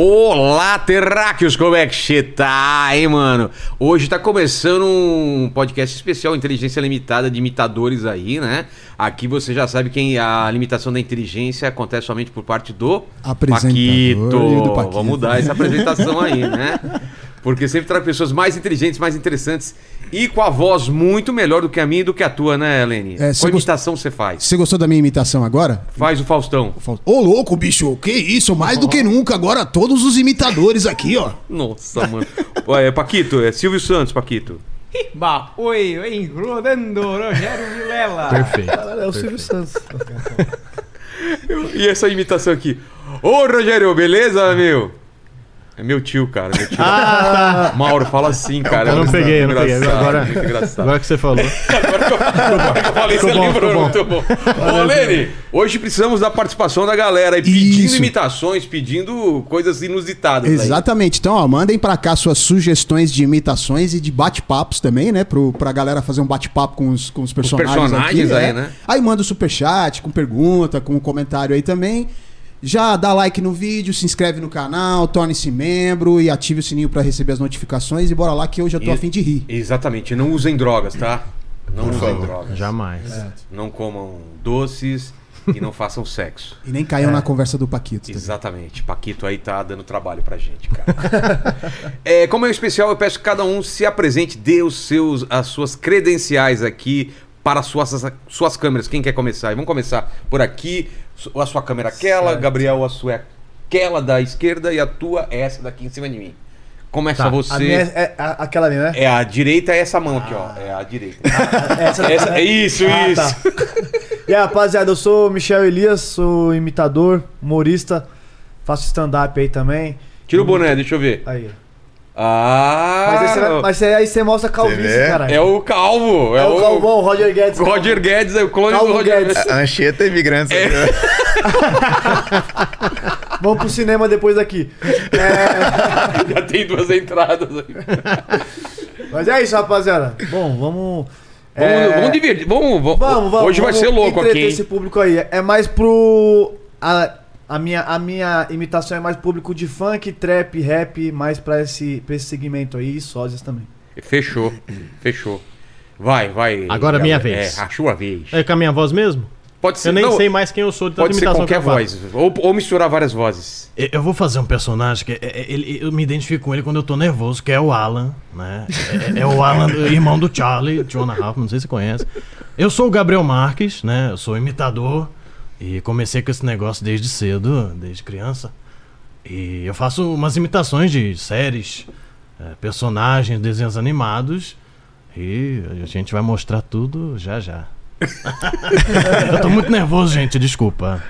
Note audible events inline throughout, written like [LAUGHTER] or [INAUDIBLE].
Olá, terráqueos, como é que você tá, hein, mano? Hoje tá começando um podcast especial Inteligência Limitada de imitadores aí, né? Aqui você já sabe que a limitação da inteligência acontece somente por parte do Apresentador Paquito. do Paquito. Vamos mudar essa apresentação aí, né? [LAUGHS] Porque sempre traz pessoas mais inteligentes, mais interessantes e com a voz muito melhor do que a minha e do que a tua, né, Helene? É, Qual imitação você faz? Você gostou da minha imitação agora? Faz o Faustão. Ô, louco, bicho, que isso? Mais do que nunca, agora todos os imitadores aqui, ó. Nossa, mano. Ué, Paquito, é Silvio Santos, Paquito. Bah, oi, oi, rodando Rogério Vilela. Perfeito. É o Silvio Santos. E essa imitação aqui? Ô, Rogério, beleza, meu? É meu tio, cara. Meu tio. [LAUGHS] Mauro, fala assim, cara. Eu não peguei, eu não peguei. Agora, muito engraçado. agora que você falou. Agora que eu, [LAUGHS] agora que eu falei, Ficou você bom, lembrou, ficou muito bom. Ô, Lene, hoje precisamos da participação da galera aí, pedindo Isso. imitações, pedindo coisas inusitadas. aí. Exatamente. Então, ó, mandem pra cá suas sugestões de imitações e de bate-papos também, né? Pro, pra galera fazer um bate-papo com os, com os personagens. personagens aqui, aí, é. né? Aí manda o superchat com pergunta, com comentário aí também. Já dá like no vídeo, se inscreve no canal, torne-se membro e ative o sininho pra receber as notificações. E bora lá que hoje eu tô E- a fim de rir. Exatamente, não usem drogas, tá? Não usem drogas. Jamais. Não comam doces e não façam sexo. E nem caiam na conversa do Paquito. também. Exatamente. Paquito aí tá dando trabalho pra gente, cara. [LAUGHS] é, como é um especial, eu peço que cada um se apresente, dê os seus, as suas credenciais aqui para as suas, suas câmeras. Quem quer começar? Vamos começar por aqui. A sua câmera é aquela, Gabriel, a sua é aquela da esquerda e a tua é essa daqui em cima de mim. Começa Tá. você. A minha é, é a- aquela ali, né? É a direita é essa mão aqui, ó. É a direita. Essa, Essa- é isso, Ah, isso. tá. E aí, rapaziada, eu sou o Michel Elias, sou imitador, humorista, faço stand-up aí também. Tira o boné, deixa eu ver. Aí. Ah! Mas, aí você, mas aí você mostra a calvície, caralho. É o calvo. É o Calvão, o Roger Guedes. Roger Guedes, é o clone Calvo do Roger Guedes. Guedes. Anchieta imigrantes. [LAUGHS] Vamos pro cinema depois daqui. É, [LAUGHS] Já tem duas entradas aí. mas é isso, rapaziada. Bom, vamos... Vamos, é, vamos divertir. Vamos, vamos, Vamos, vamos. Hoje vai vamos ser louco aqui, hein? esse público aí. É mais pro. A, a, minha, a minha imitação é mais público de funk, trap, rap, mais pra esse, pra esse segmento aí e sósias também. Fechou, fechou. Vai, vai. Agora é minha vez. É, a sua vez. É com a minha voz mesmo? Pode ser. Eu nem não, sei mais quem eu sou de tanta Pode ser imitação qualquer voz. Ou, ou misturar várias vozes. Eu eu vou fazer um personagem que é- é- ele- eu me identifico com ele quando eu tô nervoso, que é o Alan, né? É, é o Alan, irmão do Charlie, Jonah Hoffman, não sei se você conhece. Eu sou o Gabriel Marques, né? Eu sou imitador e comecei com esse negócio desde cedo, desde criança. E eu faço umas imitações de séries, é, personagens, desenhos animados e a gente vai mostrar tudo já já. [LAUGHS] eu tô muito nervoso, gente, desculpa.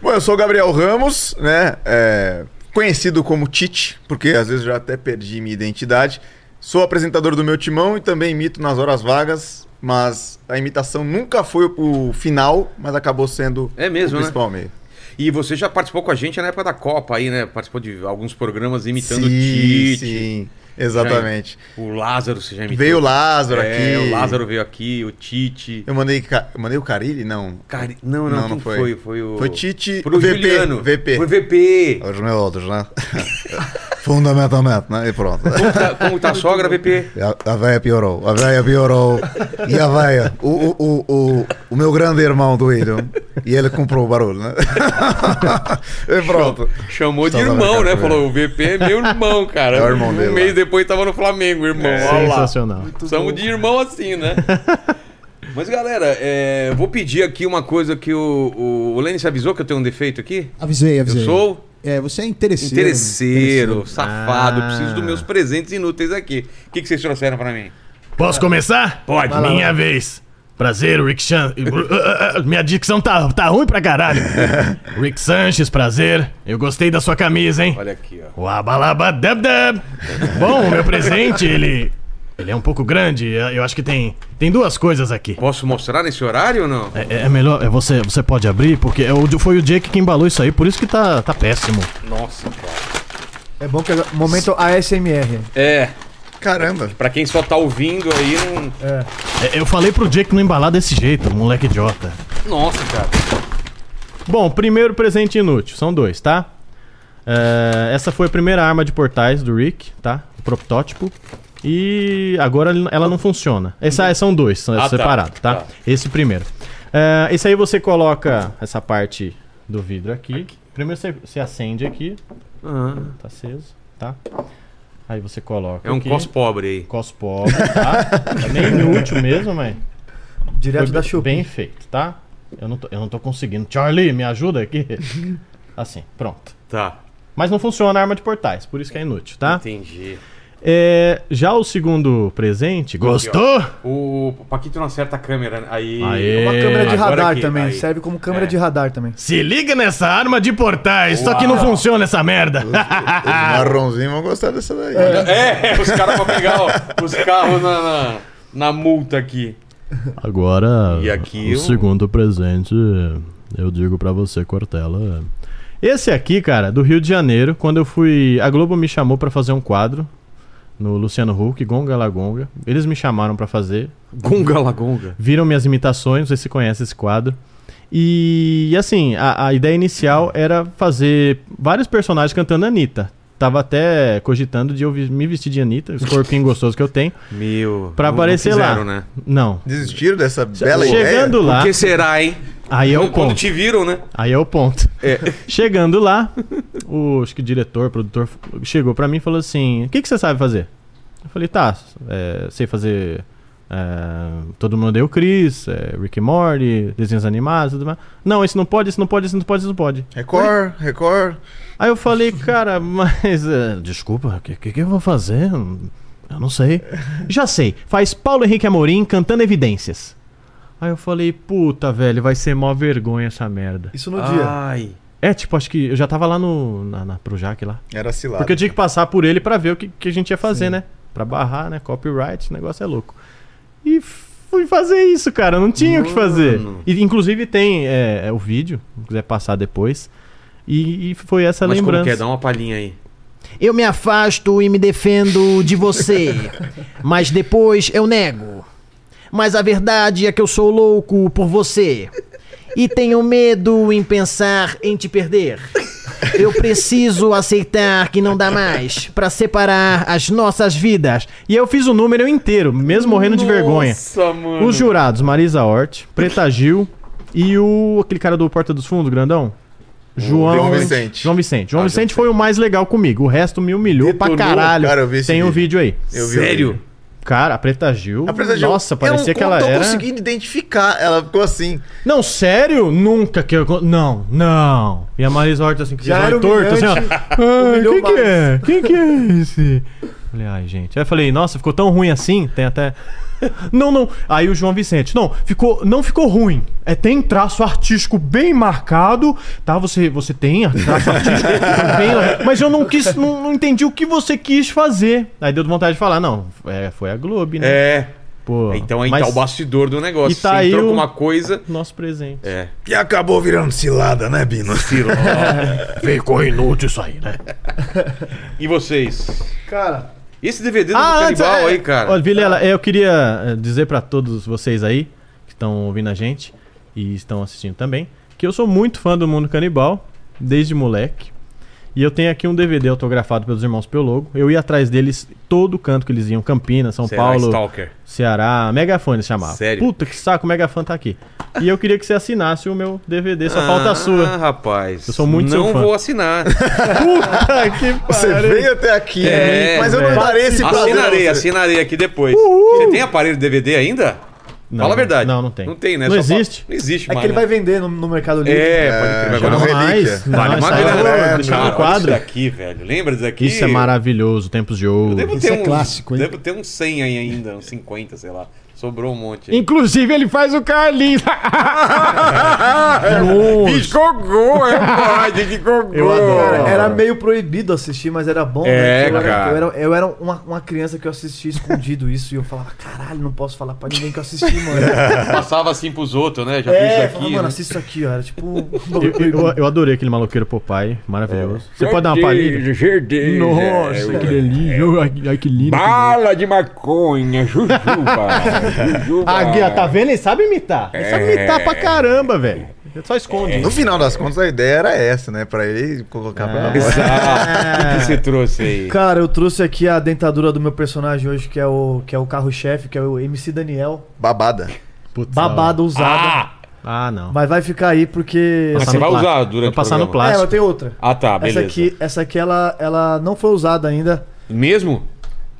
Bom, eu sou o Gabriel Ramos, né? É, conhecido como Tite, porque às vezes eu já até perdi minha identidade. Sou apresentador do meu timão e também imito nas horas vagas, mas a imitação nunca foi o final, mas acabou sendo É mesmo, o né? principal meio. E você já participou com a gente na época da Copa aí, né? Participou de alguns programas imitando o sim, Tite. sim, exatamente. O Lázaro, você já imitou. Veio o Lázaro É, aqui. o Lázaro veio aqui, o Tite. Eu mandei, eu mandei o Carilli? Não. Cari... Não, não, Não, não foi. foi. Foi o. Foi Tite, Pro VP, Juliano. VP. Foi VP. Os meus, né? [LAUGHS] Fundamentalmente, né? E pronto. Como tá, como tá a sogra, VP? A, a véia piorou, a véia piorou. E a véia, o, o, o, o, meu grande irmão do William, e ele comprou o barulho, né? [LAUGHS] e pronto. Chamou de irmão, né? Falou, o VP é meu irmão, cara. É o irmão um dele mês lá. depois tava no Flamengo, irmão. Olha lá. Sensacional. Somos de irmão assim, né? [LAUGHS] Mas, galera, é, vou pedir aqui uma coisa que o, o, o Lenny se avisou que eu tenho um defeito aqui. Avisei, avisei. Eu sou É, você é interesseiro. interesseiro, safado. Ah. Preciso dos meus presentes inúteis aqui. O que, que vocês trouxeram pra mim? Posso começar? Pode. Vai lá, Minha vez. Prazer, Rick Chan. [LAUGHS] Minha dicção tá, tá ruim pra caralho. [LAUGHS] Rick Sanches, prazer. Eu gostei da sua camisa, hein? Olha aqui, ó. Wabalaba dub dub. Bom, o meu presente, ele. Ele é um pouco grande. Eu acho que tem. Tem duas coisas aqui. Posso mostrar nesse horário ou não? É, é melhor. é Você, você pode abrir, porque é o- foi o Jake que embalou isso aí, por isso que tá, tá péssimo. Nossa, cara. É bom que agora- momento ASMR. É, Caramba. pra quem só tá ouvindo aí, não. É. É, Eu falei pro Jake não embalar desse jeito, moleque idiota. Nossa, cara. Bom, primeiro presente inútil, são dois, tá? É, essa foi a primeira arma de portais do Rick, tá? O protótipo. E agora ela não funciona. Essa, são dois, são Ah, tá. separados, tá? Tá. Esse primeiro. É, esse aí você coloca essa parte do vidro aqui. Primeiro você, você acende aqui, Ah, tá aceso, tá? Aí você coloca é um aqui. cos pobre aí. Cos pobre, tá? [LAUGHS] É meio inútil mesmo, mas Direto foi da Shopee. bem feito, tá? Eu não, tô, eu não tô conseguindo. Charlie, me ajuda aqui. [LAUGHS] Assim, pronto. Tá. Mas não funciona a arma de portais, por isso que é inútil, tá? Entendi. É, já o segundo presente. Gostou? O Paquito não acerta a câmera. né? Aí. Aê. Uma câmera de radar aqui, também. aí. Serve como câmera É. de radar também. Se liga nessa arma de portais, só que não Uau. funciona essa merda. Os [LAUGHS] marronzinhos vão gostar dessa daí. É, os caras vão pegar ó, os carros na, na, na multa aqui. Agora, E aqui o eu- segundo presente, eu digo pra você, Cortella. Esse aqui, cara, do Rio de Janeiro, quando eu fui. A Globo me chamou pra fazer um quadro no Luciano Huck, Gonga La Gonga. Eles me chamaram pra fazer. Gonga la gonga. Viram minhas imitações, não sei se conhece esse quadro. E, assim, a, a ideia inicial era fazer vários personagens cantando Anitta. Tava até cogitando de eu me vestir de Anitta, esse corpinho [LAUGHS] gostoso que eu tenho. Meu. Pra não- não aparecer lá. fizeram, Né? Não. Desistiram dessa bela Chegando ideia? lá. Por que será, hein? Aí é o Quando ponto. te viram, né? Aí é o ponto. É. [LAUGHS] Chegando lá, o acho que diretor, produtor, chegou pra mim e falou assim: O que, que você sabe fazer? Eu falei: Tá, é, sei fazer. é, todo mundo deu Chris, é, Rick Morty, desenhos animados, tudo mais. Não, esse não pode, esse não pode, esse não pode, esse não pode. Record, Record. Aí eu falei, cara, mas. é, desculpa, o que, que, que eu vou fazer? Eu não sei. Já sei, faz Paulo Henrique Amorim cantando evidências. Aí eu falei, puta, velho, vai ser mó vergonha essa merda. Isso no dia. Ai. É, tipo, acho que eu já tava lá no, na, na Projac lá. Era cilada. Porque eu tinha que passar por ele pra ver o que, que a gente ia fazer, né? Pra barrar, né? Copyright, o negócio é louco. E fui fazer isso, cara. Não tinha o que fazer. Mano. E, inclusive tem é, é, o vídeo, se quiser passar depois. E, e foi essa Mas como lembrança. que é? Dá uma palhinha aí. Eu me afasto e me defendo de você, [LAUGHS] mas depois eu nego. Mas a verdade é que eu sou louco por você e tenho medo em pensar em te perder. Eu preciso aceitar que não dá mais pra separar as nossas vidas. E eu fiz o número inteiro, mesmo morrendo de vergonha. Nossa, mano. Os jurados, Marisa Hort, Preta Gil e o aquele cara do Porta dos Fundos, grandão. João, João Vicente. João Vicente. João Ah, Vicente foi o mais legal comigo. O resto me humilhou pra Detonou. caralho. Cara, eu vi esse Tem um vídeo. vídeo aí. Eu Sério? vídeo. Cara, a Preta Gil. A Preta Gil, Nossa, parecia eu que ela não tô era. conseguindo identificar. Ela ficou assim. Não, sério? Nunca que eu. Não, não. E a Marisa Hort assim, que Já era torto, assim, ó. Ah, quem que é? Quem que é esse? Falei, ai, gente. Aí eu falei, nossa, ficou tão ruim assim? Tem até. [LAUGHS] Não, não. Aí o João Vicente, não, ficou, não ficou ruim. É, tem traço artístico bem marcado, tá? Você, você tem traço artístico [LAUGHS] bem, mas eu não quis, não, não entendi o que você quis fazer. Aí deu vontade de falar, não, é, foi a Globo, né? É. Pô, Então aí mas tá o bastidor do negócio. E tá Você aí entrou o- com uma coisa. nosso presente. É. E acabou virando cilada, né, Bino? [LAUGHS] Ficou inútil isso aí, né? E vocês? Cara, E esse DVD do Ah, Canibal é, aí, cara? Olha, Vilela, eu queria eh, dizer pra todos vocês aí que estão ouvindo a gente e estão assistindo também que eu sou muito fã do Mundo Canibal desde moleque. E eu tenho aqui um DVD autografado pelos irmãos Pelogo. Eu ia atrás deles todo canto que eles iam, Campinas, São Será Paulo, Stalker. Ceará, Megafone se chamava. Sério? Puta que saco, o Megafone tá aqui. E eu queria que você assinasse o meu DVD, só ah, falta a sua. rapaz. Eu sou muito Não seu fã. vou assinar. [LAUGHS] Puta que Você pariu. veio até aqui, É, mas eu não velho. darei esse prazer. assinarei, a você. assinarei aqui depois. Você tem aparelho DVD ainda? Não, Fala a verdade. Não, não tem. Não tem, né? Não Só fala- existe. Não existe é mais. que ele né? vai vender no, no Mercado Livre. É, pode É, crer. Vai uma- relíquia. Vale uma grana. deixar Cara, no olha quadro. isso daqui, velho. Lembra disso aqui? Isso é maravilhoso, tempos de Eu ouro. devo Isso ter é uns- clássico, hein? Devo ter uns 100 aí ainda, uns 50, sei lá. Sobrou um monte. aí. Inclusive, ele faz o Carlinhos. [LAUGHS] Fiz cocô, é pode, de cocô. Eu adoro. Era meio proibido assistir, mas era bom. É, né? eu, cara. Era, eu era, eu era uma, uma criança que eu assistia escondido [LAUGHS] isso e eu falava, caralho, não posso falar pra ninguém que eu assisti, mano. [LAUGHS] Passava assim pros outros, né? Já fiz é, isso eu aqui. falava, mano, né? assiste isso aqui, ó. Era tipo. Eu, eu- eu adorei aquele maloqueiro Popeye, maravilhoso. Você pode dar uma palhinha? Certeza. Nossa, que delícia. Ai, ai, que lindo. Bala de maconha, jujuba. Jujuba. [LAUGHS] Ah, Guia, tá vendo? Ele sabe imitar. Ele sabe imitar pra caramba, velho. Só esconde. No final das contas, a ideia era essa, né? Pra ele colocar pra fora. Exato. O que você trouxe aí? Cara, eu trouxe aqui a dentadura do meu personagem hoje, que é o, que é o carro-chefe, que é o MC Daniel. Babada. Putz, Babada usada. Ah! Ah, não. Mas vai ficar aí porque. Mas você vai plástico. usar durante Vou passar o no programa. É, plástico. mas tem outra. Ah, tá, beleza. Essa aqui, essa aqui ela, ela não foi usada ainda. Mesmo?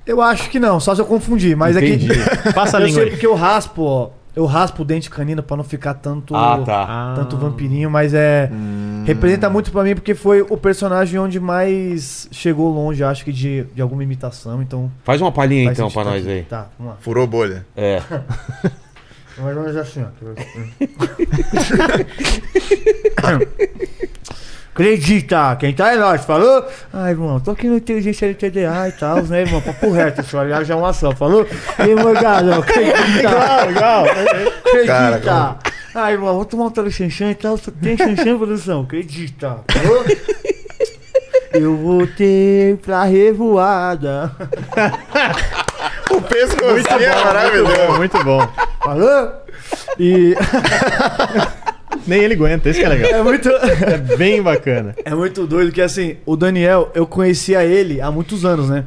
Eu acho que não, só se eu confundir. Mas Entendi. aqui. [LAUGHS] Passa a eu língua sei aí. porque eu raspo, ó. Eu raspo o dente canino pra não ficar tanto. Ah, tá. Ah. Tanto vampirinho, mas é. Representa muito pra mim porque foi o personagem onde mais chegou longe, acho que de, de alguma imitação. Então. Faz uma palhinha faz então pra nós aí. Tá, vamos lá. Furou bolha. É. Mais ou menos assim, ó. [LAUGHS] Acredita, quem tá é nós, falou? Ai, irmão, tô aqui no Inteligência LTDA e tal, né, irmão? Papo reto, isso aliás já é uma ação, falou? E aí, morgado, acredita. Legal, legal. Acredita. Cara, Ai, irmão, vou tomar um telechanchã e tal, só tem chanchã, produção, acredita. Falou? Eu voltei pra revoada. O pescocinho é maravilhoso. Muito bom. Falou? E [LAUGHS] Nem ele aguenta, esse que é legal. é muito... [LAUGHS] É bem bacana. É muito doido que assim, o Daniel, eu conhecia ele há muitos anos, né?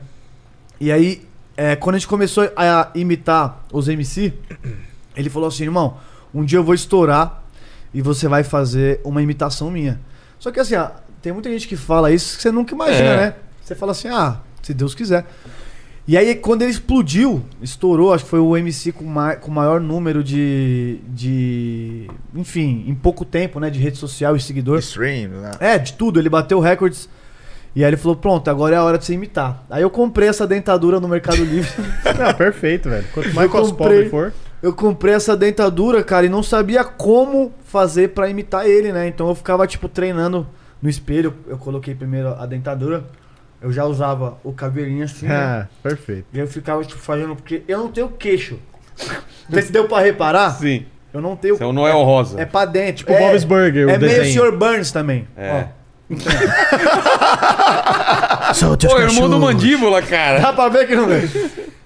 E aí, é, quando a gente começou a imitar os MC, ele falou assim, irmão, um dia eu vou estourar e você vai fazer uma imitação minha. Só que assim, ó, tem muita gente que fala isso que você nunca imagina, É. né? Você fala assim, ah, se Deus quiser. E aí, quando ele explodiu, estourou, acho que foi o MC com, ma com maior número de, de. Enfim, em pouco tempo, né? De rede social e seguidor. Stream, né? É, de tudo. Ele bateu recordes. E aí ele falou: pronto, agora é a hora de você imitar. Aí eu comprei essa dentadura no Mercado Livre. [LAUGHS] Não, perfeito, velho. Quanto mais Eu cos comprei. pobre for. eu comprei essa dentadura, cara, e não sabia como fazer pra imitar ele, né? Então eu ficava, tipo, treinando no espelho. Eu coloquei primeiro a dentadura. Eu já usava o cabelinho assim, né? Ah, perfeito. E eu ficava, tipo, fazendo. Porque eu não tenho queixo. Não sei se deu pra reparar. Sim. Eu não tenho. Você é o Noel Rosa. É pra dentro. Tipo é, Bob's Burger, o É meio desenho. Sr. Burns também. É. [LAUGHS] Solte os Pô, irmão do mandíbula, cara. Dá pra ver que não vem.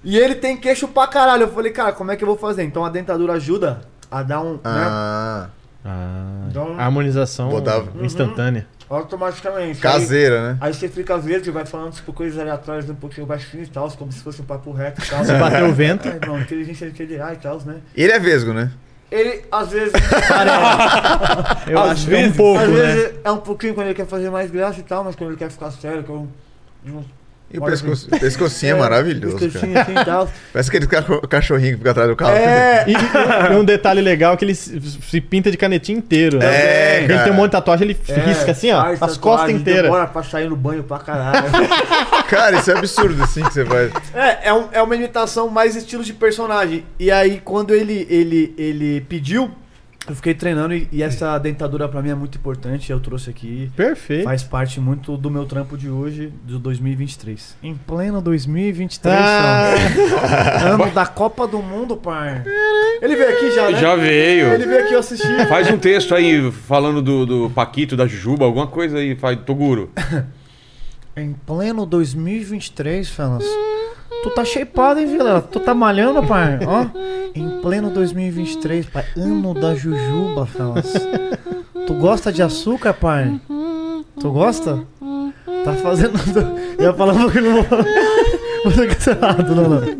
E ele tem queixo pra caralho. Eu falei, cara, como é que eu vou fazer? Então a dentadura ajuda a dar um. Né, Ah, Ah, Então- harmonização Botava. instantânea. Automaticamente. caseira, né? Aí, aí você fica verde, vai falando tipo, coisas aleatórias um pouquinho baixinho e tal, como se fosse um papo reto e tal. Se bater o vento. Ai, não, inteligência LTDA e tal, né? Ele é vesgo, né? Ele, às vezes, [LAUGHS] Eu Às acho que é um vezes- pouco, às né? vezes é um pouquinho quando ele quer fazer mais graça e tal, mas quando ele quer ficar sério, que eu. E o pescoço- o pescocinho é, maravilhoso, cara. pescocinho assim e tal. [LAUGHS] Parece aquele cacho- cachorrinho que fica atrás do carro. É, [LAUGHS] E, e um detalhe legal é que ele se, se pinta de canetinha inteiro, né? É, Porque ele cara. tem um monte de tatuagem, ele É, risca assim, ó, as tatuagem, costas inteiras. Demora pra sair no banho pra caralho. [LAUGHS] Cara, isso é absurdo assim que você faz. é, é, um- é uma imitação mais estilo de personagem. E aí, quando ele, ele, ele pediu, eu fiquei treinando e, e essa dentadura pra mim é muito importante. Eu trouxe aqui. Perfeito. Faz parte muito do meu trampo de hoje, do 2023. Em pleno 2023, Ah. Ano da Copa do Mundo, pai. Ele veio aqui já, né? Já veio. Ele veio aqui eu assisti. Faz um texto aí falando do, do Paquito, da Jujuba, alguma coisa aí, faz Toguro. [LAUGHS] Em pleno 2023, Felas. Tu tá shapeado, hein, Vila? Tu tá malhando, pai? Ó. Em pleno 2023, pai. Ano da Jujuba, Felas. Tu gosta de açúcar, pai? Tu gosta? Tá fazendo. Eu ia falar um pouquinho. não vou- Vou ter que ser errado, não, não.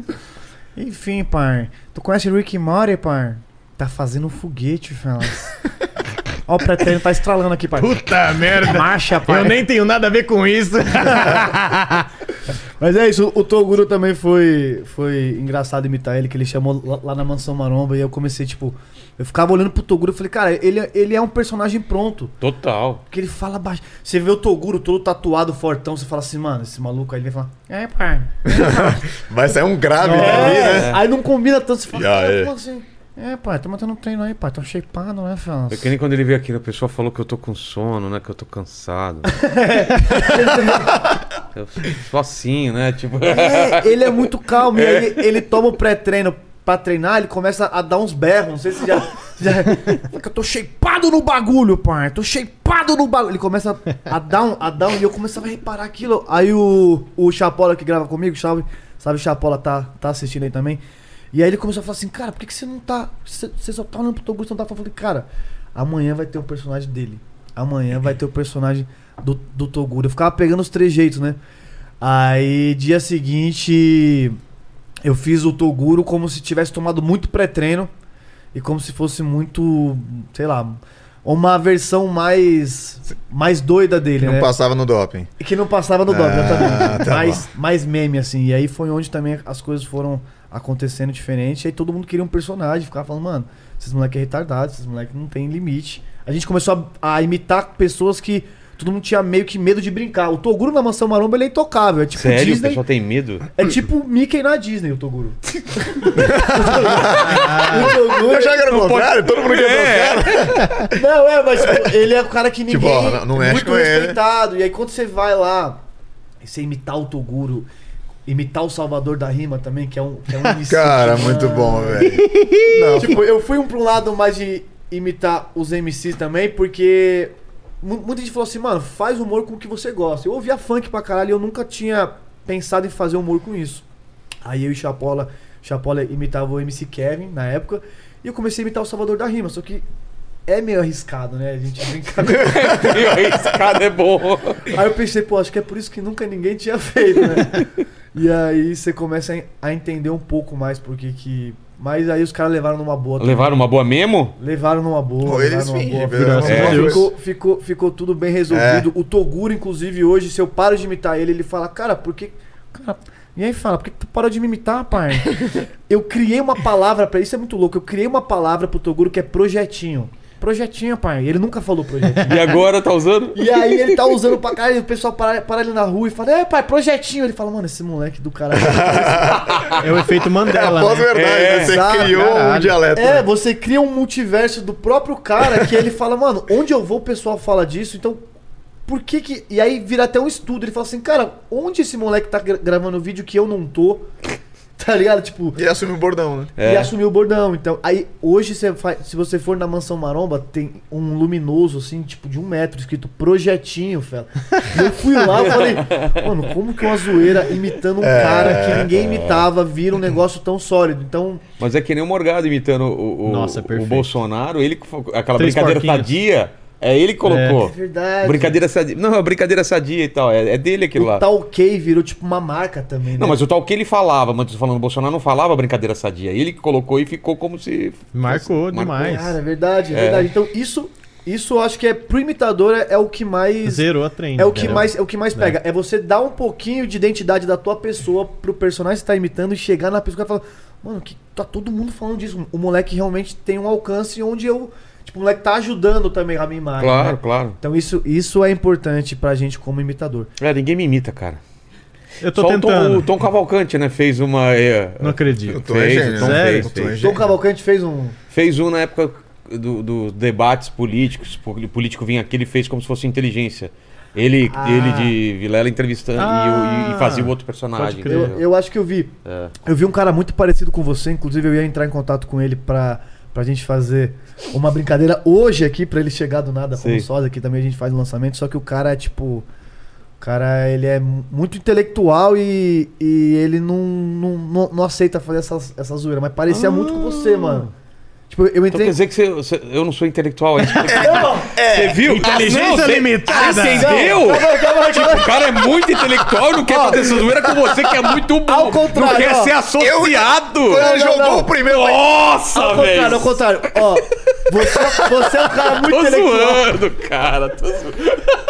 Enfim, pai. Tu conhece Rick e Morty, pai? Tá fazendo um foguete, Felas. Ó, o pretérito tá estralando aqui, pai. Puta merda. Marcha, pai. Eu nem tenho nada a ver com isso. [LAUGHS] Mas é isso, o Toguro também foi, foi engraçado imitar ele, que ele chamou lá, lá na Mansão Maromba e eu comecei, tipo, eu ficava olhando pro Toguro e falei, cara, ele, é- ele é um personagem pronto. Total. Porque ele fala baixo. Você vê o Toguro todo tatuado, fortão, você fala assim, mano, esse maluco aí ele vai falar, é, pai. [LAUGHS] Vai sair um grave É, dali, né? Aí não combina tanto, você fala, cara, é. assim? É, pai, tô mantendo um treino aí, pai, tô shapeado, né, Fãs? É que nem quando ele veio aqui, a pessoa falou que eu tô com sono, né? Que eu tô cansado. [LAUGHS] [LAUGHS] assim, né? Tipo. É, [LAUGHS] ele é muito calmo. E aí ele toma o pré-treino pra treinar, ele começa a dar uns berros. Não sei se já. já [LAUGHS] eu tô shapeado no bagulho, pai. Tô shapeado no bagulho. Ele começa a dar um, a dar um. E eu começava a reparar aquilo. Aí o, o Chapola que grava comigo, sabe? Sabe, o Chapola tá, tá assistindo aí também. E aí ele começou a falar assim, cara, por que, que você não tá. Você você só tá olhando pro teu gosto, não tá falando. Eu falei, cara, amanhã vai ter o personagem dele. Amanhã [LAUGHS] vai ter o personagem do, do Toguro. Eu ficava pegando os trejeitos, né? Aí, dia seguinte, eu fiz o Toguro como se tivesse tomado muito pré-treino e como se fosse muito, sei lá, uma versão mais mais doida dele, Que não né? passava no doping. E que não passava no Ah, exatamente. tá mais, mais meme, assim. E aí foi onde também as coisas foram acontecendo diferente. E aí todo mundo queria um personagem. Ficava falando, mano, esses moleques é retardado, esses moleques não tem limite. A gente começou a, a imitar pessoas que todo mundo tinha meio que medo de brincar. O Toguro na Mansão Maromba, ele é intocável. É tipo Sério? O Disney. pessoal tem medo? É tipo Mickey na Disney, o Toguro. o [LAUGHS] Toguro... Eu já que era o contrário, todo mundo quer é. Não, é, mas tipo, ele é o cara que ninguém. Tipo, ó, não- não mexe muito com ele. respeitado. E aí quando você vai lá e você imitar o Toguro, imitar o Salvador da Rima também, que é um. Que é um [LAUGHS] MC, Cara, muito bom, velho. [LAUGHS] Tipo, eu fui um pra um lado mais de imitar os MCs também, porque muita gente falou assim, mano, faz humor com o que você gosta. Eu ouvia funk pra caralho e eu nunca tinha pensado em fazer humor com isso. Aí eu e Chapola, Chapola imitava o MC Kevin na época, e eu comecei a imitar o Salvador da Rima, só que é meio arriscado, né? A gente brincar com Esse cara é bom. Aí eu pensei, pô, acho que é por isso que nunca ninguém tinha feito, né? [LAUGHS] e aí você começa a- a entender um pouco mais porque que. Mas aí os caras levaram numa boa. também. Levaram uma boa memo? Levaram numa boa. Pô, eles levaram numa fingem, boa. pelo Ficou- ficou, ficou, tudo bem resolvido. O Toguro, inclusive, hoje, se eu paro de imitar ele, ele fala, cara, por que. Cara, e aí fala, por que tu parou de me imitar, pai? [LAUGHS] eu criei uma palavra pra isso, é muito louco. Eu criei uma palavra pro Toguro que é projetinho. Projetinho, pai. Ele nunca falou projetinho. [LAUGHS] E agora tá usando? E aí ele tá usando pra caralho, o pessoal para, para ele na rua e fala, é pai, projetinho. Ele fala, mano, esse moleque do caralho. É o efeito É a Mandela, né? pós-verdade, É, né? Você exato, criou um caralho. dialeto. É, né? você cria um multiverso do próprio cara que ele fala, mano, onde eu vou o pessoal fala disso, então por que que. E aí vira até um estudo, ele fala assim, cara, onde esse moleque tá gra- gravando vídeo que eu não tô? [LAUGHS] Tá ligado? Tipo. E assume o bordão, né? É. E assumiu o bordão. Então, aí hoje você faz, se você for na mansão maromba, tem um luminoso, assim, tipo, de um metro, escrito projetinho, fela. E eu fui lá e falei, mano, como que uma zoeira imitando um É. cara que ninguém imitava vira um negócio tão sólido? Então, Mas é que nem o Morgado imitando o, o, Nossa, o perfeito. Bolsonaro. Ele, aquela Três brincadeira porquinhos. sadia, é ele que colocou. é verdade. Brincadeira sadia. Não, é brincadeira sadia e tal. É, é dele aquilo O lá. tal K virou tipo uma marca também, né? Não, mas o tal que ele falava, mas tô falando, o Bolsonaro não falava brincadeira sadia. Ele que colocou e ficou como se. Marcou Marcou. demais. Cara, é verdade, é, É. verdade. Então isso, isso eu acho que é pro imitador é, é o que mais Zerou a trend. é o que mais é o que mais pega. É você dar um pouquinho de identidade da tua pessoa pro personagem que você tá imitando e chegar na pessoa e falar, mano, que tá todo mundo falando disso. O moleque realmente tem um alcance onde eu, tipo, o moleque tá ajudando também a minha imagem. Claro, né? claro. Então isso, isso é importante pra gente como imitador. É, ninguém me imita, cara. Eu tô Só o tentando. Tom, o Tom Cavalcante, né? Fez uma. é, Não acredito. Fez, gênio, o Tom sério? fez, fez. Tom Cavalcante fez um Fez um na época dos do debates políticos. O político vinha aqui, ele fez como se fosse inteligência. Ele, Ah. ele de Vilela entrevistando e o- e, Ah. fazia o outro personagem. Eu, eu acho que eu vi. É. Eu vi um cara muito parecido com você, inclusive eu ia entrar em contato com ele pra, pra gente fazer uma brincadeira hoje aqui, pra ele chegar do nada como sósia, aqui também a gente faz o lançamento, só que o cara é tipo. O cara, ele é mu- muito intelectual e, e ele não, não, não, não aceita fazer essas, essa zoeira, mas parecia muito com você, mano. Tipo, eu Então entrei. quer dizer que você- você- eu não sou intelectual. é isso? [LAUGHS] Não, Você viu? Inteligência não, você- limitada. Você entendeu? Tipo, o cara é muito intelectual e não quer fazer essa zoeira com você, que é muito bom. Ao contrário, não quer ó. ser associado. Quando ele não, jogou não. o primeiro. Nossa, ao contrário, velho. ao contrário. Ó, você, você é um cara muito Tô intelectual. zoando, cara. Tô zoando.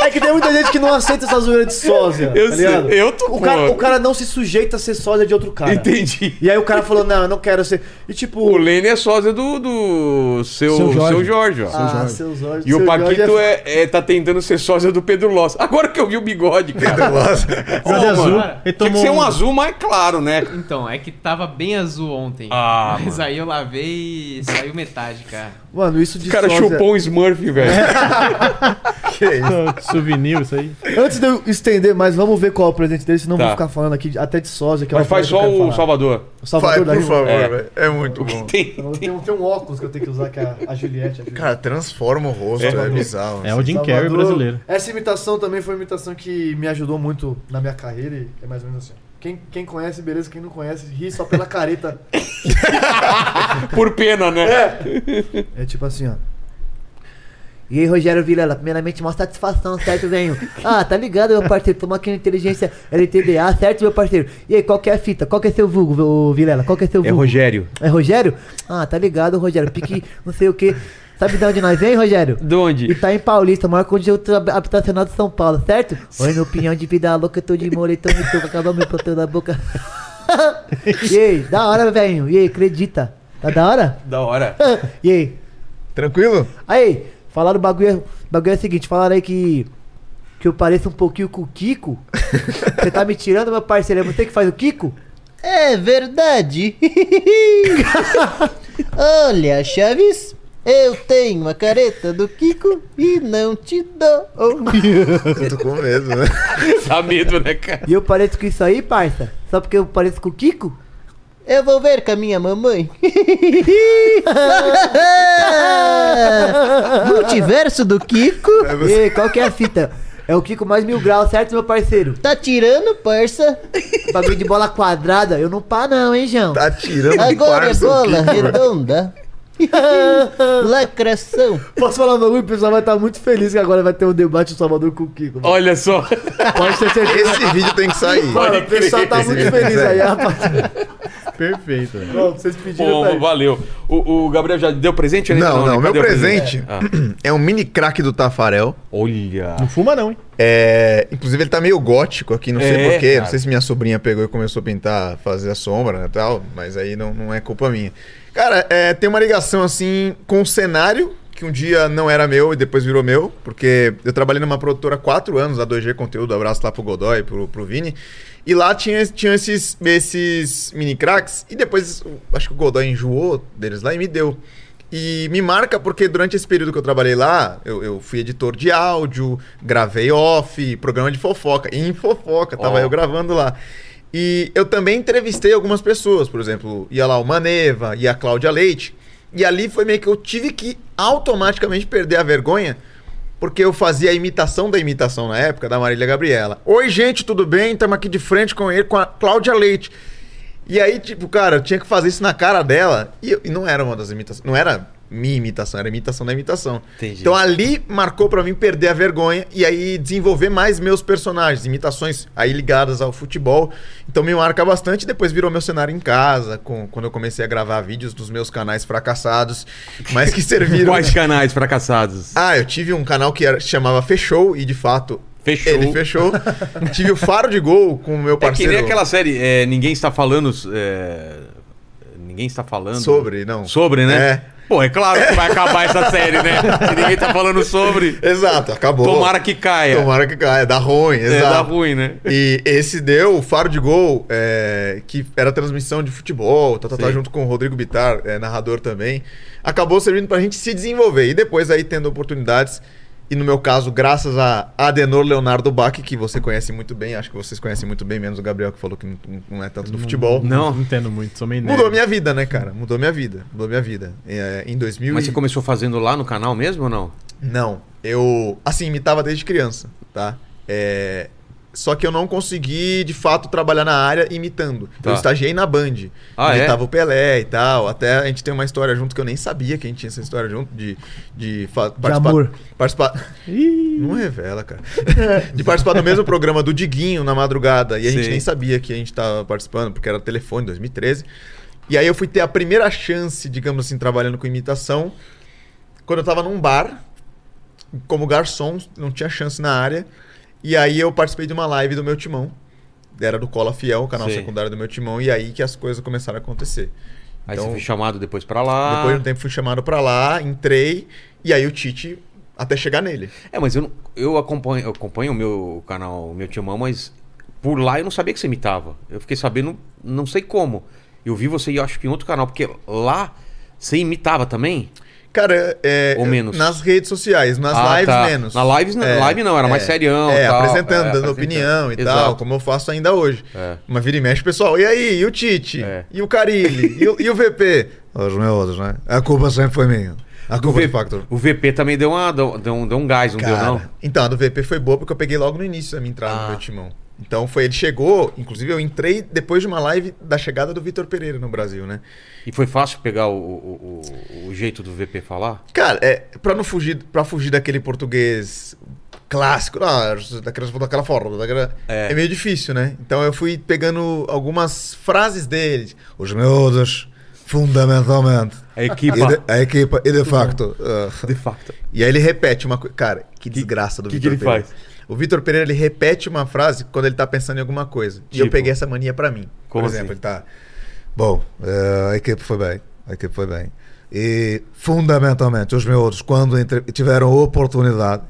É que tem muita gente que não aceita essa zoeira de sósia. Eu tá sei, ligado? eu tô o cara, contra. o cara não se sujeita a ser sósia de outro cara. Entendi. E aí o cara falou, não, eu não quero ser. E tipo. O Lene é sósia do, do seu, Seu Jorge. seu Jorge, ó. ah, seus olhos. E o seu Paquito Jorge é, é- tá tentando ser sósia do Pedro Loss. Agora que eu vi o bigode, cara. Nossa. [LAUGHS] Bigode Ô, azul. mano, Ele Tinha que ser um azul mais claro, né? Então, é que tava bem azul ontem. Ah, mas mano. aí eu lavei e saiu metade, cara. Mano, isso de O cara sósia. chupou um Smurf, velho. [LAUGHS] Que isso? Souvenir, isso aí. Antes de eu estender mais, vamos ver qual é o presente dele, senão Tá. vou ficar falando aqui até de sósia. Que é Mas faz só o falar. Salvador. O Salvador Vai, por favor, É. velho. É muito bom. Tem, Tem, um- tem um óculos que eu tenho que usar, que é a, a Juliette. a Juliette. Cara, transforma o rosto, é, bizarro. É o Jim Carrey brasileiro. Essa imitação também foi uma imitação que me ajudou muito na minha carreira e é mais ou menos assim. Quem, quem conhece, beleza. Quem não conhece, ri só pela careta. [LAUGHS] Por pena, né? É tipo assim, ó. E aí, Rogério Vilela, primeiramente, uma satisfação, certo, venho? [LAUGHS] Ah, tá ligado, meu parceiro? Toma aqui no Inteligência LTDA, certo, meu parceiro? E aí, qual que é a fita? Qual que é seu vulgo, Vilela? Qual que é seu É vulgo? Rogério. É Rogério? Ah, tá ligado, Rogério. Pique não sei o que. Sabe de onde nós vem, Rogério? De onde? Itaim Paulista, maior conjunto habitacional de São Paulo, certo? Oi, meu pinhão de vida louca, eu tô de moletom e tô com acabou meu plantão da boca. [LAUGHS] e aí, da hora, velho. E aí, acredita? Tá da hora? Da hora. [LAUGHS] e aí? Tranquilo? Aí, falaram o bagulho, o bagulho é o seguinte, falaram aí que que eu pareço um pouquinho com o Kiko. [LAUGHS] Você tá me tirando, meu parceiro? É você que faz o Kiko? É verdade. [LAUGHS] Olha, Chaves, eu tenho a careta do Kiko e não te dou. Eu tô com medo, né? [LAUGHS] Dá medo, né, cara? E eu pareço com isso aí, parça? Só porque eu pareço com o Kiko? Eu vou ver com a minha mamãe. [LAUGHS] Multiverso do Kiko? E aí, qual que é a fita? É o Kiko mais mil graus, certo, meu parceiro? Tá tirando, parça? Bagulho de bola quadrada, eu não pá não, hein, João? Tá tirando Agora é bola mano. redonda. [LAUGHS] Lacração. Posso falar um bagulho? O pessoal vai estar muito feliz que agora vai ter um debate do Salvador com o Kiko. mano. Olha só. Pode ter certeza. Esse vídeo tem que sair. Mano, o pessoal tá Esse muito feliz aí, rapaziada. Perfeito. né? Bom, vocês pediram Bom, tá valeu. O, o Gabriel já deu presente? Não, né? não, meu o presente Ah. [CLEARS THROAT] é um mini crack do Tafarel. Olha. Não fuma não, hein? É, inclusive ele tá meio gótico aqui, não sei É, porquê. cara. Não sei se minha sobrinha pegou e começou a pintar, fazer a sombra né, e tal, mas aí não, não é culpa minha. Cara, é, tem uma ligação assim com o cenário, que um dia não era meu e depois virou meu, porque eu trabalhei numa produtora há quatro anos, a 2G Conteúdo, abraço lá pro Godoy, pro, pro Vini. E lá tinha, tinha esses, esses mini cracks, e depois acho que o Godoy enjoou deles lá e me deu. E me marca porque durante esse período que eu trabalhei lá, eu, eu fui editor de áudio, gravei off, programa de fofoca. E em fofoca, tava Ó. eu gravando lá. E eu também entrevistei algumas pessoas, por exemplo, ia lá o Maneva, ia a Cláudia Leite. E ali foi meio que eu tive que automaticamente perder a vergonha, porque eu fazia a imitação da imitação na época da Marília Gabriela. Oi, gente, tudo bem? Estamos aqui de frente com ele, com a Cláudia Leite. E aí, tipo, cara, eu tinha que fazer isso na cara dela. E, eu- e não era uma das imitações. Não era minha imitação, era a imitação da imitação. Entendi. Então ali marcou pra mim perder a vergonha e aí desenvolver mais meus personagens, imitações aí ligadas ao futebol. Então me marca bastante. Depois virou meu cenário em casa, com, quando eu comecei a gravar vídeos dos meus canais fracassados, mas que [LAUGHS] serviram. Quais canais fracassados? Ah, eu tive um canal que era- chamava Fechou e de fato. Fechou. Ele fechou. [LAUGHS] tive o Faro de Gol com o meu É que parceiro. nem aquela série, é, ninguém está falando. é, ninguém está falando. Sobre, não. Sobre, né? É. Pô, é claro que vai acabar essa série, né? [LAUGHS] Se ninguém tá falando sobre. Exato, acabou. Tomara que caia. Tomara que caia. Dá ruim, É, exato. dá ruim, né? E esse deu o Faro de Gol, é, que era transmissão de futebol, tá, tá, tá, junto com o Rodrigo Bitar, é, narrador também. Acabou servindo pra gente se desenvolver. E depois aí tendo oportunidades. E no meu caso, graças a Adenor Leonardo Bach, que você conhece muito bem, acho que vocês conhecem muito bem, menos o Gabriel, que falou que não, não é tanto do futebol. Não. Não entendo muito, sou meio nerd. Mudou minha vida, né, cara? Mudou minha vida. Mudou minha vida. É, em 2000 Mas e- você começou fazendo lá no canal mesmo ou não? não, eu, assim, imitava desde criança, tá? É, só que eu não consegui, de fato, trabalhar na área imitando. Tá. Eu estagiei na Band. Ah, é? imitava o Pelé e tal. Até a gente tem uma história junto que eu nem sabia que a gente tinha essa história junto, de, de fa- participar... amor. Participar... Não revela, cara. [LAUGHS] de participar do mesmo programa do Diguinho na madrugada. E a gente Sim. nem sabia que a gente tava participando, porque era telefone, 2013. E aí eu fui ter a primeira chance, digamos assim, trabalhando com imitação, quando eu tava num bar, como garçom, não tinha chance na área. E aí eu participei de uma live do meu timão. Era do Cola Fiel, o canal Sim. secundário do meu timão, e aí que as coisas começaram a acontecer. Aí Então- você foi chamado depois pra lá. Depois de um tempo fui chamado pra lá, entrei, e aí o Tite, até chegar nele. É, mas eu, não- eu acompanho, eu acompanho o meu canal, o meu timão, mas por lá eu não sabia que você imitava. Eu fiquei sabendo, não sei como. Eu vi você, eu acho que em outro canal, porque lá você imitava também? Cara, é. Ou menos? Nas redes sociais, nas Ah, lives tá. menos. Na lives não- live não, era mais serião É, tal. apresentando, É, dando apresentando. opinião e Exato. tal, como eu faço ainda hoje. É. Mas vira e mexe, pessoal, e aí? E o Tite? É. E o Carilli? [LAUGHS] e, o, e o VP? Os meus, né? A culpa sempre foi minha. A culpa V- do Factor. o VP também deu, uma, deu, deu um, deu um gás, não deu não? Então, a do VP foi boa porque eu peguei logo no início a minha entrada Ah. no meu timão. Então foi, ele chegou, inclusive eu entrei depois de uma live da chegada do Vitor Pereira no Brasil, né? E foi fácil pegar o, o, o- o jeito do VP falar? Cara, é, pra não fugir, pra fugir daquele português clássico, ah, daquela, daquela forma, daquela, É. é. meio difícil, né? Então eu fui pegando algumas frases dele. Os miúdos, fundamentalmente. A equipa. E de- a equipa, e de facto. ah, De fato. E aí ele repete uma coisa. Cara, que desgraça do que que Vitor ele Pereira. faz? O Vitor Pereira ele repete uma frase quando ele tá pensando em alguma coisa. E eu Tipo? peguei essa mania pra mim. Como Por exemplo, assim? ele tá. Bom, eh, a equipe foi bem. A equipe foi bem. E fundamentalmente, os miúdos, quando tiveram oportunidade.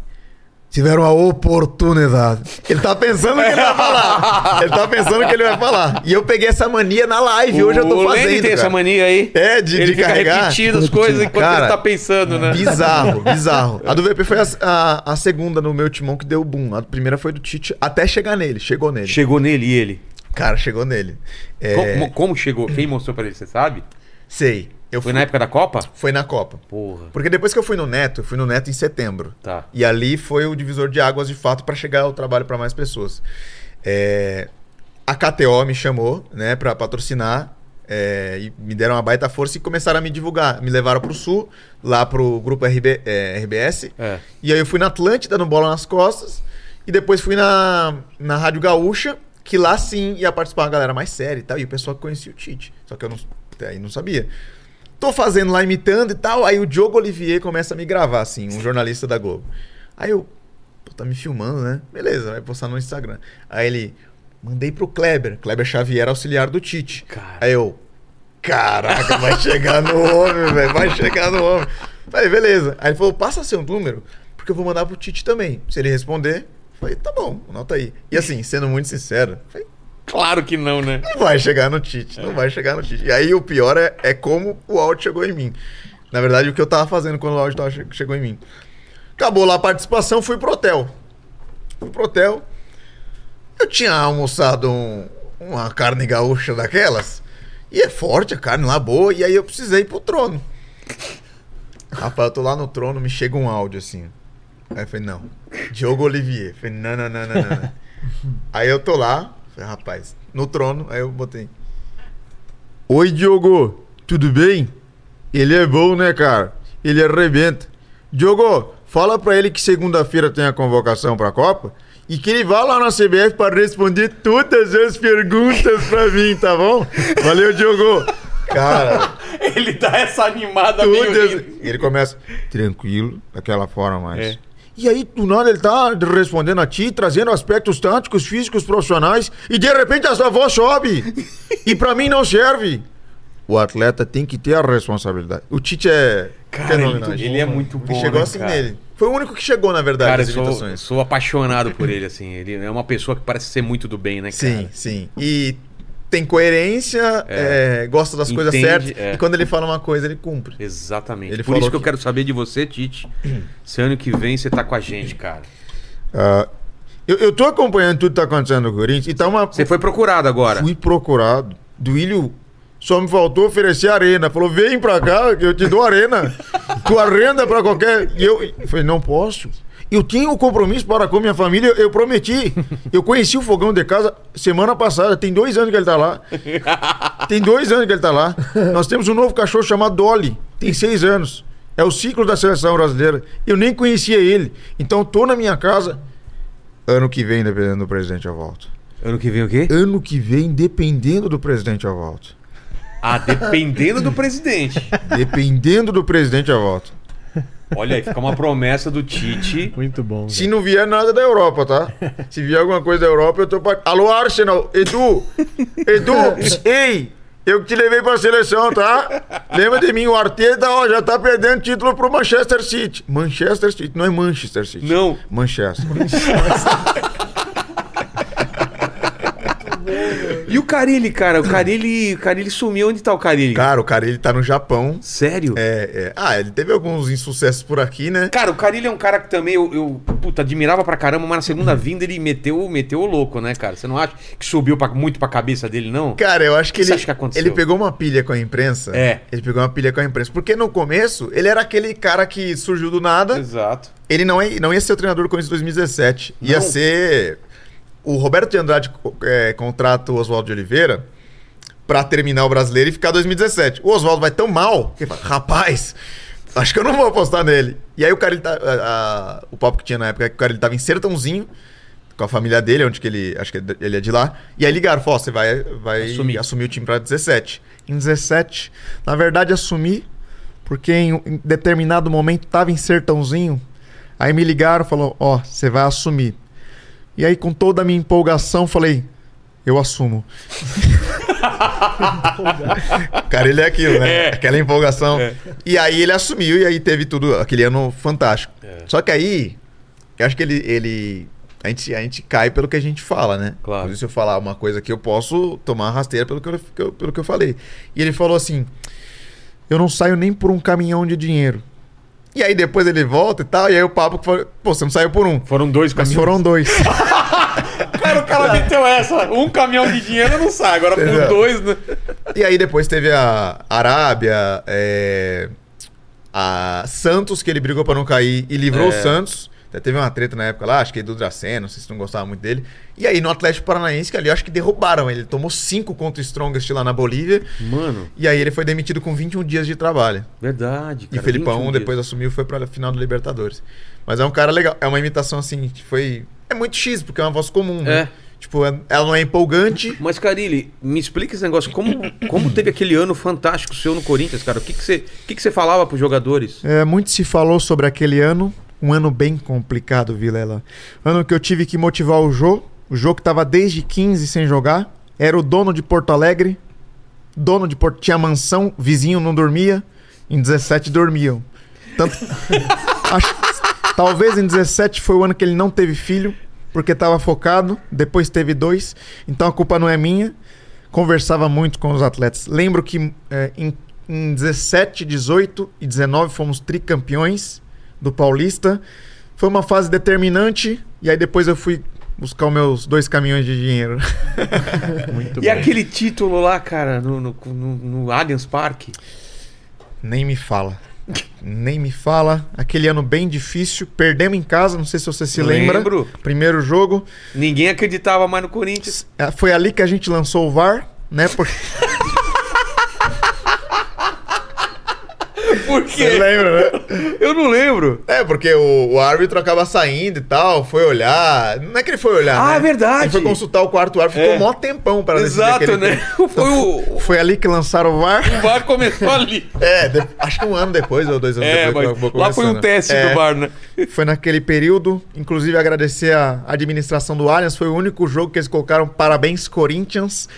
Tiveram a oportunidade. Ele tá pensando que ele vai falar. Ele tá pensando que ele vai falar. E eu peguei essa mania na live. Hoje eu tô o fazendo. tem essa cara. mania aí. É, de, ele de fica carregar. repetindo as coisas enquanto Cara, ele tá pensando, né? Bizarro, [LAUGHS] bizarro. A do VP foi a, a- a segunda no meu timão que deu boom. A primeira foi do Tite, até chegar nele. Chegou nele. Chegou nele e ele. Cara, chegou nele. É, Como, como chegou? Quem mostrou pra ele, você sabe? Sei. Eu Foi fui na época da Copa? Foi na Copa. Porra. Porque depois que eu fui no Neto, eu fui no Neto em setembro. Tá. E ali foi o divisor de águas de fato para chegar ao trabalho para mais pessoas. É, a KTO me chamou, né, para patrocinar. é, e me deram uma baita força e começaram a me divulgar. Me levaram pro sul, lá pro grupo RB, é, RBS. É. E aí eu fui na Atlântida, no Bola nas Costas. E depois fui na, na Rádio Gaúcha, que lá sim ia participar uma galera mais séria e tal. E o pessoal conhecia o Tite. Só que eu não, até aí não sabia. Tô fazendo lá, imitando e tal. Aí o Diogo Olivier começa a me gravar, assim, um jornalista da Globo. Aí eu, pô, tá me filmando, né? Beleza, vai postar no Instagram. Aí ele, mandei pro Kleber. Kleber Xavier, auxiliar do Tite. Cara. Aí eu, caraca, vai chegar no homem, velho, vai chegar no homem. Falei, beleza. Aí ele falou, passa seu número, porque eu vou mandar pro Tite também. Se ele responder, falei, tá bom, anota aí. E assim, sendo muito sincero, falei, Claro que não, né? não vai chegar no Tite, não vai chegar no Tite. E aí o pior é, é como o áudio chegou em mim. Na verdade, o que eu tava fazendo quando o áudio tava, chegou em mim. Acabou lá a participação, fui pro hotel. Fui pro hotel. Eu tinha almoçado um- uma carne gaúcha daquelas. E é forte a carne lá, boa. E aí eu precisei ir pro trono. Rapaz, eu tô lá no trono, me chega um áudio assim. Aí eu falei, não. Diogo Olivier. Eu falei, não, não, não, não, não. [LAUGHS] Aí eu tô lá, falei, rapaz, no trono, aí eu botei. Oi, Diogo, tudo bem? Ele é bom, né, cara? Ele arrebenta. Diogo, fala pra ele que segunda-feira tem a convocação pra Copa e que ele vá lá na CBF pra responder todas as perguntas pra mim, tá bom? Valeu, Diogo. Cara, [LAUGHS] Ele dá essa animada todas... meio... Ele começa tranquilo, daquela forma mais. É. E aí, do nada, ele tá respondendo a ti, trazendo aspectos táticos, físicos, profissionais, e de repente a sua voz sobe. e pra mim não serve. O atleta tem que ter a responsabilidade. O Tite é Cara, fenomenal. ele, ele é muito bom, chegou né, assim cara? nele. Foi o único que chegou, na verdade, Cara, sou, sou apaixonado por ele, assim. Ele é uma pessoa que parece ser muito do bem, né, cara? Sim, sim. E tem coerência, é, gosta das coisas Entende, certas, é. e quando ele fala uma coisa, ele cumpre. Exatamente. Ele Por isso falou que eu que- quero saber de você, Tite. [CLEARS THROAT] Se ano que vem você tá com a gente, cara. Ah, eu, eu tô acompanhando tudo que tá acontecendo no Corinthians, e tá uma... Você foi procurado agora. Fui procurado. Duílio só me faltou oferecer arena. Falou, vem pra cá que eu te dou arena. [LAUGHS] Tu arrenda pra qualquer... E eu, eu falei, não posso. Eu tinha um compromisso para com minha família, eu prometi. Eu conheci o fogão de casa semana passada, tem dois anos que ele tá lá. Tem dois anos que ele tá lá. Nós temos um novo cachorro chamado Dolly, tem seis anos. É o ciclo da seleção brasileira. Eu nem conhecia ele. Então tô na minha casa. Ano que vem, dependendo do presidente, eu volto. Ano que vem o quê? Ano que vem, dependendo do presidente, eu volto. Ah, dependendo do presidente. Dependendo do presidente, eu volto. Olha aí, fica uma promessa do Tite. Muito bom. Se não vier nada da Europa, tá? Se vier alguma coisa da Europa, eu tô pra... Alô, Arsenal! Edu! Edu! [LAUGHS] Ei! Eu que te levei pra seleção, tá? Lembra de mim, o Arteta ó, já tá perdendo título pro Manchester City. Manchester City, não é Manchester City. Não. Manchester. [LAUGHS] E o Carilli, cara? O Carilli, o Carilli sumiu. Onde tá o Carilli? Cara, o cara ele tá no Japão. Sério? É, é. Ah, ele teve alguns insucessos por aqui, né? Cara, o Carilli é um cara que também eu, eu puta, admirava pra caramba, mas na segunda vinda ele meteu, meteu o louco, né, cara? Você não acha que subiu pra- muito pra cabeça dele, não? Cara, eu acho que que você ele, acha que aconteceu? ele pegou uma pilha com a imprensa. É. Ele pegou uma pilha com a imprensa. Porque no começo, ele era aquele cara que surgiu do nada. Exato. Ele não, é, não ia ser o treinador do Corinthians em 2017. Ia Não? ser o Roberto de Andrade é, contrata o Oswaldo de Oliveira pra terminar o brasileiro e ficar 2017. O Oswaldo vai tão mal que ele fala, rapaz, acho que eu não vou apostar nele. E aí o cara, ele tá, a- a- o papo que tinha na época é que o cara ele tava em Sertãozinho, com a família dele, onde que ele, acho que ele é de lá. E aí ligaram, falou, ó, você vai, vai Assumir. assumir. o time pra 17. Em 17, na verdade, assumi, porque em, em determinado momento tava em Sertãozinho. Aí me ligaram, falou, ó, você vai assumir. E aí, com toda a minha empolgação, falei, eu assumo. [LAUGHS] Cara, ele é aquilo, né? Aquela empolgação. E aí ele assumiu e aí teve tudo, aquele ano fantástico. Só que aí, eu acho que ele. ele a, gente, a gente cai pelo que a gente fala, né? Claro. Por isso, se eu falar uma coisa que eu posso tomar rasteira pelo que eu- pelo que eu falei. E ele falou assim: Eu não saio nem por um caminhão de dinheiro. E aí depois ele volta e tal, e aí o papo que falou, pô, você não saiu por um. Foram dois Mas caminhões. foram dois. [LAUGHS] Cara, o cara meteu essa. Um caminhão de dinheiro não sai. Agora por Entendeu? dois, né? E aí depois teve a Arábia, é, a Santos, que ele brigou pra não cair e livrou É. o Santos. Até teve uma treta na época lá, acho que do Dracena, não sei se não gostava muito dele. E aí no Atlético Paranaense, que ali acho que derrubaram ele. Ele tomou cinco contra o Strongest lá na Bolívia. Mano, E aí ele foi demitido com 21 dias de trabalho. verdade. E Cara, Felipão 21 depois dias. assumiu e foi pra final do Libertadores. Mas é um cara legal. É uma imitação assim, que foi. É muito X, porque é uma voz comum, né? É. Tipo, é- ela não é empolgante. Mas, Carilli, me explica esse negócio. Como, como teve aquele ano fantástico seu no Corinthians, cara? O que, que, você, o que, que você falava pros jogadores? É, muito se falou sobre aquele ano, um ano bem complicado, Vilela. Ano que eu tive que motivar o Jô, o Jô que tava desde 15 sem jogar, era o dono de Porto Alegre, dono de Porto, tinha mansão, vizinho não dormia, em 17 dormiam. Tanto, [LAUGHS] acho, talvez em 17 foi o ano que ele não teve filho, porque tava focado, depois teve dois, então a culpa não é minha. Conversava muito com os atletas. Lembro que é, em, em 17, 18 e 19 fomos tricampeões do Paulista. Foi uma fase determinante e aí depois eu fui buscar os meus dois caminhões de dinheiro. [LAUGHS] Muito E bem. aquele título lá, cara, no, no, no, no Allianz Parque? Nem me fala. Nem me fala. Aquele ano bem difícil. Perdemos em casa, não sei se você se lembra. Lembro. Primeiro jogo. Ninguém acreditava mais no Corinthians. É, Foi ali que a gente lançou o VAR, né? Porque... [LAUGHS] Por Você quê? lembra, né? Eu não lembro. É, porque o, o árbitro acaba saindo e tal, foi olhar. Não é que ele foi olhar. Ah, né? é verdade. Ele foi consultar o quarto árbitro, ficou É. mó tempão para Exato, né? [LAUGHS] Foi o, Foi ali que lançaram o VAR. o VAR começou ali. [LAUGHS] É, de- acho que um ano depois ou dois anos É, depois. mas lá foi um teste É, do VAR, né? [LAUGHS] Foi naquele período. Inclusive, agradecer a administração do Allianz. Foi o único jogo que eles colocaram Parabéns Corinthians.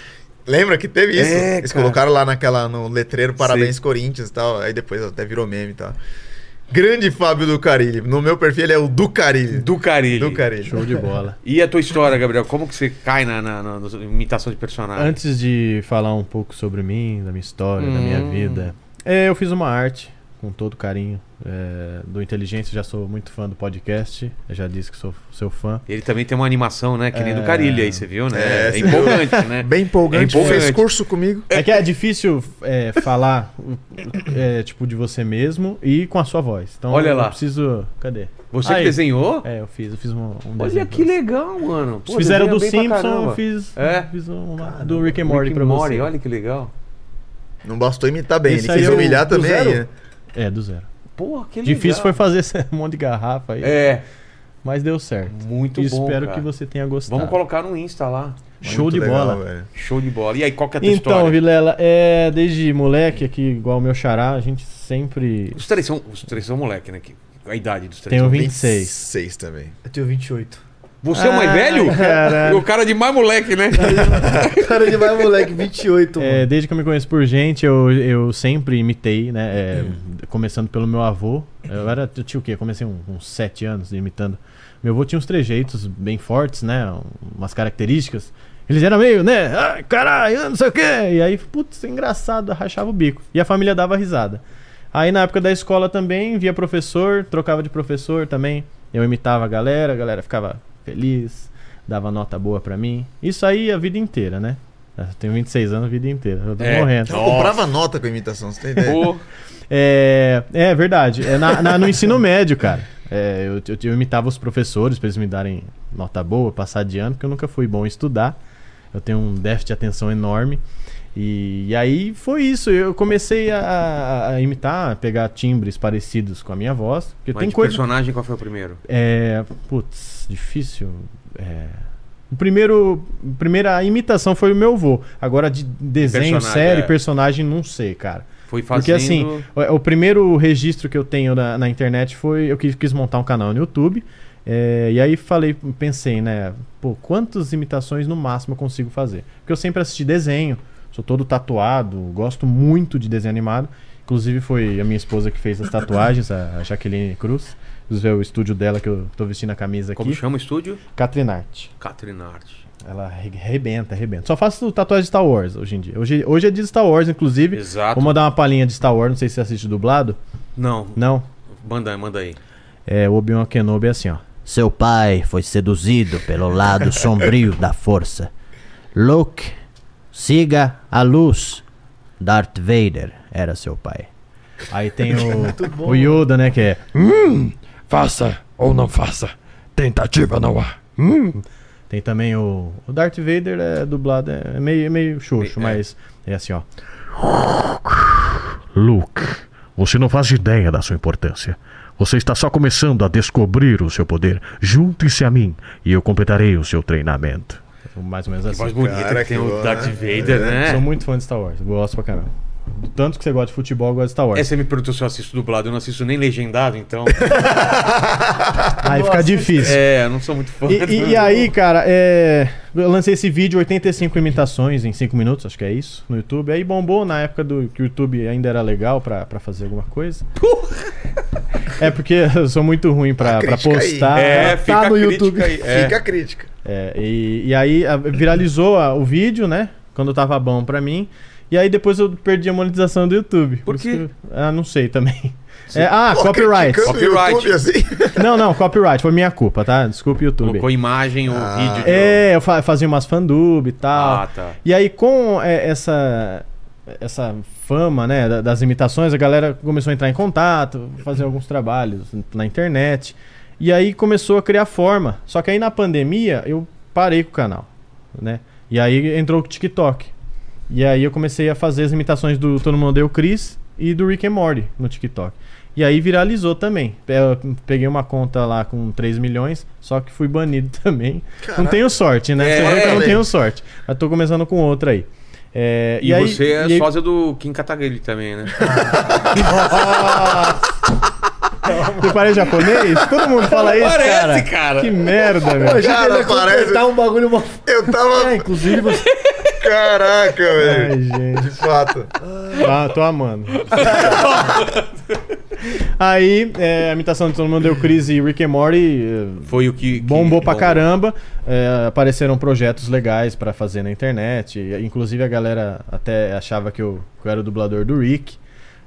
Lembra que teve isso? É, eles cara. colocaram lá naquela, no letreiro Parabéns Sei. Corinthians e tal. Aí depois até virou meme e tal. Grande Fábio do Carilli. No meu perfil ele é o do Carilli. Do Carilli. Do Carilli. Show de bola. [LAUGHS] E a tua história, Gabriel? Como que você cai na, na, na- na imitação de personagem? Antes de falar um pouco sobre mim, da minha história, da minha Hum. vida, é, eu fiz uma arte com todo carinho é, do Inteligência. Já sou muito fã do podcast. Já disse que sou seu fã. Ele também tem uma animação, né? Que nem do É. Carilli aí, você viu, né? É, É, empolgante, né? Bem empolgante. É empolgante. Fez curso comigo. É que é difícil é, falar é, tipo de você mesmo e com a sua voz. Então Olha eu lá. preciso. Cadê? Você que Aí. desenhou? É, eu fiz, eu fiz um, um Olha desenho que legal, mano. Pô, Fizeram do Simpson, eu fiz, É? fiz um lá do Rick and Morty Rick pra and Morty, você. olha que legal. Não bastou imitar bem. Esse ele quis é humilhar do também. zero? É, do zero. Porra, que legal. Difícil foi fazer esse [LAUGHS] monte de garrafa aí, É, mas deu certo. muito E bom, espero cara. que você tenha gostado. Vamos colocar no Insta lá. Show Muito de legal, bola. velho. Show de bola. E aí, qual que é a tua Então, história? Vilela, é, desde moleque aqui, igual o meu xará, a gente sempre Os três são, os três são moleque, né? Que- A idade dos três. tem o são 26. 26 também. Eu tenho 28. Você é o mais Ah, velho? caralho. O cara de mais moleque, né? [LAUGHS] Cara de mais moleque, 28, mano. É, desde que eu me conheço por gente, eu, eu sempre imitei, né? é, começando pelo meu avô. Eu era, eu tinha o quê? Comecei um- uns sete anos imitando. Meu avô tinha uns trejeitos bem fortes, né? Umas características. Eles eram meio, né? Ai, caralho, não sei o quê. E aí, putz, engraçado, rachava o bico. E a família dava risada. Aí na época da escola também, via professor, trocava de professor também. Eu imitava a galera, a galera ficava feliz, dava nota boa pra mim. Isso aí a vida inteira, né? Eu tenho 26 anos a vida inteira. Eu tô É. morrendo. Eu comprava nota com imitação, você tem ideia? É, é verdade. É na- na- no ensino médio, cara. É, eu, eu, eu imitava os professores pra eles me darem nota boa, passar de ano, porque eu nunca fui bom em estudar. Eu tenho um déficit de atenção enorme. E, e aí foi isso. Eu comecei a, a- imitar, a pegar timbres parecidos com a minha voz. Porque Mas tem de coisa. personagem, qual foi o primeiro? É. Putz, difícil. É. O primeiro. a Primeira imitação foi o meu avô. Agora de desenho, Personagem, série, é. personagem, não sei, cara. Foi fazendo... Porque assim, o, o primeiro registro que eu tenho na, na internet foi. Eu quis, quis montar um canal no YouTube. é, e aí falei, pensei, né? Pô, quantas imitações no máximo eu consigo fazer? Porque eu sempre assisti desenho, sou todo tatuado, gosto muito de desenho animado. Inclusive foi a minha esposa que fez as tatuagens, a Jaqueline Cruz. Inclusive é o estúdio dela que eu tô vestindo a camisa Como aqui. chama o estúdio? Catrinarte. Catherine Art. Ela arre- arrebenta, arrebenta. Só faço tatuagem de Star Wars hoje em dia. Hoje, hoje é de Star Wars, inclusive. Exato. Vou mandar uma palhinha de Star Wars, não sei se você assiste dublado. Não, Não? manda, manda aí. É, o Obi-Wan Kenobi é assim, ó. Seu pai foi seduzido pelo lado sombrio da força. Luke, siga a luz. Darth Vader era seu pai. Aí tem [LAUGHS] o, o Yoda, né, que é... Faça ou não faça. Tentativa não há. Hum. Tem também o... O Darth Vader é dublado, é meio, é meio xoxo, É. mas é assim, ó. Luke, você não faz ideia da sua importância. Você está só começando a descobrir o seu poder. Junte-se a mim e eu completarei o seu treinamento. Mais ou menos assim. Voz bonita Cara, que tem que o Darth né? Vader, né? Sou muito fã de Star Wars, gosto pra caramba. Tanto que você gosta de futebol, eu gosto de Star Wars. É, você me perguntou se eu assisto dublado, eu não assisto nem legendado, então. [LAUGHS] Aí fica difícil. é, eu não sou muito fã. E, e- e aí, cara, é, eu lancei esse vídeo, 85 imitações em 5 minutos, acho que é isso, no YouTube. Aí bombou na época do que o YouTube ainda era legal pra, pra fazer alguma coisa. É porque eu sou muito ruim pra, pra crítica aí. postar. É, fica Tá no a crítica YouTube. aí. É. Fica a crítica. É, e, e aí a- viralizou a- o vídeo, né? Quando tava bom pra mim. E aí depois eu perdi a monetização do YouTube. Por quê? eu- ah, não sei também. É, ah, Pô, copyright. Copyright. YouTube, assim. Não, não, copyright. Foi minha culpa, tá? Desculpe, YouTube. Colocou imagem ou Ah. vídeo de É, eu fa- fazia umas fandub e tal. Ah, tá. E aí, com é, essa, essa fama, né, da- das imitações, a galera começou a entrar em contato, fazer alguns trabalhos na internet. E aí começou a criar forma. Só que aí na pandemia eu parei com o canal, né? E aí entrou o TikTok. E aí eu comecei a fazer as imitações do Todo Mundo Deu Chris e do Rick and Morty no TikTok. E aí viralizou também. Eu peguei uma conta lá com 3 milhões, só que fui banido [LAUGHS] também. Não tenho sorte, né? É, Você vê que eu não tenho sorte. Mas tô começando com outra aí. É, E, aí- você é e aí- sósia do Kim Kataguiri também, né? [LAUGHS] [LAUGHS] [LAUGHS] Você parece japonês? Todo mundo fala isso, Parece, cara. cara. Que merda, velho. Cara, parece. Tá um bagulho mó... Eu tava. É, inclusive você... [LAUGHS] Caraca, velho. Ai, gente. De fato. Ah, tô amando. Aí, é, a imitação de todo mundo deu Chris e Rick and Morty eh, Foi o que. que bombou pra caramba. É, apareceram projetos legais pra fazer na internet. Inclusive a galera até achava que eu, que eu era o dublador do Rick.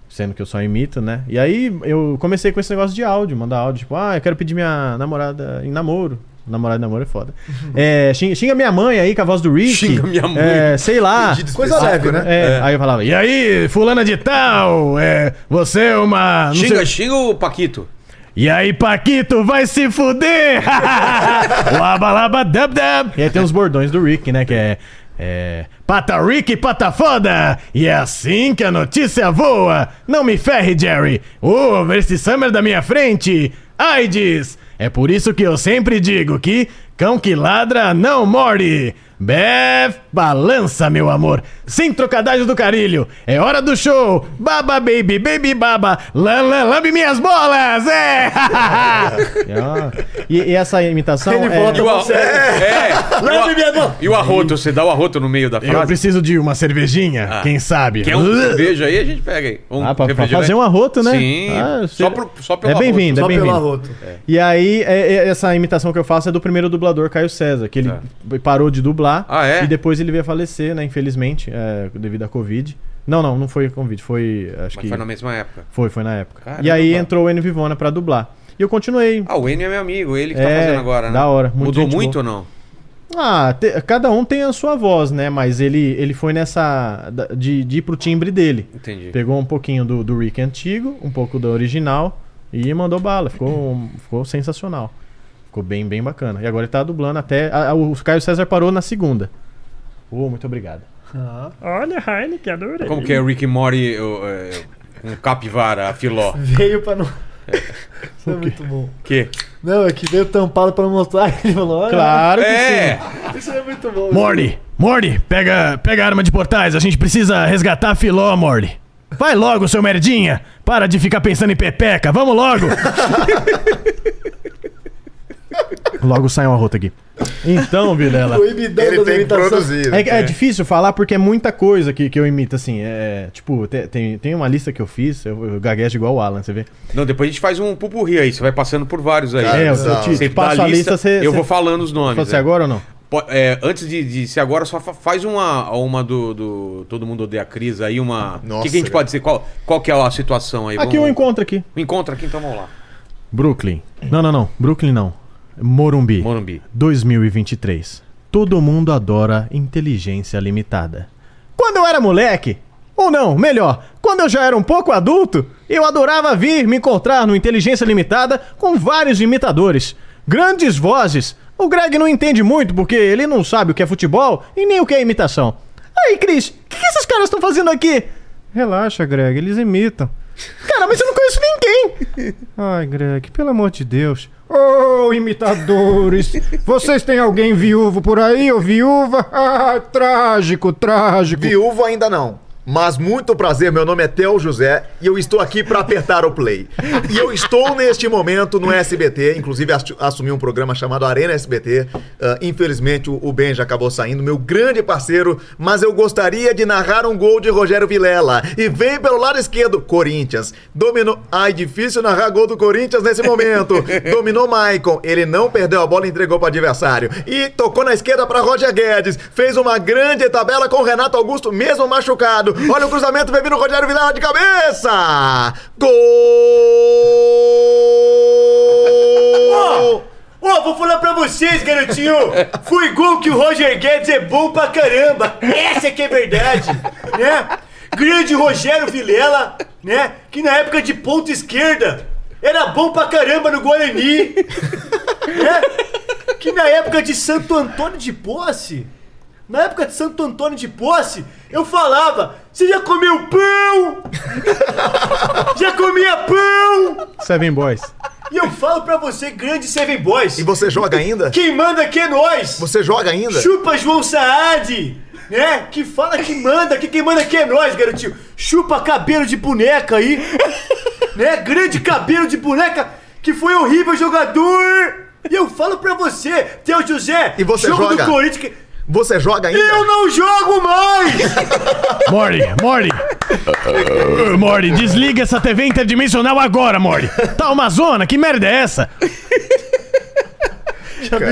Sendo que eu só imito, né? E aí eu comecei com esse negócio de áudio, mandar áudio, tipo, ah, eu quero pedir minha namorada em namoro. Namorada em namoro é foda. [LAUGHS] É, xinga, xinga minha mãe aí com a voz do Rick. Xinga minha mãe. É, sei lá. Coisa leve, É, Aí eu falava, e aí, fulana de tal, é, você é uma... não Xinga, sei- xinga o Paquito. E aí, Paquito, vai se fuder! [LAUGHS] laba, laba, dub, dub. E aí tem os bordões do Rick, né, que é... É, pata Rick, pata foda! E é assim que a notícia voa! Não me ferre, Jerry! Ô, ver esse Summer da minha frente! AIDS! É por isso que eu sempre digo que cão que ladra não morde! Beth, balança, meu amor! Sem trocadilhos do carilho! É hora do show! Baba, baby, baby, baba! Lam, lam, lambe minhas bolas! É! [LAUGHS] e, e essa imitação Ele é... volta E o, você. é, [LAUGHS] Lambe e o, minha mão. e o arroto, você dá o arroto no meio da Eu frase? preciso de uma cervejinha, Ah. quem sabe? Quer um [LAUGHS] cerveja aí, a gente pega aí. Um Ah, pra, pra refrigerante. fazer um arroto, né? Sim, Ah, só, pro, só pelo É bem-vindo, é Só pelo bem-vindo. arroto. E aí, é- é- essa imitação que eu faço é do primeiro dublador, Caio César, que ele parou de dublar. Ah, é? E depois ele veio a falecer, né? Infelizmente, é, devido à Covid. Não, não, não foi Covid, foi. Acho Mas que. foi na mesma época. Foi, foi na época. Caramba. E aí entrou o Enio Vivona pra dublar. E eu continuei. Ah, o Enio é meu amigo, ele que tá É, fazendo agora, né? da hora, muito Mudou muito boa. ou não? Ah, te- cada um tem a sua voz, né? Mas ele, ele foi nessa. De, de ir pro timbre dele. Entendi. Pegou um pouquinho do, do Rick antigo, um pouco do original, E mandou bala, ficou, ficou sensacional. Ficou bem, bem bacana. E agora ele tá dublando até. a- a- o Caio César parou na segunda. Ô, muito obrigado. Olha, Heineken, adorei. Como que é Rick e o, é, com capivara, a filó? [LAUGHS] Veio pra não. [LAUGHS] Isso é muito bom. Que? Não, é que veio tampado pra não mostrar. [LAUGHS] Ele falou, olha. Claro que É! sim. Isso é muito bom. Morty, Morty, pega, pega a arma de portais. A gente precisa resgatar a Filó, Morty. Vai logo, seu merdinha. Para de ficar pensando em pepeca. Vamos logo. Logo sai uma rota aqui. Então, Vilela. [LAUGHS] Proibidão Ele das tem que imitações. produzir. É, que é difícil falar porque é muita coisa que, que eu imito, assim. É, tipo, te- tem, tem uma lista que eu fiz, eu, eu gaguejo igual o Alan, você vê? Não, depois a gente faz um pupurri aí, você vai passando por vários aí. Cara, é, eu, te, Você te passo a lista, você. eu você- vou falando os nomes. Pode ser é. agora ou não? Po- é, antes de, de ser agora, só fa- faz uma, uma do, do Todo Mundo Odeia a Cris aí, uma... O que, que a gente cara. pode dizer? Qual, qual que é a situação aí? Aqui um encontro aqui. um encontro aqui, então vamos lá. Brooklyn. Não, não, não. Brooklyn não. Morumbi. Morumbi. 2023. Todo mundo adora inteligência limitada. Quando eu era moleque, ou não, melhor, quando eu já era um pouco adulto, eu adorava vir me encontrar no Inteligência Limitada com vários imitadores. Grandes vozes. O Greg não entende muito porque ele não sabe o que é futebol e nem o que é imitação. Aí, Cris, o que, que esses caras estão fazendo aqui? Relaxa, Greg, eles imitam. Cara, mas eu não conheço ninguém. Ai, Greg, pelo amor de Deus. Ô, imitadores! Vocês têm alguém viúvo por aí, ou viúva? Ah, trágico, trágico. Viúvo ainda não. Mas muito prazer, meu nome é Theo José e eu estou aqui para apertar o play. E eu estou neste momento no SBT, inclusive assu- assumi um programa chamado Arena SBT. Ah, infelizmente o Ben já acabou saindo, meu grande parceiro, mas eu gostaria de narrar um gol de Rogério Vilela. E vem pelo lado esquerdo, Corinthians. Dominou. Ai, difícil narrar gol do Corinthians nesse momento. Dominou Maicon, ele não perdeu a bola entregou para adversário. E tocou na esquerda para Roger Guedes. Fez uma grande tabela com Renato Augusto, mesmo machucado. Olha o cruzamento, vem vindo o Rogério Vilela de cabeça! Gol! Ó, vou falar pra vocês, garotinho. Foi gol que o Roger Guedes é bom pra caramba. Essa é que é verdade, né? Grande Rogério Vilela, né? Que na época de ponta esquerda era bom pra caramba no Guarani, né? Que na época de Santo Antônio de Posse, na época de Santo Antônio de Posse, eu falava: Você já comeu pão? [LAUGHS] Já comia pão? Seven Boys. E eu falo pra você, grande Seven Boys. E você joga ainda? Quem manda aqui é nós! Você joga ainda? Chupa João Saad! Né? Que fala que manda, que quem manda aqui é nós, garotinho! Chupa cabelo de boneca aí! né? Grande cabelo de boneca que foi horrível jogador! E eu falo pra você, Teu José, E você jogo joga? do Corinthians. que- Você joga ainda? Eu não jogo mais! Morty, Morty. Uh, Morty, desliga essa TV interdimensional agora, Morty. Tá uma zona, que merda é essa?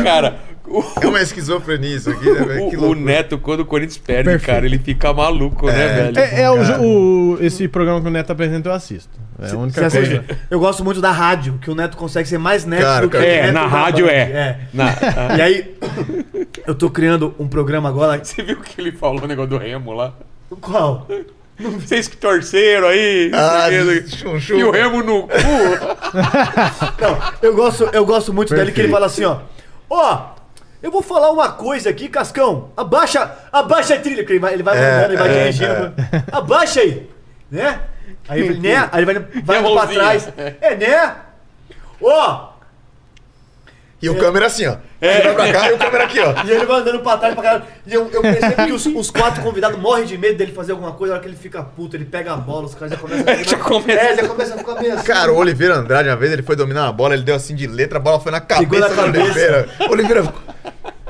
Cara, o, É uma esquizofrenia isso aqui, né, velho? O, o. Neto, quando o Corinthians perde, Perfeito. cara, ele fica maluco, né, velho? É, é o, o- esse programa que o Neto apresenta eu assisto. É a única coisa. assiste? Eu gosto muito da rádio, que o Neto consegue ser mais neto Cara, do que cara. o É, Neto na rádio Band. é. Na- [LAUGHS] E aí, eu tô criando um programa agora. [LAUGHS] Você viu que ele falou o negócio do Remo lá? Qual? Vocês que torceram aí. Ah, o e o Remo no cu. [LAUGHS] Não, eu gosto, eu gosto muito dele que ele Perfeito. fala assim, ó. Ó, eu vou falar uma coisa aqui, Cascão. Abaixa, abaixa a trilha, que ele vai, ele vai É, mandando, ele vai é, dirigindo. Abaixa aí, né? Aí ele, né? Aí ele vai, vai pra mãozinha? trás. É, né? Ó, E o câmera assim, ó. Ele vai pra cá e o câmera aqui, ó. E ele vai andando pra trás pra caralho. E eu, eu percebo que os, os quatro convidados morrem de medo dele fazer alguma coisa. Na hora que ele fica puto, ele pega a bola, os caras já começam a. [LAUGHS] Já começa- É, já começa a ficar meio assim. Cara, o Oliveira Andrade, uma vez, ele foi dominar a bola, ele deu assim de letra, a bola foi na cabeça na do cabeça. Oliveira. Oliveira,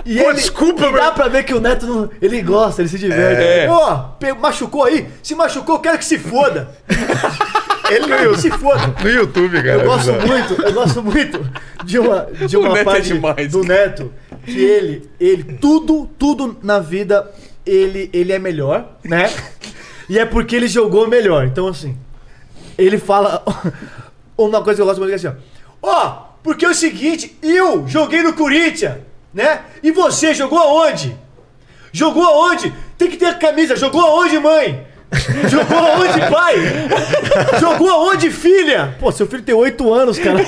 E Pô, ele, desculpa, e dá pra ver que o Neto não, ele gosta, ele se diverte. É. Pe- machucou aí? Se machucou, eu quero que se foda. [LAUGHS] ele no, Quero que se foda. [LAUGHS] no YouTube, cara. Eu gosto bizarro. muito, eu gosto muito de uma, de uma é parte demais, do. Neto que ele, ele, tudo, tudo na vida, ele, ele é melhor, né? E é porque ele jogou melhor. Então, assim, ele fala [LAUGHS] uma coisa que eu gosto muito é assim, ó. Ó, porque é o seguinte, eu joguei no Corinthians, né? E você jogou aonde? Jogou aonde? Tem que ter camisa. Jogou aonde, mãe? Jogou aonde, pai? Jogou aonde, filha? Pô, seu filho tem 8 anos, cara.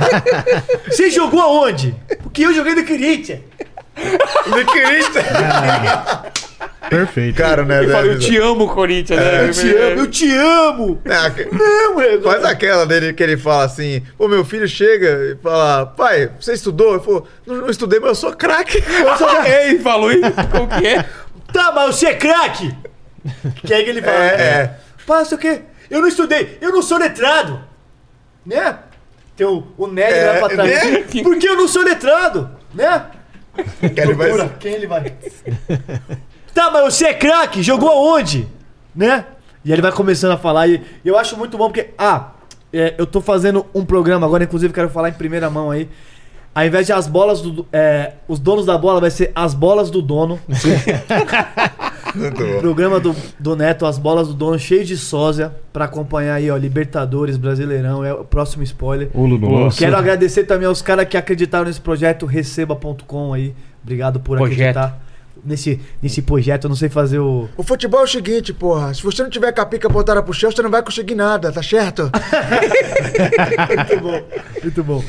[LAUGHS] Você jogou aonde? Porque eu joguei no Corinthians. [LAUGHS] Corinthians. Perfeito. Cara, né? Ele fala, eu te amo, Corinthians, né? Eu te amo, eu te amo. É, Não, é. Faz aquela dele que ele fala assim: Pô, meu filho chega e fala, pai, você estudou? Eu falo, não, não estudei, mas eu sou craque. Eu sou... É, [LAUGHS] ele falou isso. Como que é? Tá, mas você é craque. Que aí que ele fala. É, é. Pai, sei o quê? Eu não estudei, eu não sou letrado. Né? Tem o, o nerd É, lá pra trás. né? Porque eu não sou letrado, né? Que ele vai- Quem ele vai? [LAUGHS] tá, mas você é craque, jogou aonde? Né? E ele vai começando a falar e eu acho muito bom porque, ah, é, eu tô fazendo um programa agora, inclusive quero falar em primeira mão aí. Ao invés de as bolas do. É, os donos da bola vai ser as bolas do dono. [LAUGHS] [LAUGHS] Muito bom. Programa do, do Neto, as bolas do dono, cheio de sósia, pra acompanhar aí, ó, Libertadores, Brasileirão, é o próximo spoiler. Lulu, Quero agradecer também aos caras que acreditaram nesse projeto, receba.com aí. Obrigado por Projeto. acreditar nesse, nesse projeto. Eu não sei fazer o. O futebol é o seguinte, porra. Se você não tiver com a pica botada pro chão, você não vai conseguir nada, tá certo? [LAUGHS] muito bom, muito bom.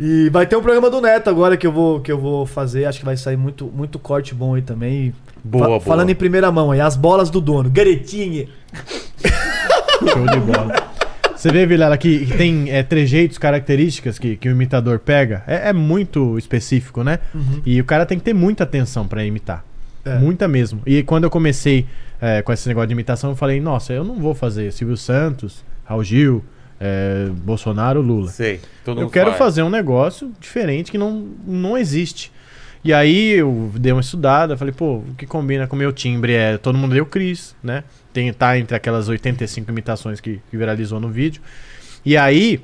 E vai ter um programa do Neto agora que eu vou, que eu vou fazer. Acho que vai sair muito, muito corte bom aí também. Boa, boa. Falando em primeira mão aí, as bolas do dono. Garetinha. Show de bola. Você vê, Vilela, que, que tem é, trejeitos, características que, que o imitador pega. É, é muito específico, né? E o cara tem que ter muita atenção pra imitar. É. Muita mesmo. E quando eu comecei é, com esse negócio de imitação, eu falei, nossa, eu não vou fazer Silvio Santos, Raul Gil, é, Bolsonaro, Lula. Sei. Todo Eu quero faz. fazer um negócio diferente que não, não existe. E aí eu dei uma estudada, falei, pô, o que combina com o meu timbre é todo mundo deu Cris, né? Tem, tá entre aquelas 85 imitações que, que viralizou no vídeo. E aí,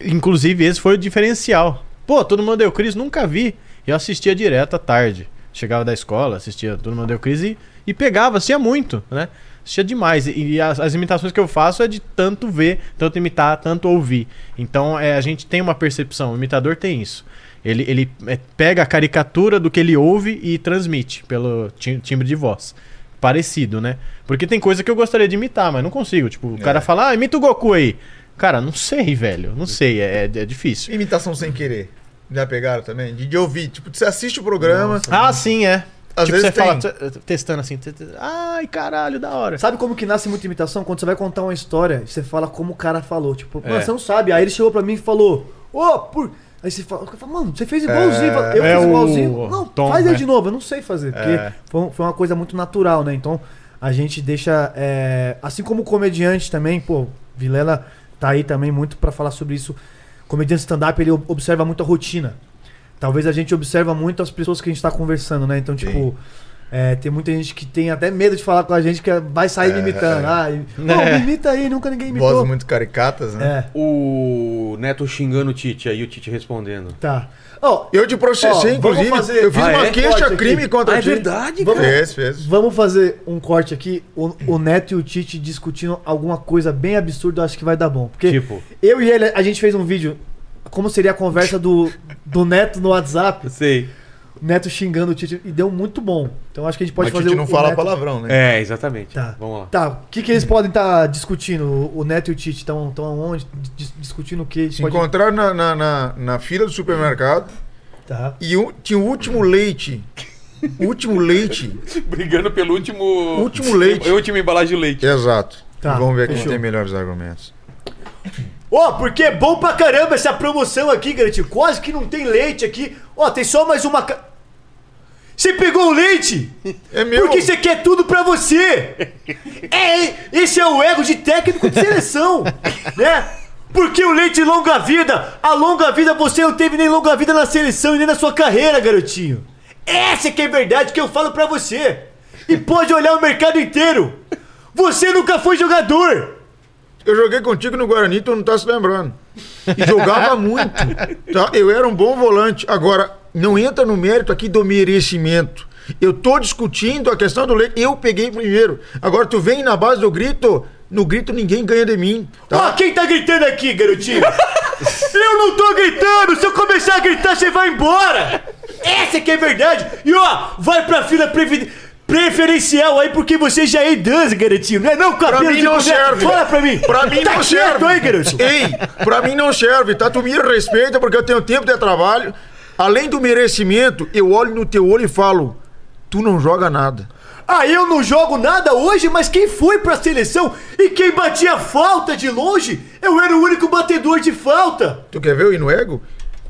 inclusive, esse foi o diferencial. Pô, todo mundo deu Cris, nunca vi. Eu assistia direto à tarde. Chegava da escola, assistia todo mundo deu Cris e, e pegava, assistia muito, né? Assistia demais. E, e as, as imitações que eu faço é de tanto ver, tanto imitar, tanto ouvir. Então é, a gente tem uma percepção, o imitador tem isso. Ele, ele é, pega a caricatura do que ele ouve e transmite pelo ti- timbre de voz. Parecido, né? Porque tem coisa que eu gostaria de imitar, mas não consigo. Tipo, o cara fala, ah, imita o Goku aí. Cara, não sei, velho. Não sei, é, é difícil. Imitação sem querer. Já pegaram também? De, de ouvir. Tipo, você assiste o programa. Ah, sim, é. Às tipo, vezes você fala, tem. t- testando assim. Ai, caralho, da hora. Sabe como que nasce muita imitação? Quando você vai contar uma história, você fala como o cara falou. Tipo, É. você não sabe. Aí ele chegou pra mim e falou, ô, por. Aí você fala, mano, você fez igualzinho. Eu É fiz o igualzinho. Não, tom, faz aí né? de novo. Eu não sei fazer. Porque É. foi, um- foi uma coisa muito natural, né? Então, a gente deixa. é, assim como o comediante também, pô, Vilela tá aí também muito pra falar sobre isso. Comediante stand-up, ele ob- observa muito a rotina. Talvez a gente observa muito as pessoas que a gente tá conversando, né? Então, tipo. É, tem muita gente que tem até medo de falar com a gente que vai sair me imitando. Ah, e, "Ô, [LAUGHS] É. me imita aí, nunca ninguém imitou. Vozes muito caricatas, né? É, O Neto xingando o Tite, aí o Tite respondendo. tá. Ó, Eu te processei, vamos inclusive. fazer- Eu fiz Ah, uma é? Queixa aqui. crime contra Ah, é ti. verdade, Vamos- cara. Fez, fez. vamos fazer um corte aqui. O, o Neto e o Tite discutindo alguma coisa bem absurda, eu acho que vai dar bom. Porque Tipo, eu e ele, a gente fez um vídeo. Como seria a conversa do, do Neto no WhatsApp? sei. Neto xingando o Tite. E deu muito bom. Então acho que a gente pode Mas fazer Tite não o fala Neto... palavrão, né? É, exatamente. Tá. Vamos lá. Tá, o que, que eles podem estar discutindo? O- O Neto e o Tite estão onde? Dis- discutindo o quê? Se podem- encontraram na, na, na, na fila do supermercado Tá. e um- tinha o último leite. O último leite. [LAUGHS] Brigando pelo último. Último leite. A última embalagem de leite. Exato. Tá, E vamos ver quem tem melhores argumentos. Ó, porque é bom pra caramba essa promoção aqui, garotinho. Quase que não tem leite aqui. Ó, tem só mais uma. ca- Você pegou o leite? É meu. Porque você quer tudo pra você. [LAUGHS] É, esse é o ego de técnico de seleção, [LAUGHS] né? Porque o leite longa vida, a longa vida você não teve nem longa vida na seleção e nem na sua carreira, garotinho. Essa que é a verdade que eu falo pra você. E pode olhar o mercado inteiro. Você nunca foi jogador. Eu joguei contigo no Guarani, tu não tá se lembrando. E jogava [LAUGHS] muito. Tá? Eu era um bom volante. Agora, não entra no mérito aqui do merecimento. Eu tô discutindo a questão do leite. Eu peguei primeiro. Agora, tu vem na base do grito. No grito, ninguém ganha de mim. Ó, Tá? quem tá gritando aqui, garotinho? [LAUGHS] eu não tô gritando! Se eu começar a gritar, você vai embora! Essa que é verdade! E ó, vai pra fila previden- preferencial aí porque você já é idoso, garotinho. Não é não, Pra cabelo mim de não serve. Fala pra mim. Pra mim tá não serve. aí. Ei, pra mim não serve, tá? Tu me respeita porque eu tenho tempo de trabalho. Além do merecimento, eu olho no teu olho e falo: tu não joga nada. Ah, eu não jogo nada hoje, mas quem foi pra seleção e quem batia falta de longe, eu era o único batedor de falta. Tu quer ver o hino ego?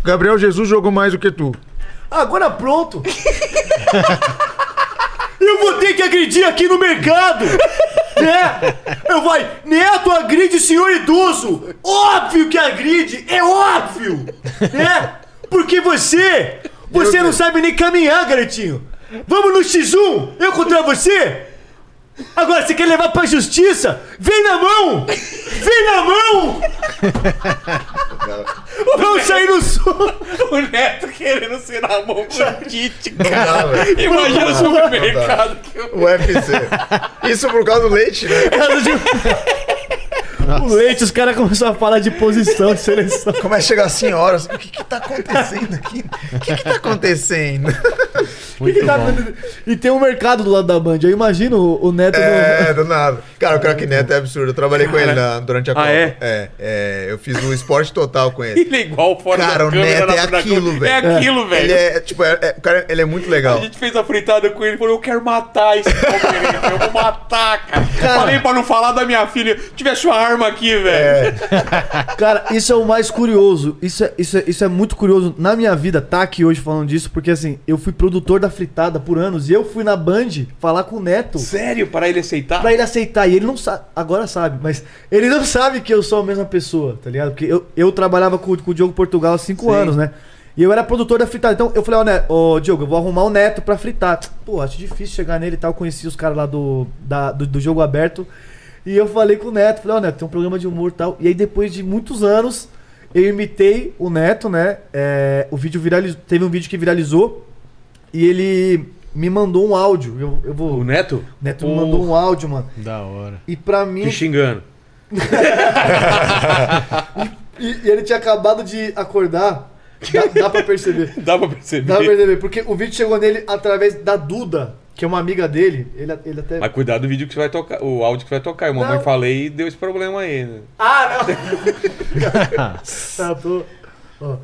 Gabriel Jesus jogou mais do que tu. Agora pronto. [LAUGHS] Eu vou ter que agredir aqui no mercado. [LAUGHS] Né? Eu vai, Neto agride senhor idoso. Óbvio que agride, é óbvio. Né? Porque você, você não sabe nem caminhar, garotinho. Vamos no X1, eu contra você. Agora, você quer levar pra justiça? Vem na mão! Vem na mão! [LAUGHS] Vamos sair no som! [LAUGHS] O Neto querendo ser na mão com o Tite, dá, cara. velho. Imagina o supermercado. O UFC. Isso por causa do leite, né? [LAUGHS] O leite, os caras começaram a falar de posição de seleção. Começa a chegar assim horas. O que que tá acontecendo aqui? O que que tá acontecendo? E que tá acontecendo? E tem um mercado do lado da Band. Eu imagino o o Neto. É, do nada. Cara, o craque Neto é absurdo. Eu trabalhei com ele na- durante a Ah, Copa. é? é? É, eu fiz o esporte total com ele. Ele é igual fora Cara, da o câmera. Neto é na- aquilo, velho. É aquilo, velho. Ele é, tipo, é, é- o cara, ele é muito legal. A gente fez a fritada com ele e falou: Eu quero matar esse palmeirense, eu vou matar, cara. Falei pra não falar da minha filha. Tivesse uma arma aqui, velho. [LAUGHS] Cara, isso é o mais curioso. Isso é, isso, é, isso é muito curioso na minha vida, tá aqui hoje falando disso, porque assim, eu fui produtor da fritada por anos e eu fui na Band falar com o Neto. Sério, para ele aceitar? Pra ele aceitar. E ele não sabe. Agora sabe, mas ele não sabe que eu sou a mesma pessoa, tá ligado? Porque eu, eu trabalhava com, com o Diogo Portugal há cinco Sim. anos, né? E eu era produtor da fritada. Então eu falei, ó, né, ô Diogo, eu vou arrumar o Neto pra fritar. Pô, acho difícil chegar nele e tal. Eu conheci os caras lá do, da- do, do jogo aberto. E eu falei com o Neto, falei, ó, Neto, tem um programa de humor e tal. E aí depois de muitos anos, eu imitei o Neto, né? É, o vídeo viralizou. Teve um vídeo que viralizou. E ele me mandou um áudio. Eu, eu vou. O Neto? O Neto me mandou um áudio, mano. Da hora. E pra mim. Te xingando. [LAUGHS] E, e ele tinha acabado de acordar. Dá, dá pra perceber. [LAUGHS] Dá pra perceber. Dá pra perceber, porque o vídeo chegou nele através da Duda, que é uma amiga dele. Ele, ele até. Mas cuidado do vídeo que você vai tocar, o áudio que vai tocar. Eu mamãe Não. falei e deu esse problema aí, né? Ah, não! [LAUGHS] tá, tô. Ó.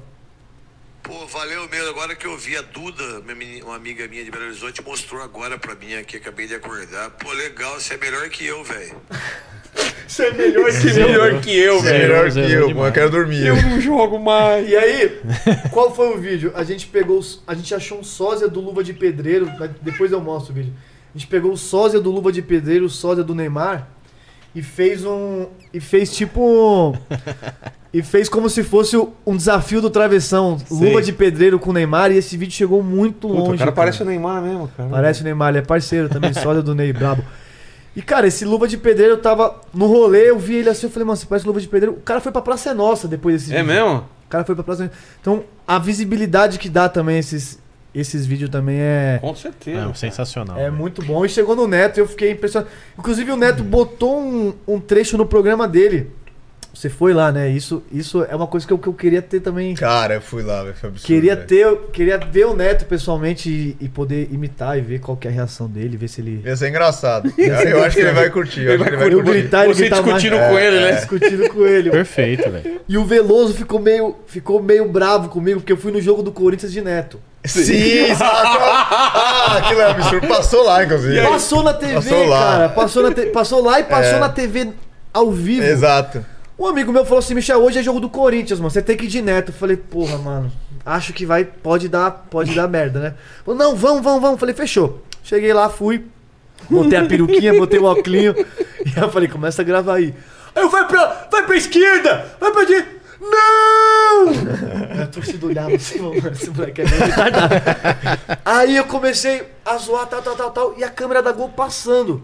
Pô, valeu mesmo. Agora que eu vi a Duda, minha uma amiga minha de Belo Horizonte, mostrou agora pra mim aqui, acabei de acordar. Pô, legal, você é melhor que eu, velho. Você é melhor que eu. Melhor que eu, velho. melhor que eu, mano. Eu quero dormir. Eu não jogo mais. E aí, qual foi o vídeo? A gente pegou. os- A gente achou um sósia do Luva de Pedreiro. Depois eu mostro o vídeo. A gente pegou o sósia do Luva de Pedreiro, o sósia do Neymar. E fez um. E fez tipo. [LAUGHS] e fez como se fosse um desafio do travessão. Luva de Pedreiro com o Neymar. E esse vídeo chegou muito Puta, longe. o cara parece o Neymar mesmo, cara. Parece o Neymar, ele é parceiro também, [LAUGHS] sósia do Ney, brabo. E, cara, esse Luva de Pedreiro tava no rolê, eu vi ele assim, eu falei, mano, você parece Luva de Pedreiro. O cara foi pra Praça é Nossa depois desse É vídeo. mesmo? O cara foi pra Praça é Nossa. Então, a visibilidade que dá também esses, esses vídeos também é... Com certeza. É, sensacional. É velho. muito bom. E chegou no Neto e eu fiquei impressionado. Inclusive, o Neto botou um, um trecho no programa dele. Você foi lá, né? Isso, isso é uma coisa que eu, que eu queria ter também. Cara, eu fui lá, velho. Foi absurdo. Queria velho. ter, queria ver o Neto pessoalmente e, e poder imitar e ver qual que é a reação dele, ver se ele. Ia ser engraçado. [LAUGHS] Eu, eu acho que ele vai curtir. Eu acho que ele vai Eu curtir. gritar, ele Você gritar discutindo mais. com ele, né? Discutindo com ele. Perfeito, velho. E o Veloso ficou meio, ficou meio bravo comigo, porque eu fui no jogo do Corinthians de Neto. Sim, [LAUGHS] saco. Ah, aquilo é absurdo. Passou lá, inclusive. Passou na TV, Passou lá. cara. Passou, na te- passou lá e passou É. na TV ao vivo. Exato. Um amigo meu falou assim: Michel, hoje é jogo do Corinthians, mano. Você tem que ir de neto. Eu falei, porra, mano. Acho que vai. Pode dar, pode dar merda, né? Falou, não, vamos, vamos, vamos. Falei, fechou. Cheguei lá, fui. Botei a peruquinha, botei o óculos. [LAUGHS] E eu falei, começa a gravar aí. Aí eu vai pra. Vai pra esquerda! Vai pra direita! Não! [LAUGHS] A torcida olhava assim, mano, esse moleque é meio retardado. Aí eu comecei a zoar, tal, tal, tal, tal, e a câmera da Gol passando.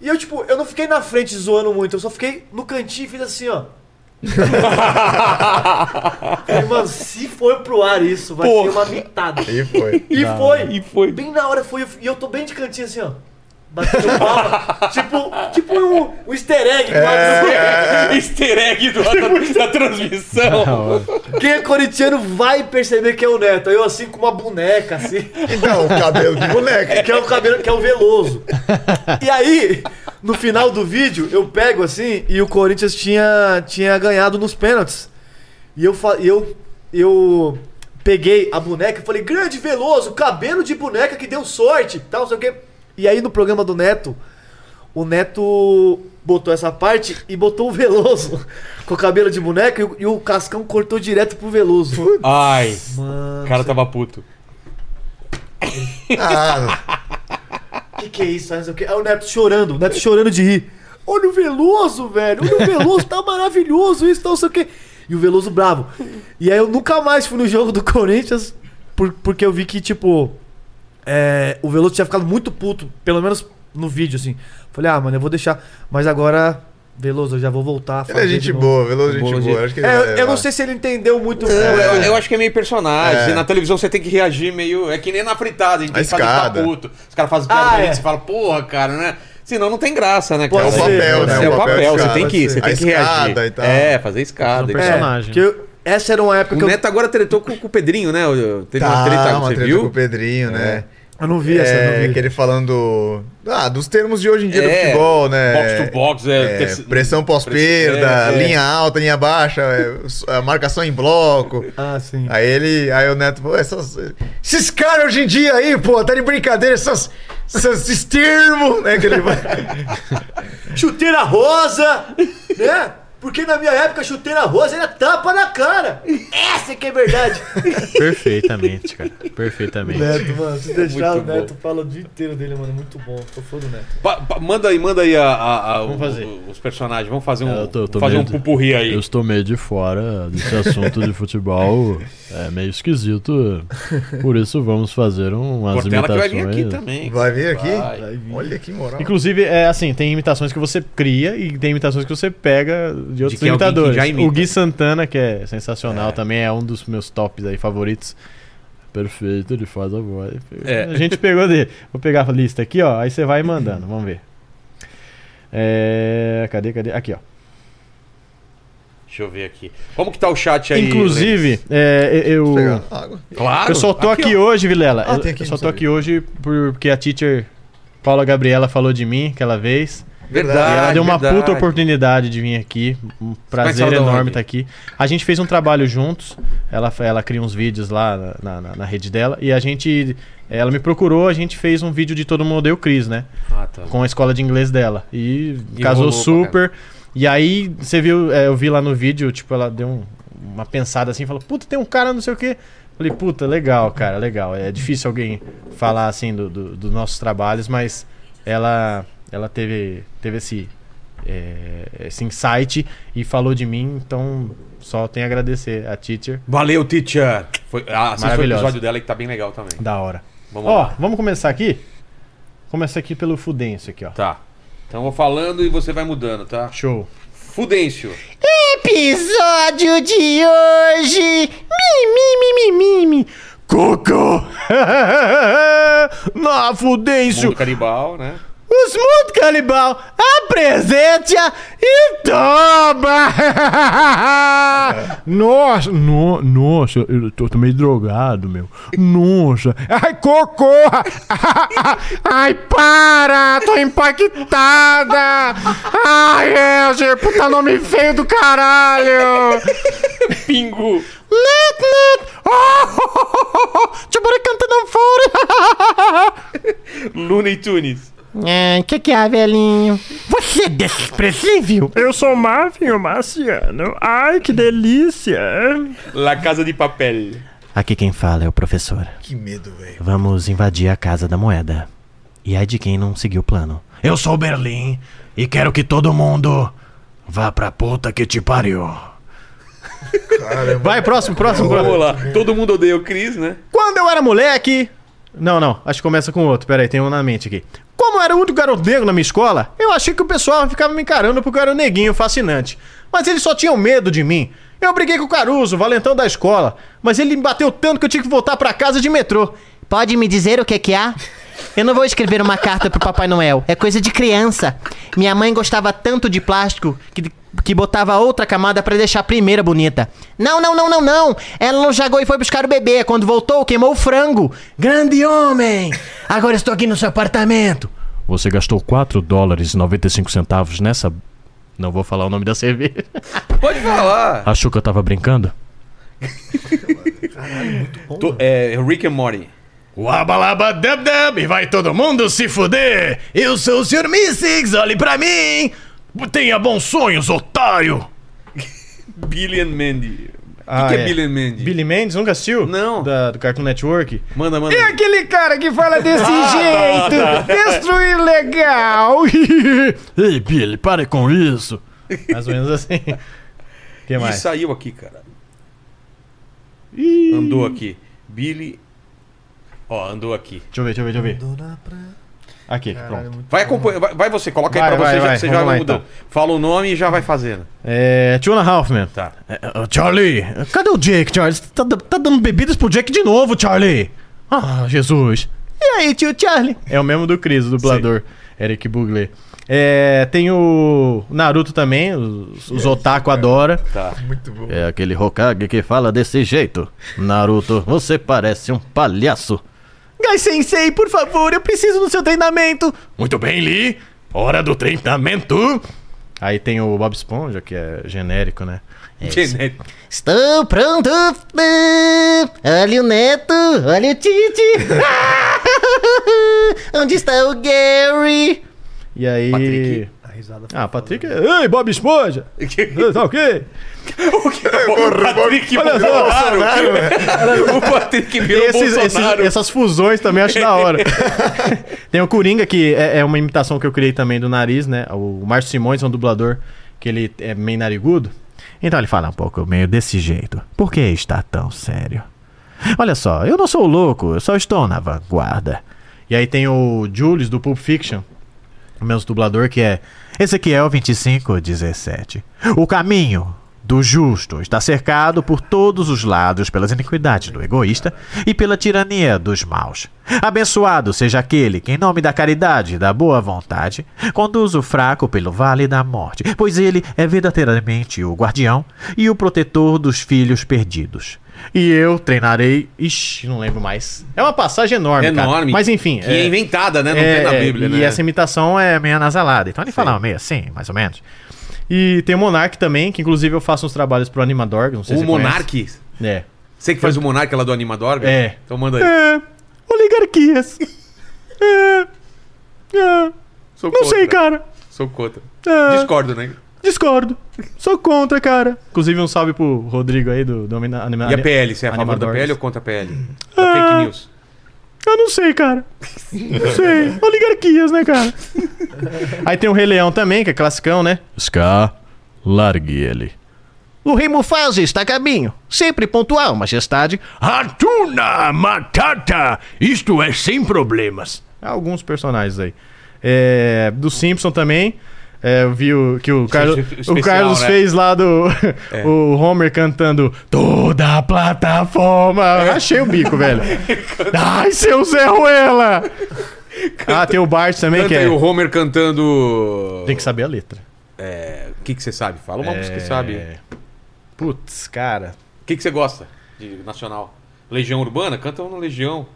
E eu, tipo, eu não fiquei na frente zoando muito, eu só fiquei no cantinho e fiz assim, ó. [LAUGHS] Falei, mano, se for pro ar isso, vai ser uma mitada. E foi. E Da foi. E foi. Bem na hora foi. E eu tô bem de cantinho assim, ó. Batendo palma. [LAUGHS] tipo, tipo um um, easter egg. É. Easter egg do- da, da transmissão. Quem é corintiano vai perceber que é o Neto. Eu assim com uma boneca, assim. Então, o cabelo de boneca. Que é o cabelo, que é o Veloso. E aí, no final do vídeo, eu pego assim e o Corinthians tinha, tinha ganhado nos pênaltis. E eu, e eu, eu peguei a boneca e falei, grande Veloso, cabelo de boneca que deu sorte, tal, não sei o quê. E aí no programa do Neto, o Neto botou essa parte e botou o Veloso [LAUGHS] com o cabelo de boneca e o, e o Cascão cortou direto pro Veloso. Ai, Mano, o cara tava puto. Ah, que que é isso? Sei o Neto chorando, o Neto chorando de rir. Olha o Veloso, velho. Olha o Veloso, tá maravilhoso isso, não sei o quê. E o Veloso bravo. E aí eu nunca mais fui no jogo do Corinthians por- porque eu vi que, tipo, é, o Veloso tinha ficado muito puto, pelo menos no vídeo, assim. Falei, ah, mano, eu vou deixar. Mas agora, Veloso, eu já vou voltar. a ele é gente boa, Veloso é gente Boa. Acho que É, eu levar. não sei se ele entendeu muito. Eu, eu- eu acho que é meio personagem. É. Na televisão você tem que reagir meio. É que nem na fritada, a gente A tem que ficar puto. Os caras fazem piada Ah, pra é. gente e fala, porra, cara, né? Senão não tem graça, né, cara? É o ser, papel, pode né? É o papel, você tem que, você A tem que reagir. escada e tal. É, fazer escada. Um e tal. personagem. Que eu- essa era uma época O que eu, Neto agora tretou com, com o Pedrinho, né? O- Teve Tá, uma treta, uma você treta viu? com o Pedrinho, né? eu não vi essa, eu não É, vi. que ele falando ah, dos termos de hoje em dia do É, futebol, né? box to box, é, É, pressão pós-perda, É, é. linha alta, linha baixa, é, a marcação em bloco. Ah, sim. Aí ele, aí o Neto, pô, essas, esses caras hoje em dia aí, pô, tá de brincadeira, essas, essas- esses termos, né, que ele vai... [LAUGHS] Chuteira rosa, né? Porque na minha época, chuteira rosa era tapa na cara. [LAUGHS] Essa que é verdade. Perfeitamente, cara. [LAUGHS] Perfeitamente. Neto, mano, se deixar Muito o Neto fala o dia inteiro dele, mano. Muito bom. Tô fã do Neto. Pa- pa- manda aí, manda aí a, a- a- Vamos o- os personagens. Vamos fazer um, É, eu tô- tô fazer um pupurri aí. Eu estou meio de fora desse assunto de futebol. [LAUGHS] É meio esquisito. Por isso vamos fazer um- umas Cortella que vai imitações. vir aqui também. Vai vir aqui? Vai. Olha que moral. Inclusive, é assim, tem imitações que você cria e tem imitações que você pega de outros alguém que imitadores. já imita. O Gui Santana, que é sensacional, também é um dos meus tops aí favoritos. Perfeito, ele faz a voz. É. A gente pegou dele. Vou pegar a lista aqui, ó. Aí você vai mandando, vamos ver. É, cadê, cadê? Aqui, ó. Deixa eu ver aqui. Como que tá o chat aí? Inclusive, é, eu. Claro. Eu só tô aqui, ó. hoje, Vilela. Ah, eu, aqui, eu só tô sabia. aqui hoje porque a teacher Paula Gabriela falou de mim aquela vez. Verdade. e ela deu uma verdade. puta oportunidade de vir aqui. Um prazer ela da enorme estar aqui. A gente fez um trabalho juntos. Ela, ela cria uns vídeos lá na, na- na rede dela. E a gente. Ela me procurou, a gente fez um vídeo de Todo Mundo o Cris, né? Ah, tá. Com a escola de inglês dela. E, E casou super. E aí, você viu, é, eu vi lá no vídeo, tipo, ela deu um- uma pensada assim, falou, puta, tem um cara não sei o quê. Falei, puta, legal, cara, legal. É difícil alguém falar assim do- do- dos nossos trabalhos, mas ela, ela teve, teve esse, é, esse insight e falou de mim, então só tenho a agradecer a teacher. Valeu, teacher. Foi, ah, assista o episódio dela que tá bem legal também. Da hora. Vamos Ó, lá. vamos começar aqui? Começa aqui pelo Fudêncio aqui, ó. Tá. Então eu vou falando e você vai mudando, tá? Show. Fudêncio. Episódio de hoje. Mi, mi, mi, mi, mi, mi. Cocô! [LAUGHS] Na Fudêncio! Mundo canibal, né? Os Mundo Canibal apresenta e toma! [LAUGHS] Nossa, no, nossa, eu tô, tô meio drogado, meu. Nossa. Ai, cocô! [LAUGHS] Ai, para! Tô impactada! Ai, Elger, puta nome feio do caralho! [LAUGHS] Pingu. Net, net! Oh, Tchuburi cantando fora! Looney Tunes. Ai, que que é, velhinho? Você é desprezível! Eu sou Marvin, o Marciano. Ai, que delícia! La Casa de Papel. Aqui quem fala é o professor. Que medo, velho. Vamos invadir a Casa da Moeda. E ai de quem não seguiu o plano. Eu sou Berlim e quero que todo mundo vá pra puta que te pariu. Vai, próximo, próximo, próximo. Vamos lá. Todo mundo odeia o Chris, né? Quando eu era moleque. Não, não, acho que começa com outro. Pera aí, tem um na mente aqui. Como era o único garoto negro na minha escola, eu achei que o pessoal ficava me encarando porque eu era um neguinho fascinante. Mas eles só tinham medo de mim. Eu briguei com o Caruso, o valentão da escola, mas ele me bateu tanto que eu tinha que voltar pra casa de metrô. Pode me dizer o que que há? Eu não vou escrever uma carta pro Papai Noel. É coisa de criança. Minha mãe gostava tanto de plástico que, que botava outra camada pra deixar a primeira bonita. Não, não, não, não, não. Ela não jogou e foi buscar o bebê. Quando voltou, queimou o frango. Grande homem! Agora estou aqui no seu apartamento. Você gastou 4 dólares e 95 centavos nessa. Não vou falar o nome da cerveja. Pode falar. Achou que eu tava brincando? [LAUGHS] Tô- é Rick and Morty. Wabalaba dub dub, e vai todo mundo se fuder! Eu sou o Sr. Mystics, olhe pra mim! Tenha bons sonhos, otário! [LAUGHS] Billy and Mandy. O que, Ah, que é, é. Billy and Mandy? Billy Mendes, nunca assistiu? Não. Da, do Cartoon Network? Manda, manda. E aquele cara que fala desse [LAUGHS] Ah, jeito? tá. Destruir legal. [LAUGHS] Ei, Billy, pare com isso! Mais ou menos assim. O que mais? saiu aqui, cara. Andou aqui. Billy. Ó, andou aqui. Deixa eu ver, deixa eu ver, deixa eu ver. Aqui, pronto. Vai, acompanha, vai, vai você, coloca aí Vai, pra você, vai, já, vai. você Vamos já vai mudando. então. Fala o nome e já vai fazendo. É. Tuna Halfman. Tá. É, é, Charlie, cadê o Jake, Charlie? Você tá, tá dando bebidas pro Jake de novo, Charlie! Ah, Jesus! E aí, tio Charlie? É o mesmo do Chris, o dublador. Eric Bugler. É, tem o Naruto também, os, os otaku adora. Tá. Muito bom. É aquele Hokage que fala desse jeito. Naruto, você parece um palhaço. Gai Sensei, por favor, eu preciso do seu treinamento. Muito bem, Lee. Hora do treinamento. Aí tem o Bob Esponja, que é genérico, né? Genérico. Estou pronto. Olha o neto, olha o Tite. [LAUGHS] [LAUGHS] Onde está o Gary? E aí. Patrick. Risada Ah, Patrick é. Ei, Bob Esponja! [LAUGHS] tá ok? o Patrick Olha só, Bolsonaro. o Patrick virou Esses- esses- essas fusões também acho da hora. [LAUGHS] Tem o Coringa, que é, é uma imitação que eu criei também do nariz, né? O Márcio Simões é um dublador que ele é meio narigudo. Então ele fala um pouco meio desse jeito. Por que está tão sério? Olha só, eu não sou louco, eu só estou na vanguarda. E aí tem o Julius do Pulp Fiction, o meu dublador, que é. Ezequiel 25, 17. O caminho do justo está cercado por todos os lados pelas iniquidades do egoísta e pela tirania dos maus. Abençoado seja aquele que, em nome da caridade e da boa vontade, conduz o fraco pelo vale da morte, pois ele é verdadeiramente o guardião e o protetor dos filhos perdidos. E eu treinarei. Ixi, não lembro mais. É uma passagem enorme, cara. Enorme. Mas enfim. Que é inventada, né? Não é, tem na é, Bíblia, e né? essa imitação é meio anasalada. Então ele fala Fala meio assim, mais ou menos. E tem o Monark também, que inclusive eu faço uns trabalhos pro Animador. Não sei se O conhece. Monark? É. Você que faz o Monark lá do Animador? É. Então manda aí. É. Oligarquias. [LAUGHS] É. É. Sou Não sei, contra. cara. Sou contra. É. Discordo, né? Discordo. Sou contra, cara. Inclusive um salve pro Rodrigo aí do, do Anima- E a PL? Você é a favor da. PL ou contra a PL? Da fake news. Eu não sei, cara. Não sei. [LAUGHS] Oligarquias, né, cara? Aí tem o Rei Leão também, que é classicão, né? Scar, largue ele. O rei Mufasa está a caminho, sempre pontual, majestade. Hatuna Matata! Isto é sem problemas. Alguns personagens aí. É, do Simpson também. É, eu vi o, que o Carlos, Especial, o Carlos né? fez lá do. É. [LAUGHS] O Homer cantando Toda a plataforma. Eu achei o bico, velho. [LAUGHS] Ai, seu Zé Ruela! Ah, tem o Bart também, Canta que é. o Homer cantando. Tem que saber a letra. É, O que, que você sabe? Fala uma música que É. sabe. Putz, cara. O que, que você gosta de nacional? Legião Urbana? Canta uma Legião.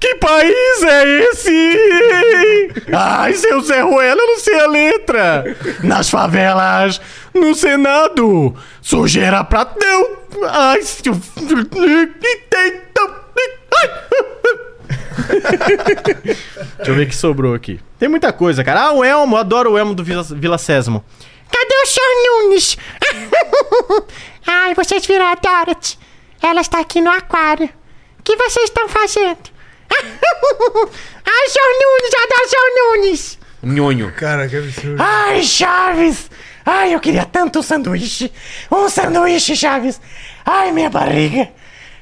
Que país é esse? Ai, seu Zé Ruela, eu não sei a letra. Nas favelas, no Senado, sujeira pratão. Ai, seu... Deixa eu ver o que sobrou aqui. Tem muita coisa, cara. Ah, o Elmo, adoro o Elmo do Vila, Vila Sésamo. Cadê o Sr. Nunes? [LAUGHS] Ai, vocês viram a Dorothy. Ela está aqui no aquário. O que vocês estão fazendo? [LAUGHS] Ai, Sr. Nunes, adoro Sr. Nunes. Nhonho. Cara, que absurdo. Ai, Chaves. Ai, eu queria tanto um sanduíche. Um sanduíche, Chaves. Ai, minha barriga.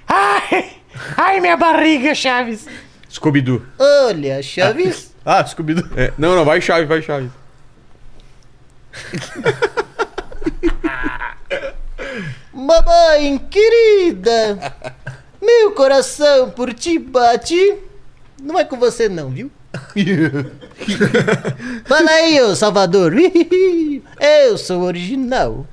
Ai, ai, minha barriga, Chaves. Scooby-Doo. Olha, Chaves. Ah, Scooby-Doo. É, não, não, vai chave, vai chave. Mamãe querida, [LAUGHS] meu coração por ti bate. Não é com você não, viu? [LAUGHS] Fala aí, ô Salvador. [LAUGHS] Eu sou original.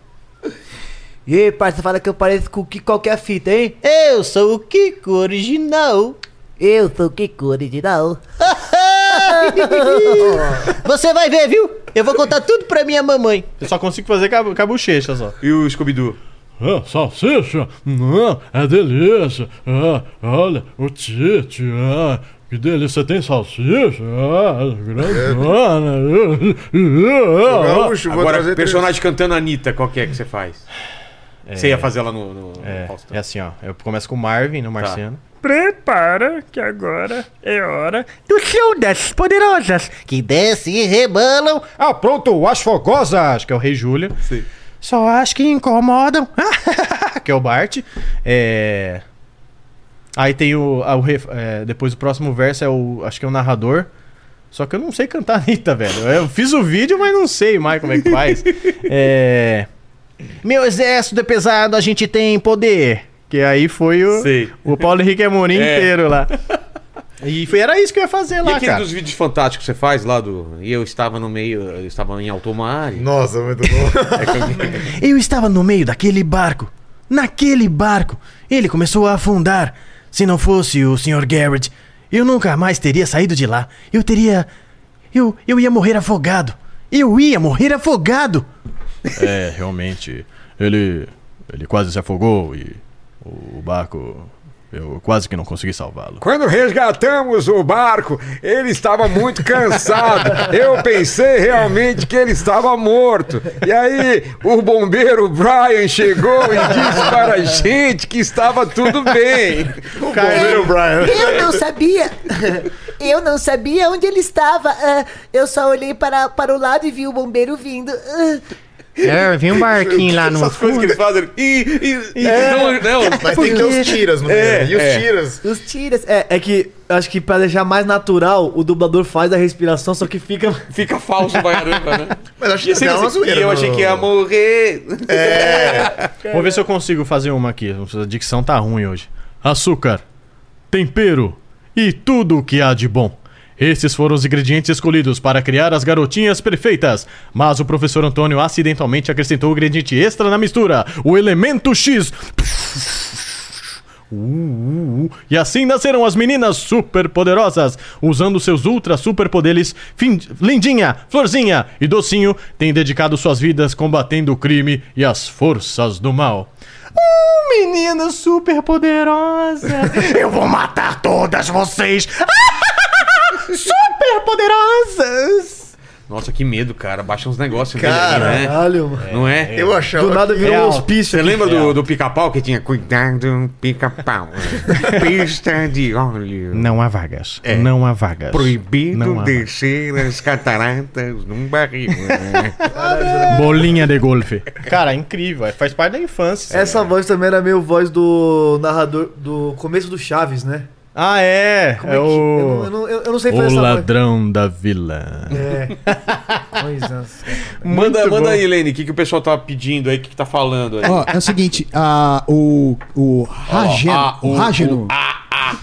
E aí, parça, fala que eu pareço com o Kiko qualquer fita, hein? Eu sou o Kiko original. Eu sou o Kiko original. [LAUGHS] Você vai ver, viu? Eu vou contar tudo pra minha mamãe. Eu só consigo fazer com a, com a bochecha só. E o Scooby-Doo? Ah, salsicha? Não, é delícia. Ah, olha, o Tite. Ah, que delícia. Tem salsicha? Ah, grandona. Gaúcho, vou Agora, trazer personagem cantando Anitta, qual que é que você faz? Você ia fazer ela no, no, no É, Faustão. é assim, ó. Eu começo com o Marvin, no Marciano. Prepara, que agora é hora do show das poderosas. Que desce e rebolam. Ah, pronto, as fogosas, que é o Rei Júlio. Sim. Só as que incomodam. [LAUGHS] que é o Bart. É... Aí tem o. a- o é, depois o próximo verso é o. Acho que é o narrador. Só que eu não sei cantar [LAUGHS] Anitta, velho. Eu fiz o vídeo, mas não sei mais como é que faz. [LAUGHS] é. Meu exército é pesado, a gente tem poder. Que aí foi o. Sei. O Paulo Henrique Amorim É. inteiro lá. E foi, era isso que eu ia fazer E lá, aquele cara. dos vídeos fantásticos que você faz lá do. E eu estava no meio, eu estava em alto mar. Nossa, muito bom. [LAUGHS] Eu estava no meio daquele barco. Naquele barco. Ele começou a afundar. Se não fosse o Sr. Garrett, eu nunca mais teria saído de lá. Eu teria. Eu, eu ia morrer afogado. Eu ia morrer afogado. É, realmente. Ele. Ele quase se afogou e. O barco. Eu quase que não consegui salvá-lo. Quando resgatamos o barco, ele estava muito cansado. [LAUGHS] Eu pensei realmente que ele estava morto. E aí, o bombeiro Brian chegou e disse para a gente que estava tudo bem. Bombeiro Brian. Eu não sabia. Eu não sabia onde ele estava. Ah, Eu só olhei para, para o lado e vi o bombeiro vindo. É, vi um barquinho lá no Essas coisas que eles fazem. E, e, não, não. Mas tem que ter os tiras no meio. É, e os é. tiras? Os tiras. É, é que acho que pra deixar mais natural, o dublador faz a respiração, só que fica. [LAUGHS] Fica falso pra caramba, né? Mas acho que é uma assim, zoeira. e eu achei que ia morrer. É. Vou ver se eu consigo fazer uma aqui. A dicção tá ruim hoje. Açúcar, tempero e tudo o que há de bom. Esses foram os ingredientes escolhidos para criar as garotinhas perfeitas. Mas o professor Antônio acidentalmente acrescentou o ingrediente extra na mistura: o elemento X. Uh, uh, uh. E assim nasceram as meninas super poderosas, usando seus ultra super poderes. Lindinha, Florzinha e Docinho têm dedicado suas vidas combatendo o crime e as forças do mal. Uh, menina super poderosa. [LAUGHS] Eu vou matar todas vocês. [LAUGHS] super poderosas. Nossa, que medo, cara. Baixa uns negócios dele aí, né? Caralho, mano. Não é? Eu achava. Do nada virou Real. um hospício. Você aqui. lembra do, do pica-pau que tinha cuidado, pica-pau? [LAUGHS] Pista de óleo. Não há vagas. É. Não há vagas. Proibido Não há descer as cataratas num barril. né? Bolinha de golfe. Cara, é incrível. Faz parte da infância. Essa voz também era meio voz do narrador do começo do Chaves, né? Ah, é. Como é é que- o. eu, não, eu, não, eu- não sei O fazer essa voz. ladrão da vila. É. [LAUGHS] Pois é. manda manda aí, Lene, o que, que o pessoal tá pedindo aí, o que, que tá falando aí? Ó, é o seguinte, a, o, o Rageno, ah, o o- Rageno,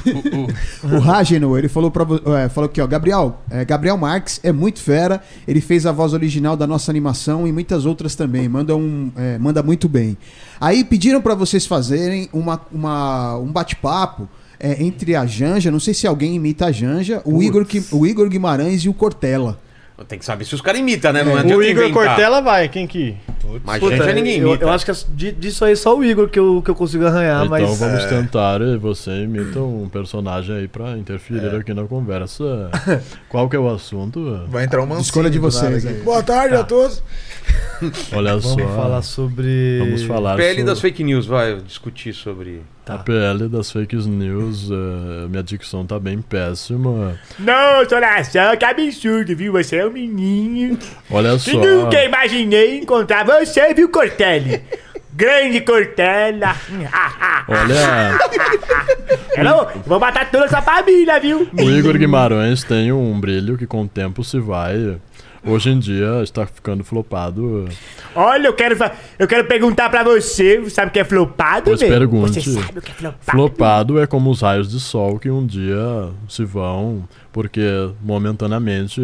o- o- o- [LAUGHS] o Rageno, ele falou pra, é, falou aqui, ó, Gabriel, é, Gabriel Marques é muito fera, ele fez a voz original da nossa animação e muitas outras também, manda, um, é, manda muito bem. Aí pediram pra vocês fazerem uma, uma, um bate-papo é, entre a Janja, não sei se alguém imita a Janja, o Igor, o Igor Guimarães e o Cortella. Tem que saber se os caras imitam, né? Não O adianta Igor inventar. Cortella vai. Quem que. Mas Puta, gente, ninguém eu, imita. eu acho que di- disso aí só o Igor que eu, que eu consigo arranhar, então mas. vamos é, tentar e você imita um personagem aí pra interferir aqui na conversa. [LAUGHS] Qual que é o assunto? Vai entrar uma Escolha de vocês aí. Boa tarde a todos. Olha Vamos só. falar sobre. Vamos falar PL sobre das fake news, vai discutir sobre. A PL das fake news. eh, minha dicção tá bem péssima. Nossa, olha só, que absurdo, viu? Você é um menino. Olha Que só. nunca imaginei encontrar você, viu, Cortelli? Grande Cortella. [LAUGHS] Olha, Hello? Vou matar toda essa família, viu? o Igor Guimarães tem um brilho que com o tempo se vai. Hoje em dia está ficando flopado. Olha, eu quero, eu quero perguntar pra você, você sabe o que é flopado, Pois pergunte. Você sabe o que é flopado? Flopado é como os raios de sol que um dia se vão, porque momentaneamente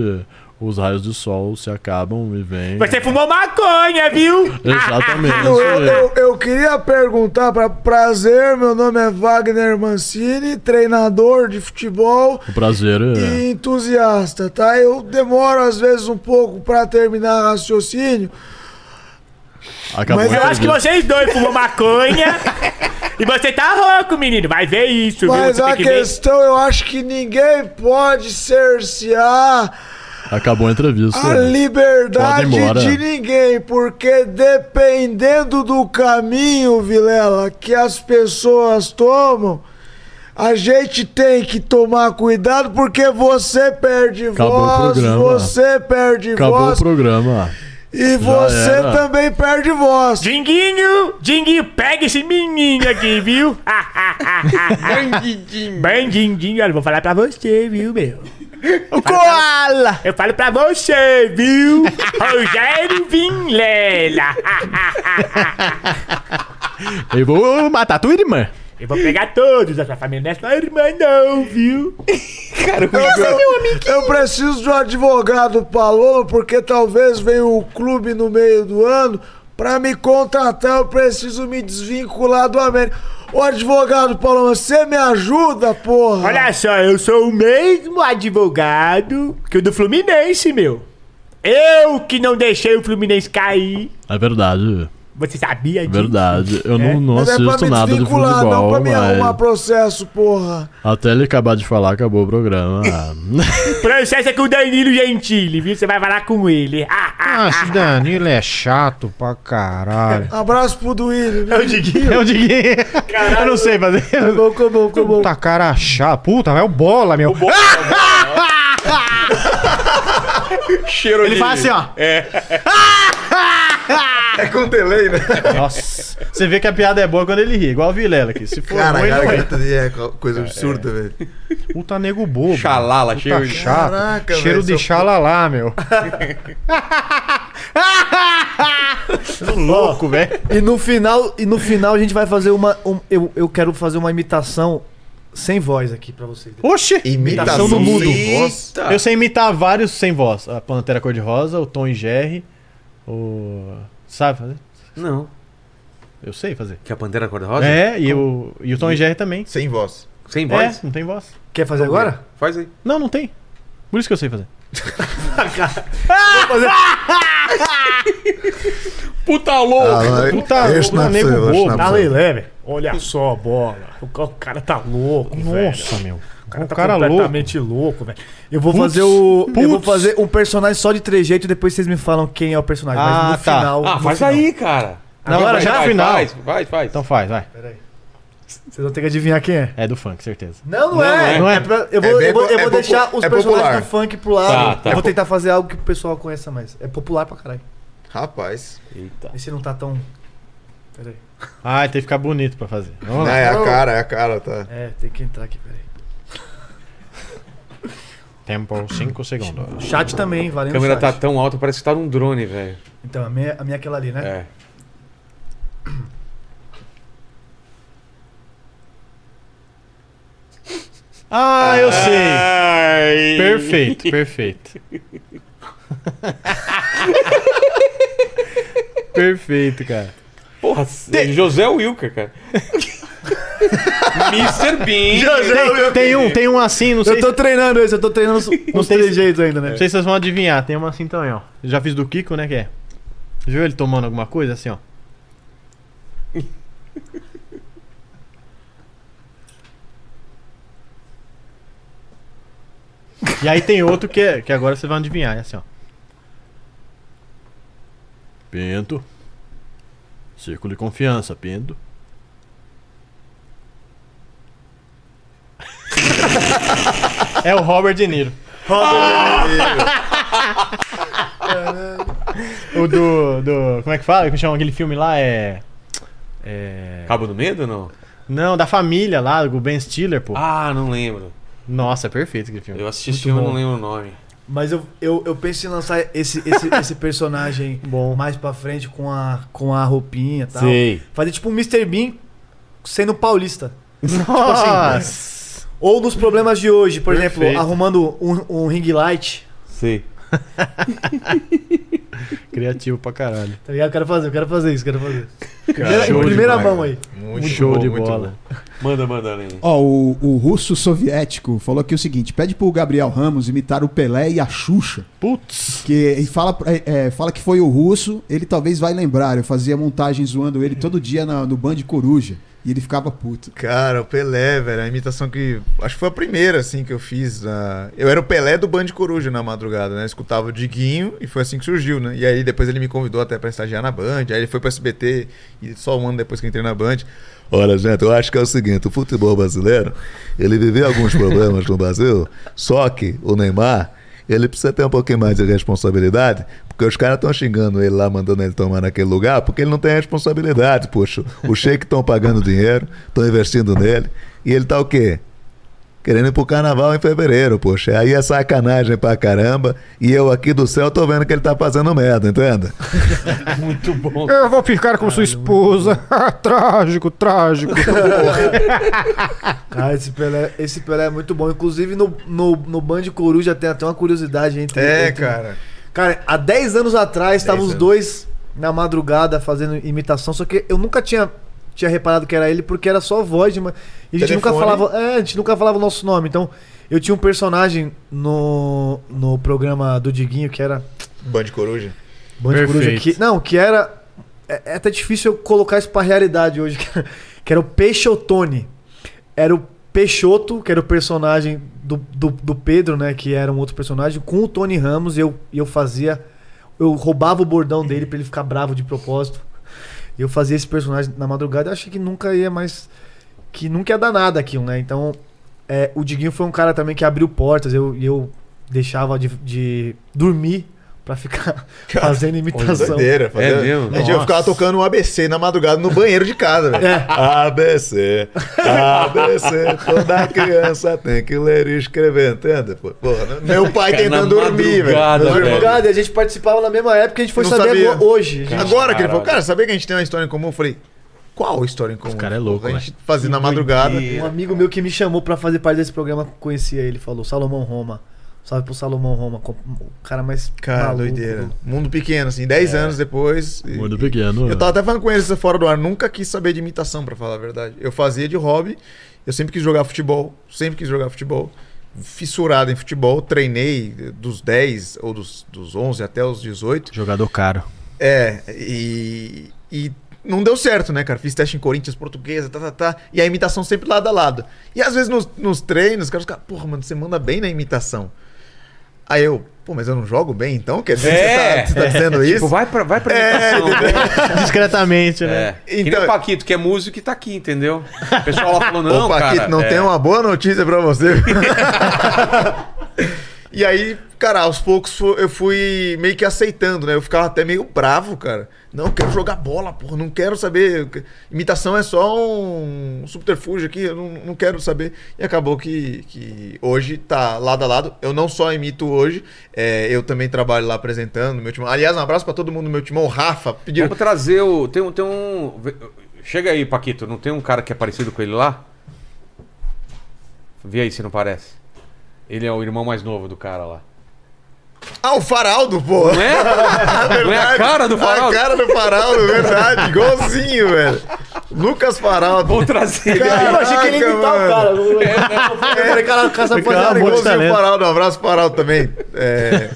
os raios de sol se acabam e vêm. Você fumou maconha, viu? Exatamente. Eu, eu- eu queria perguntar pra prazer, meu nome é Wagner Mancini, treinador de futebol O prazer é. e entusiasta, tá? Eu demoro às vezes um pouco pra terminar o raciocínio. Acabou Mas eu acho que vocês dois fumam maconha. e você tá rouco, menino. Vai ver isso, viu? Mas Você tem a que ver. questão, eu acho que ninguém pode cercear Acabou a entrevista. a liberdade de ninguém, porque dependendo do caminho, Vilela, que as pessoas tomam, a gente tem que tomar cuidado porque você perde Acabou voz, você perde Acabou voz o programa. E Já você era. também perde voz. Dinguinho, Dinguinho, pega esse menino aqui, viu? Bandidinho. Bandidinho, olha, vou falar pra você, viu, meu? O koala! Eu falo pra você, viu? Rogério Vinlela. Eu vou matar tua irmã. Eu vou pegar todos da sua família, não é sua irmã não, viu? [LAUGHS] eu, eu preciso de um advogado Paloma, porque talvez venha um clube no meio do ano. Pra me contratar, eu preciso me desvincular do América. Ô advogado Paloma, você me ajuda, porra? Olha só, eu sou o mesmo advogado que o do Fluminense, meu. Eu que não deixei o Fluminense cair. É verdade. Você sabia disso? Verdade. Eu não, não Mas é assisto me nada de desvincular, não futebol, pra me arrumar mas. processo, porra. Até ele acabar de falar, acabou o programa. [LAUGHS] Processo é com o Danilo Gentili, viu? Você vai falar com ele. Ah, esse Danilo é chato pra caralho. Abraço pro Duílio. É o Diguinho. É o Diguinho. Eu não sei fazer. Acabou, acabou, acabou. Puta cara chato. Puta, é o bola, meu. [LAUGHS] Cheiro Ele de- faz assim, ó. É. [LAUGHS] É com delay, né? Nossa. Você vê que a piada é boa quando ele ri, igual o Vilela aqui. Se for Cara, ruim, a não é. garganta dele é co- coisa absurda, velho. Puta nego bobo. Xalala, Puta cheiro de- chato. Caraca, Cheiro velho, de xalalá, meu. [LAUGHS] Louco, velho. E no final, e no final a gente vai fazer uma. um- eu, eu quero fazer uma imitação sem voz aqui pra vocês. Oxi! Imitação do mundo. Eu sei imitar vários sem voz. A Pantera Cor-de-Rosa, o Tom e Jerry, o... Sabe fazer? Não. Eu sei fazer. Que é a Pantera Cor-de-Rosa? É, e o, e o Tom e Jerry também. Sem voz. Sem voz? É, não tem voz. Quer fazer agora? Faz aí. Não, não tem. Por isso que eu sei fazer. [LAUGHS] Puta louco! Ah, Puta, esse não é nego esse bobo. é Tá lelé, Olha só a bola. O ca- o cara tá louco, velho. Nossa, meu. O cara O tá cara louco. completamente louco, velho. Eu vou Putz, fazer o. Eu vou putz. fazer um personagem só de trejeito e depois vocês me falam quem é o personagem. Ah, mas no tá. final. Ah, no faz final. aí, cara. Agora vai, já? vai, Vai, final. faz, faz, faz. Então faz, vai. Vocês vão ter que adivinhar quem é. É do funk, certeza. Não, não, Não é. é. Não é. pra- eu vou, É bem eu vou, eu vou é deixar os é personagens popular. do funk pro lado. Tá, tá. Eu vou tentar fazer algo que o pessoal conheça mais. É popular pra caralho. Rapaz. Eita. Esse não tá tão. Pera aí. Ah, tem que ficar bonito pra fazer. Vamos Não, lá. é a cara, é a cara, tá. É, tem que entrar aqui, peraí. Tempo 5 segundos. Chat também, A valendo câmera chat. tá tão alta, parece que tá num drone, velho. Então, a minha, a minha é aquela ali, né? É. [CLEARS THROAT] Ah, eu sei. Ai. Perfeito, perfeito. [LAUGHS] perfeito, cara. Porra, José Wilker, cara. [LAUGHS] [LAUGHS] Mr. Bean. Tem, tem um, tem um assim, não sei Eu tô treinando esse, eu tô treinando os, os sei se- trejeitos ainda, né? Não sei se vocês vão adivinhar, tem uma assim também, ó. Eu já fiz do Kiko, né, que é? Viu ele tomando alguma coisa assim, ó? E aí tem outro que, é, que agora vocês vão adivinhar, é assim, ó. Pinto. Círculo de confiança, Pinto. É o Robert De Niro. O do, do. Como é que fala? Como chama aquele filme lá? É. É. Cabo do Medo ou não? Não, da família lá, o Ben Stiller, pô. Ah, não lembro. Nossa, é perfeito aquele filme. Eu assisti esse filme, bom. não lembro o nome. Mas eu, eu, eu penso em lançar esse, esse, esse [LAUGHS] personagem mais pra frente com a, com a roupinha e tal. Sei. Fazer tipo um Mr. Bean sendo paulista. Tipo Nossa. Ou nos problemas de hoje, por exemplo, Perfeito. arrumando um, um ring light. Sei. [LAUGHS] Criativo pra caralho. Tá ligado? Eu quero fazer, eu quero fazer isso, quero fazer. Cara, Primeira, primeira mão aí. Muito Show bom, de muito bola. Manda, manda, Lenny. Ó, o, o russo soviético falou aqui o seguinte: pede pro Gabriel Ramos imitar o Pelé e a Xuxa. Putz. Que, e fala, é, é, fala que foi o russo, ele talvez vai lembrar. Eu fazia montagem zoando ele todo dia na- no Band Coruja. E ele ficava puto. Cara, o Pelé, velho, a imitação que. Acho que foi a primeira, assim, que eu fiz. ah, Eu era o Pelé do Band Coruja na madrugada, né? Escutava o Diguinho e foi assim que surgiu, né? E aí depois ele me convidou até pra estagiar na Band. Aí ele foi pro SBT e só um ano depois que eu entrei na Band. Olha, gente, eu acho que é o seguinte, o futebol brasileiro, ele viveu alguns problemas no Brasil, só que o Neymar, ele precisa ter um pouquinho mais de responsabilidade, porque os caras estão xingando ele lá, mandando ele tomar naquele lugar, porque ele não tem responsabilidade, poxa. Os sheiks estão pagando dinheiro, estão investindo nele, e ele tá o quê? Querendo ir pro carnaval em fevereiro, poxa. Aí é sacanagem pra caramba. E eu aqui do céu tô vendo que ele tá fazendo merda, entende? [LAUGHS] Muito bom. Eu vou ficar com sua esposa. [LAUGHS] trágico, trágico. Cara, [LAUGHS] esse Pelé, esse Pelé é muito bom. Inclusive no, no, no Band Coruja tem até uma curiosidade entre. É, entre- cara. Cara, há 10 anos atrás estavam os dois na madrugada fazendo imitação, só que eu nunca tinha, tinha reparado que era ele porque era só voz de uma. E a gente nunca falava. É, a gente nunca falava o nosso nome. Então, eu tinha um personagem no, no programa do Diguinho que era. Band Coruja. Band Coruja. Que, não, que era. É, é até difícil eu colocar isso pra realidade hoje. [LAUGHS] Que era, que era o Peixotone. Era o Peixoto, que era o personagem do, do, do Pedro, né? Que era um outro personagem, com o Tony Ramos. E eu, e eu fazia. Eu roubava o bordão dele pra ele ficar bravo de propósito. E eu fazia esse personagem na madrugada. Eu achei que nunca ia mais. Que nunca ia dar nada aquilo, né? Então. é, o Diguinho foi um cara também que abriu portas. Eu, e eu deixava de, de dormir pra ficar [LAUGHS] fazendo imitação. Doideira, fazer- É mesmo? A gente ia ficar tocando um ABC na madrugada no banheiro de casa, velho. É. ABC, ABC, toda criança tem que ler e escrever, entende? Porra, né? meu pai Cara, tentando dormir, velho. madrugada, e a gente participava na mesma época, a gente foi Não saber sabia. hoje. gente. Agora que ele falou, cara, sabia que a gente tem uma história em comum? Eu falei, qual história em comum? Esse cara é louco, A gente fazia na madrugada. Um amigo meu que me chamou pra fazer parte desse programa, conhecia ele, falou, Salomão Roma. Salve pro Salomão Roma, o cara mais Cara, maluco doideira. do- Mundo pequeno, assim, 10 É. anos depois. e- Mundo pequeno. Eu tava até falando com eles fora do ar, nunca quis saber de imitação, pra falar a verdade. Eu fazia de hobby, eu sempre quis jogar futebol, sempre quis jogar futebol. Fissurado em futebol, treinei dos 10 ou dos, dos 11 até os 18. Jogador caro. É, e, e não deu certo, né, cara? Fiz teste em Corinthians, portuguesa, tá, tá, tá. E a imitação sempre lado a lado. E às vezes nos, nos treinos, os caras ficam, porra, mano, você manda bem na imitação. Aí eu, pô, mas eu não jogo bem então? Quer dizer, É. você, tá, você tá dizendo isso? Tipo, vai pra, vai pra É, né? [LAUGHS] Discretamente, né? É. Que nem Então- o Paquito, que é músico e tá aqui, entendeu? O pessoal lá falou, não, Ô, Paquito, cara. não é, tem uma boa notícia pra você. [LAUGHS] e aí, cara, aos poucos eu fui meio que aceitando, né? Eu ficava até meio bravo, cara. Não, quero jogar bola, porra, não quero saber. Imitação é só um subterfúgio aqui, eu não, não quero saber. E acabou que, que hoje tá lado a lado. Eu não só imito hoje, é, eu também trabalho lá apresentando meu time. Aliás, um abraço pra todo mundo do meu timão, o Rafa. Pediram, Vamos trazer o. Tem um, tem um. Chega aí, Paquito. Não tem um cara que é parecido com ele lá? Vê aí se não parece. Ele é o irmão mais novo do cara lá. Ah, o Faraldo, pô. Não é? [LAUGHS] Não é a cara do Faraldo? A cara do Faraldo, verdade. Igualzinho, velho. Lucas Faraldo. Vou trazer ele. Eu achei que ele ia imitar o cara. Eu eu falei, cara, Cara, uma boa igualzinho o. Faraldo. Um abraço pro Faraldo também. É...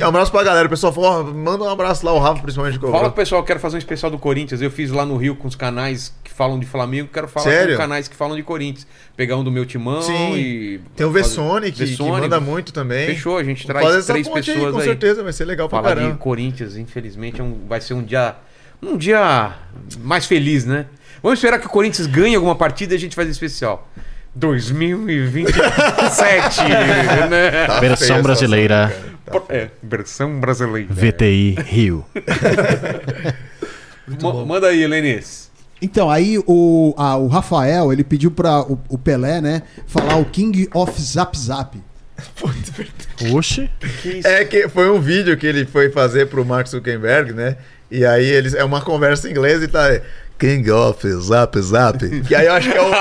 é, um abraço pra galera. O pessoal falou, manda um abraço lá, o Rafa, principalmente. Que Fala cobrou. pro pessoal, eu quero fazer um especial do Corinthians. Eu fiz lá no Rio com os canais falam de Flamengo, quero falar Sério? com canais que falam de Corinthians. Pegar um do meu timão Sim. e. Tem o Vessone, que, que manda muito também. Fechou, a gente Vou traz três ponte aí, pessoas com aí. certeza, vai ser legal pra Falar caramba. de Corinthians, infelizmente, é um- vai ser um dia. Um dia mais feliz, né? Vamos esperar que o Corinthians ganhe alguma partida e a gente faz especial. 2027, [LAUGHS] né? Tá Versão brasileira. É, versão brasileira. VTI Rio. [LAUGHS] Ma- Manda aí, Lenis. Então, aí o, a- o Rafael, ele pediu pra o, o Pelé, né, falar o King of Zap Zap. [LAUGHS] Oxi. É que foi um vídeo que ele foi fazer pro Mark Zuckerberg, né? E aí eles é uma conversa em inglês e tá King of Zap Zap. E aí eu acho que é o,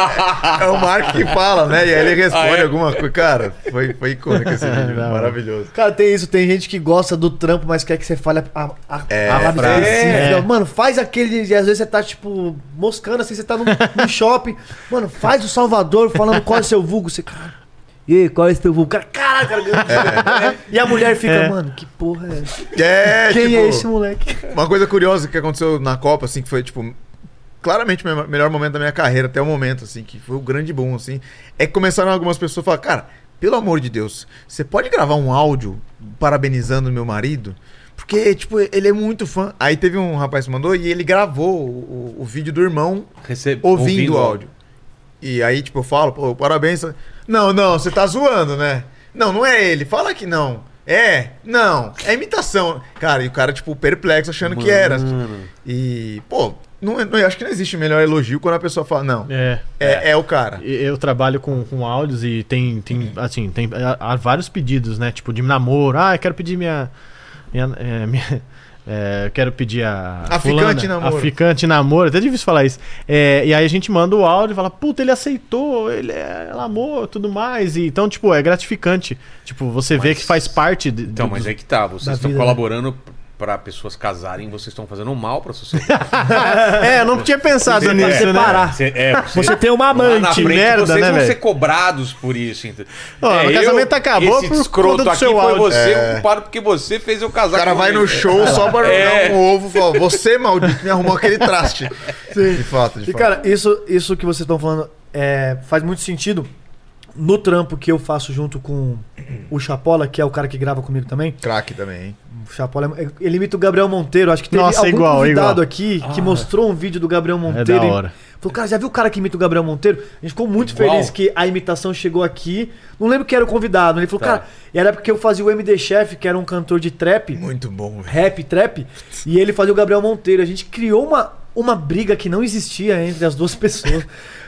é o Mark que fala, né? E aí ele responde Ah, é? alguma coisa. Cara, foi, foi icônico esse [LAUGHS] vídeo, Não. maravilhoso. Cara, tem isso, tem gente que gosta do trampo, mas quer que você fale a, a, É, a palavra frase. É. Mano, faz aquele. E às vezes você tá, tipo, moscando assim, você tá no, no shopping. Mano, faz o Salvador falando qual é o seu vulgo. Você, cara. E aí, qual é o seu vulgo? Cara, caraca, cara. E a mulher fica, É. mano, que porra é essa? É, Quem tipo, é esse moleque? Uma coisa curiosa que aconteceu na Copa, assim, que foi, tipo, claramente o me- melhor momento da minha carreira até o momento, assim, que foi o grande boom, assim, é que começaram algumas pessoas a falar, cara, pelo amor de Deus, você pode gravar um áudio parabenizando meu marido? Porque, tipo, ele é muito fã. Aí teve um rapaz que mandou e ele gravou o, o- vídeo do irmão ouvindo, ouvindo o áudio. E aí, tipo, eu falo, pô, parabéns. Não, não, você tá zoando, né? Não, não é ele. Fala que não. É, não, é imitação. Cara, e o cara, tipo, perplexo, achando que era. Mano. E, pô, não, não, eu acho que não existe melhor elogio quando a pessoa fala, não, É. é, é o cara. Eu trabalho com, com áudios e tem, tem assim, tem há, vários pedidos, né? Tipo, de namoro. Ah, eu quero pedir minha. minha, é, minha- [LAUGHS] é, eu quero pedir a. A fulana, ficante namoro. A ficante namoro. É até difícil falar isso. É, e aí a gente manda o áudio e fala, puta, ele aceitou, ele é, ela amou, tudo mais. E, então, tipo, é gratificante. Tipo, você vê que faz parte. De, Então, do- mas aí que tá. Vocês estão vida, né? Pra pessoas casarem, vocês estão fazendo mal pra sociedade. [LAUGHS] é, eu não tinha pensado Você- nisso, é, né? Você, é, Você tem uma lá na amante, frente, merda, vocês né, vão ser cobrados por isso. Ó, o casamento acabou esse por escroto conta do aqui seu foi áudio. você É. o culpado porque você fez eu casar O cara com vai ele. no show só pra É. jogar um ovo e falar, você, maldito, me arrumou aquele traste. De fato, de E fato. cara, isso, isso que vocês estão falando é, faz muito sentido no trampo que eu faço junto com o Chapola, que é o cara que grava comigo também. Craque também, hein? O Chapola, é- ele imita o Gabriel Monteiro. Acho que teve Nossa, algum igual, convidado igual. aqui que Ah. mostrou um vídeo do Gabriel Monteiro. da e hora. Falou, cara, já viu o cara que imita o Gabriel Monteiro? A gente ficou muito Igual. feliz que a imitação chegou aqui. Não lembro quem era o convidado. Ele falou, Tá. cara, e era porque eu fazia o MD Chef, que era um cantor de trap. Muito bom, velho. Rap, trap. E ele fazia o Gabriel Monteiro. A gente criou uma, uma briga que não existia entre as duas [LAUGHS] pessoas.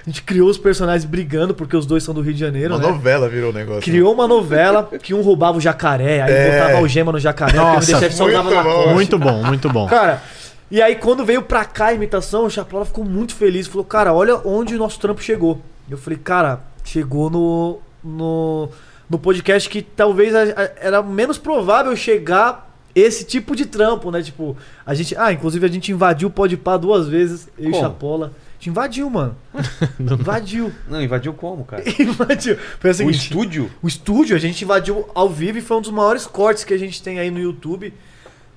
A gente criou os personagens brigando, porque os dois são do Rio de Janeiro. Uma né? novela virou o negócio. Criou uma novela que um roubava o jacaré, aí É. botava algema no jacaré, porque o Nossa, muito na bom. Muito bom, muito bom. Cara, e aí quando veio pra cá a imitação, o Chapola ficou muito feliz. Falou, cara, olha onde o nosso trampo chegou. Eu falei, cara, chegou no, no, no podcast que talvez a- a- era menos provável chegar esse tipo de trampo, né? Tipo, a gente. Ah, inclusive a gente invadiu o Podpah duas vezes, eu e o Como? Chapola. A gente invadiu, mano. [LAUGHS] invadiu. Não, invadiu como, cara? [LAUGHS] invadiu. Foi o O seguinte, estúdio? o estúdio a gente invadiu ao vivo e foi um dos maiores cortes que a gente tem aí no YouTube.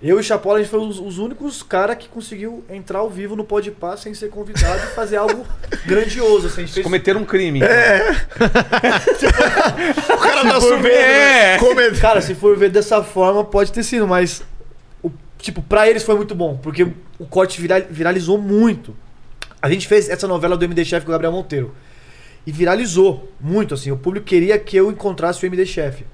Eu e o Chapola, a gente foi os, os únicos caras que conseguiu entrar ao vivo no Podpah sem ser convidado e fazer algo [LAUGHS] grandioso. Assim, a gente fez... Cometeram um crime. É. o cara tá subindo, É. né? Cara, se for ver dessa forma, pode ter sido, mas. O, tipo, pra eles foi muito bom, porque o corte viral- viralizou muito. A gente fez essa novela do MD Chef com o Gabriel Monteiro. E viralizou muito, assim. O público queria que eu encontrasse o MD Chef.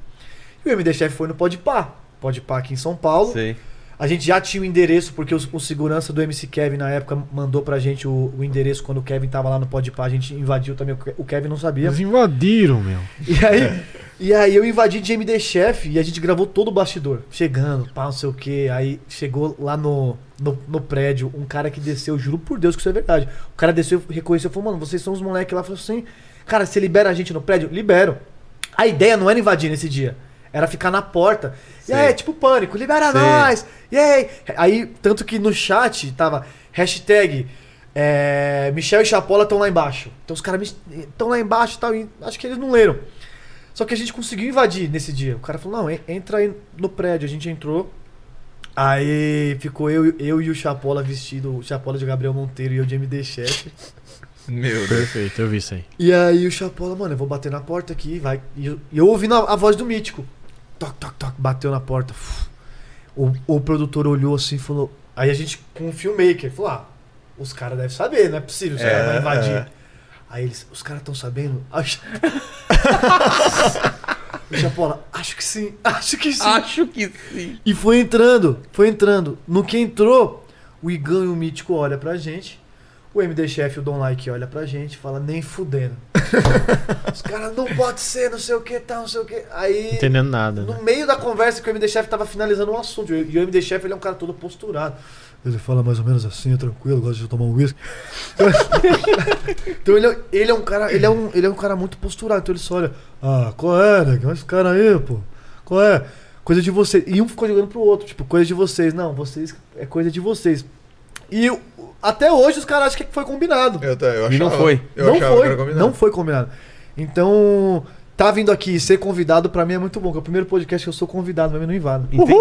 E o MD Chef foi no Podpah. Podpah aqui em São Paulo. Sei. A gente já tinha o endereço, porque o, o segurança do MC Kevin na época mandou pra gente o, o endereço quando o Kevin tava lá no Podpah. A gente invadiu também, o Ke- o Kevin não sabia. Eles invadiram, meu. E aí, e aí eu invadi de MD Chef e a gente gravou todo o bastidor. Chegando, pá, não sei o que. Aí chegou lá no, no, no prédio um cara que desceu, juro por Deus que isso é verdade. O cara desceu, reconheceu, falou, mano, vocês são os moleques lá. Falou assim, cara, você libera a gente no prédio? Libero. A ideia não era invadir nesse dia. Era ficar na porta. E aí, tipo pânico, libera Sei. nós! E aí? Aí, tanto que no chat tava hashtag é, Michel e Chapola estão lá embaixo. Então os caras estão lá embaixo e tal. E acho que eles não leram. Só que a gente conseguiu invadir nesse dia. O cara falou, não, en- entra aí no prédio. A gente entrou. Aí ficou eu, eu e o Chapola vestido, o Chapola de Gabriel Monteiro e eu de MD Chef. Meu Deus. Perfeito, eu vi isso aí. E aí o Chapola, mano, eu vou bater na porta aqui, vai. E eu, eu ouvindo a, a voz do Mítico. Toc, toc, toc, bateu na porta. O, o produtor olhou assim e falou. Aí a gente, com o filmmaker, falou: ah, os caras devem saber, não é possível, os É, caras vão invadir. é. Aí eles, os caras estão sabendo? Acho... [LAUGHS] o Chapola, acho que sim, [LAUGHS] acho que sim. Acho que sim. E foi entrando, foi entrando. No que entrou, o Igão e o Mítico olham pra gente. O MD Chef o Don Like olha pra gente e fala, nem fudendo. [LAUGHS] Os caras, não pode ser, não sei o que, tal, não sei o que. Aí. Entendendo nada. né? No meio da conversa que o MD Chef tava finalizando um assunto. E o MD Chef ele é um cara todo posturado. Ele fala mais ou menos assim, tranquilo, gosta de tomar um uísque. então ele, é- ele é um cara, ele é um, ele é um cara muito posturado. Então ele só olha, ah, qual é, né? Esse cara aí, pô. Qual é? Coisa de vocês. E um ficou jogando pro outro, tipo, coisa de vocês. Não, vocês é coisa de vocês. E até hoje os caras acham que foi combinado. Eu, eu E não achava- foi. Eu não achava foi, que era combinado. não foi combinado. Então, tá vindo aqui e ser convidado pra mim é muito bom, que é o primeiro podcast que eu sou convidado, mas eu não invado. Entendi.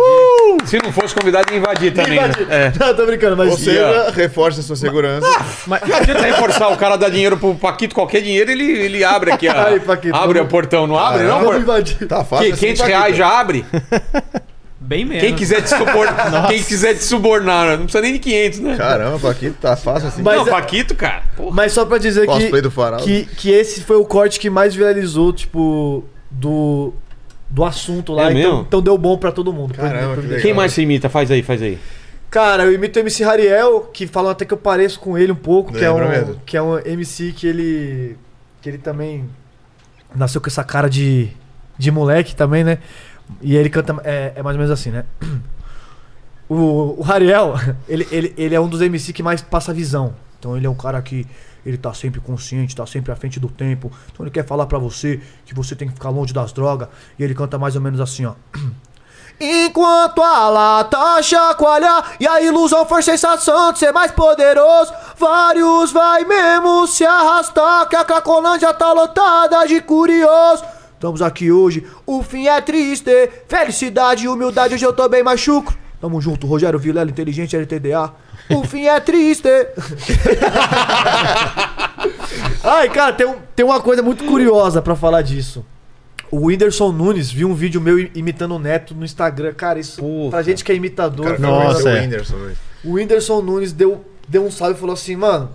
Se não fosse convidado, ia invadir também. né? Invadir. É. Não, tô brincando, mas Ou seja, reforça a sua segurança. Não adianta reforçar, o cara dá dinheiro pro Paquito, qualquer dinheiro, ele, ele abre aqui a. Aí, Paquito, abre vamos- o portão, não abre? Ah, não, vamos por- invadir. Tá fácil. Que, assim, 500 Paquito. reais já abre? [LAUGHS] Bem menos. Quem quiser te subornar, [LAUGHS] quem quiser te subornar, não precisa nem de 500, né? Caramba, Paquito, tá fácil assim. Mas não, é- Paquito, cara. porra. Mas só pra dizer que, do farol. que, que esse foi o corte que mais viralizou, tipo, do, do assunto lá. É então, mesmo? então deu bom pra todo mundo. Caramba, que legal. Quem mais você imita? Faz aí, faz aí. Cara, eu imito o MC Rariel, que falam até que eu pareço com ele um pouco, que é um, mesmo. que é um MC que ele. que ele também nasceu com essa cara de, de moleque também, né? E ele canta. É, é mais ou menos assim, né? O, o Rariel, [LAUGHS] ele, ele, ele é um dos MC que mais passa visão. Então ele é um cara que ele tá sempre consciente, tá sempre à frente do tempo. Então ele quer falar pra você que você tem que ficar longe das drogas. E ele canta mais ou menos assim, ó. [CLEARS THROAT] Enquanto a lata chacoalha e a ilusão for sensação de ser mais poderoso, vários vai mesmo se arrastar, que a Cracolândia tá lotada de curioso. Estamos aqui hoje, o fim é triste, felicidade e humildade, hoje eu tô bem mais chucro. Tamo junto, Rogério Vilela, inteligente LTDA. O fim é triste. [LAUGHS] Ai, cara, tem, um- tem uma coisa muito curiosa pra falar disso. O Whindersson Nunes viu um vídeo meu imitando o Neto no Instagram. Cara, isso pra gente que é imitador. Cara, cara, Nossa, o é. Whindersson, velho. o Whindersson Nunes deu, deu um salve e falou assim, mano,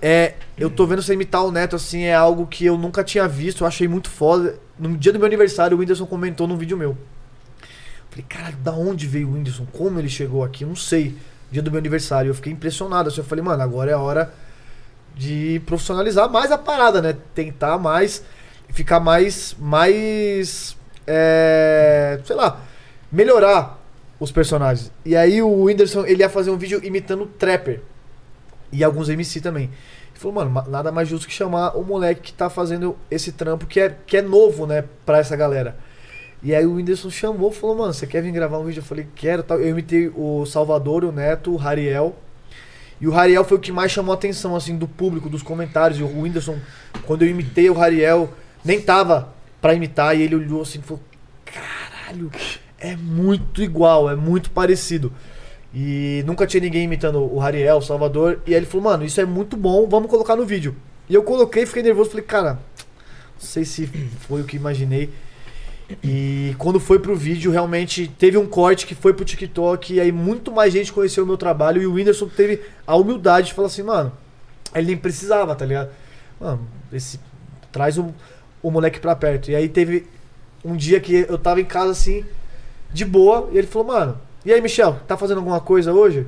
é, eu tô vendo você imitar o Neto assim, é algo que eu nunca tinha visto, eu achei muito foda. No dia do meu aniversário, o Whindersson comentou num vídeo meu. Falei, caralho, da onde veio o Whindersson? Como ele chegou aqui? Eu não sei. Dia do meu aniversário, eu fiquei impressionado. Assim, eu falei, mano, agora é a hora de profissionalizar mais a parada, né? Tentar mais, ficar mais, mais, é, sei lá, melhorar os personagens. E aí o Whindersson, ele ia fazer um vídeo imitando o Trapper. E alguns MC também. Ele falou, mano, ma- nada mais justo que chamar o moleque que tá fazendo esse trampo que é, que é novo, né, pra essa galera. E aí o Whindersson chamou, falou, mano, você quer vir gravar um vídeo? Eu falei, quero, tal. Eu imitei o Salvador, o Neto, o Rariel. E o Rariel foi o que mais chamou a atenção, assim, do público, dos comentários. E o Whindersson, quando eu imitei o Rariel, nem tava pra imitar. E ele olhou assim e falou, caralho, é muito igual, é muito parecido. E nunca tinha ninguém imitando o Rariel, o Salvador. E aí ele falou, mano, isso é muito bom, vamos colocar no vídeo. E eu coloquei, fiquei nervoso, falei, cara, não sei se foi o que imaginei. E quando foi pro vídeo, realmente teve um corte que foi pro TikTok. E aí muito mais gente conheceu o meu trabalho. E o Whindersson teve a humildade de falar assim, mano, ele nem precisava, tá ligado? Mano, esse, traz o, o moleque pra perto. E aí teve um dia que eu tava em casa assim, de boa, e ele falou, mano, e aí, Michel, tá fazendo alguma coisa hoje?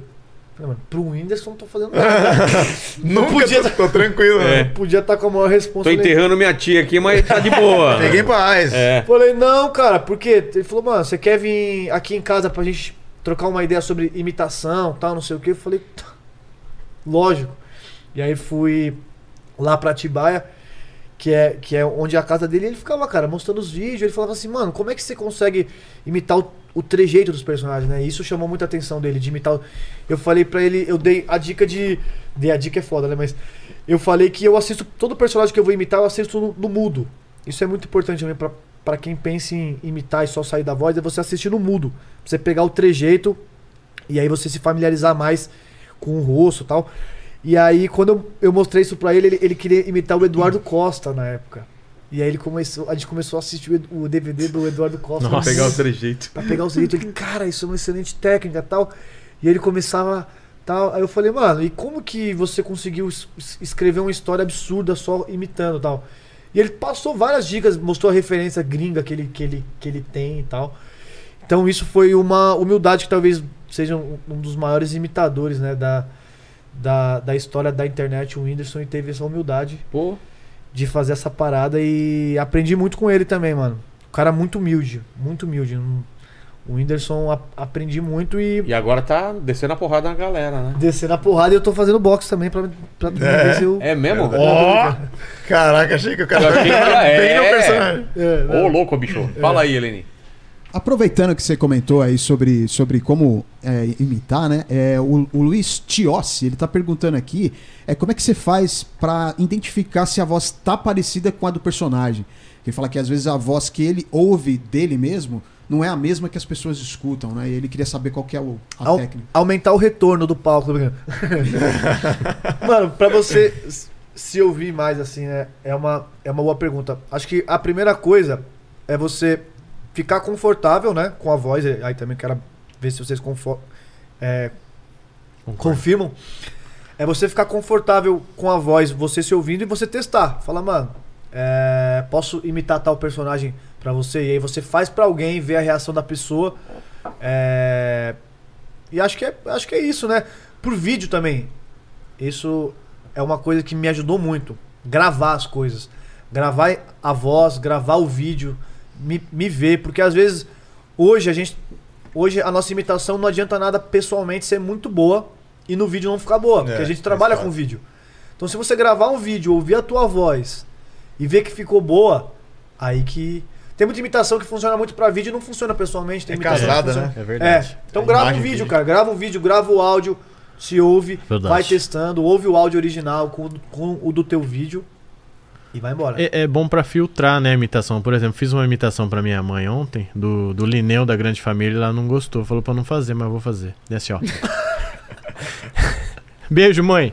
Falei, mano, pro Whindersson não tô fazendo nada. [LAUGHS] Nunca podia tô, tô tranquilo, É. né? Podia estar com a maior Tô responsabilidade. enterrando minha tia aqui, mas tá de boa. [LAUGHS] Peguei em paz. É. Falei, não, cara, por quê? Ele falou, mano, você quer vir aqui em casa pra gente trocar uma ideia sobre imitação tal, não sei o quê? Eu falei, "Tá, lógico. E aí fui lá pra Atibaia, que é, que é onde a casa dele, e ele ficava, cara, mostrando os vídeos, ele falava assim, mano, como é que você consegue imitar o, o trejeito dos personagens, né? Isso chamou muita atenção dele, de imitar. o- Eu falei pra ele, eu dei a dica de. Dei a dica é foda, né? Mas eu falei que eu assisto todo personagem que eu vou imitar, eu assisto no, no mudo. Isso é muito importante também pra, pra quem pensa em imitar e só sair da voz, é você assistir no mudo. Pra você pegar o trejeito e aí você se familiarizar mais com o rosto e tal. E aí, quando eu, eu mostrei isso pra ele, ele, ele queria imitar o Eduardo Costa na época. E aí ele começou, a gente começou a assistir o, DVD do Eduardo Costa. Pra pegar o trejeito. Pra pegar o trejeito. Ele, cara, isso é uma excelente técnica e tal. E aí ele começava tal. Aí eu falei, mano, e como que você conseguiu es- es- escrever uma história absurda só imitando e tal? E ele passou várias dicas, mostrou a referência gringa que ele, que ele, que ele tem e tal. Então isso foi uma humildade que talvez seja um, um dos maiores imitadores, né, da, da, da história da internet, o Whindersson, e teve essa humildade. Pô. de fazer essa parada e aprendi muito com ele também, mano. O cara muito humilde, muito humilde. Não- O Whindersson a- aprendi muito e E agora tá descendo a porrada na galera, né? descer na porrada e eu tô fazendo boxe também pra, pra ver se eu. É mesmo? Ó! Caraca, achei que o cara Eu achei que era- bem no é. personagem. Ô, louco, bicho. Fala aí, Helene. Aproveitando que você comentou aí sobre, sobre como é, imitar, né? É, o, o Luiz Tiossi, ele tá perguntando aqui é, como é que você faz pra identificar se a voz tá parecida com a do personagem. Ele fala que às vezes a voz que ele ouve dele mesmo não é a mesma que as pessoas escutam, né? E ele queria saber qual que é o, a Au- técnica. aumentar o retorno do palco. [LAUGHS] Mano, pra você se ouvir mais assim, né, é uma, é uma boa pergunta. Acho que a primeira coisa é você ficar confortável, né, com a voz. Aí também quero ver se vocês confo- é, confirmam. É você ficar confortável com a voz, você se ouvindo e você testar. Fala, mano, é, posso imitar tal personagem pra você? E aí você faz pra alguém, ver a reação da pessoa. É, e acho que, é, acho que é isso, né? Por vídeo também. Isso é uma coisa que me ajudou muito. Gravar as coisas. Gravar a voz, gravar o vídeo, me, me ver. Porque às vezes, hoje a gente. Hoje a nossa imitação não adianta nada pessoalmente ser muito boa e no vídeo não ficar boa. porque É, a gente trabalha com vídeo. Então se você gravar um vídeo, ouvir a tua voz e ver que ficou boa, aí que. Tem muita imitação que funciona muito pra vídeo e não funciona pessoalmente. Tem É imitação que casada, né? É verdade. É. Então A grava um vídeo. cara. Grava um vídeo, grava o áudio, se ouve, Verdade. vai testando, ouve o áudio original com, com o do teu vídeo e vai embora. É, é bom pra filtrar, né, a imitação. Por exemplo, fiz uma imitação pra minha mãe ontem, do, do Lineu da Grande Família, ela não gostou. Falou pra não fazer, mas eu vou fazer. É assim, ó. [LAUGHS] Beijo, mãe.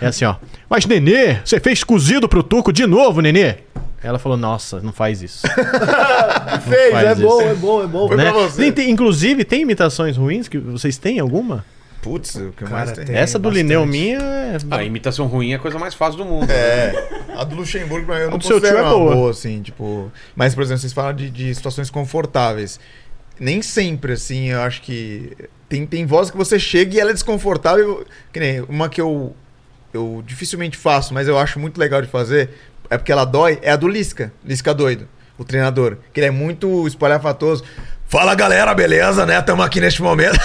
É assim, ó. Mas, Nenê, você fez cozido pro Tuco de novo, Nenê? Ela falou, nossa, não faz isso. [LAUGHS] Não Fez, faz é isso. bom, é bom, é bom. Né? Nem tem- inclusive, tem imitações ruins que vocês têm alguma? Putz, o que mais tem? Essa do Lineu minha é. A imitação ruim é a coisa mais fácil do mundo. É. A do Luxemburgo, pra mim, eu A não do seu tio é uma boa. boa, assim, tipo... Mas, por exemplo, vocês falam de, de situações confortáveis. Nem sempre, assim, eu acho que... Tem, tem voz que você chega e ela é desconfortável. Que nem uma que eu, eu dificilmente faço, mas eu acho muito legal de fazer, é porque ela dói, é a do Lisca. Lisca doido, o treinador. Que ele é muito espalhafatoso. Fala galera, beleza, né? Tamo aqui neste momento.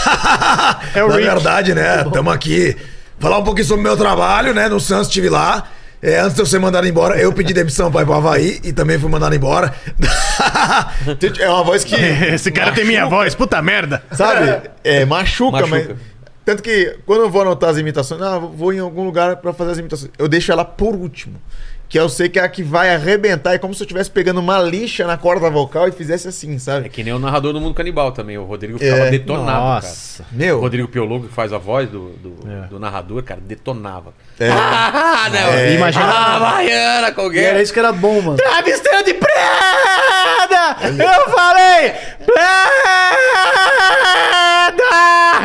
É o Na Rick. verdade, né? Tamo aqui. Falar um pouquinho sobre o meu trabalho, né? No Santos estive lá. É, antes de eu ser mandado embora, eu pedi demissão pra ir pro Havaí e também fui mandado embora. [LAUGHS] é uma voz que. [LAUGHS] Esse cara tem minha voz, puta merda. Sabe? É, machuca, Machuca. mas. Tanto que quando eu vou anotar as imitações, ah, vou em algum lugar pra fazer as imitações. Eu deixo ela por último. Que eu sei que é a que vai arrebentar. É como se eu estivesse pegando uma lixa na corda vocal e fizesse assim, sabe? É que nem o narrador do Mundo Canibal também. O Rodrigo ficava É. detonado, Nossa. cara. Meu. O Rodrigo Piologo, que faz a voz do, do, É. do narrador, cara, detonava. É. Ah, não. É. Imagina- Ah, Baiana, E qualquer. era isso que era bom, mano. Travesseiro de preda! Eu falei!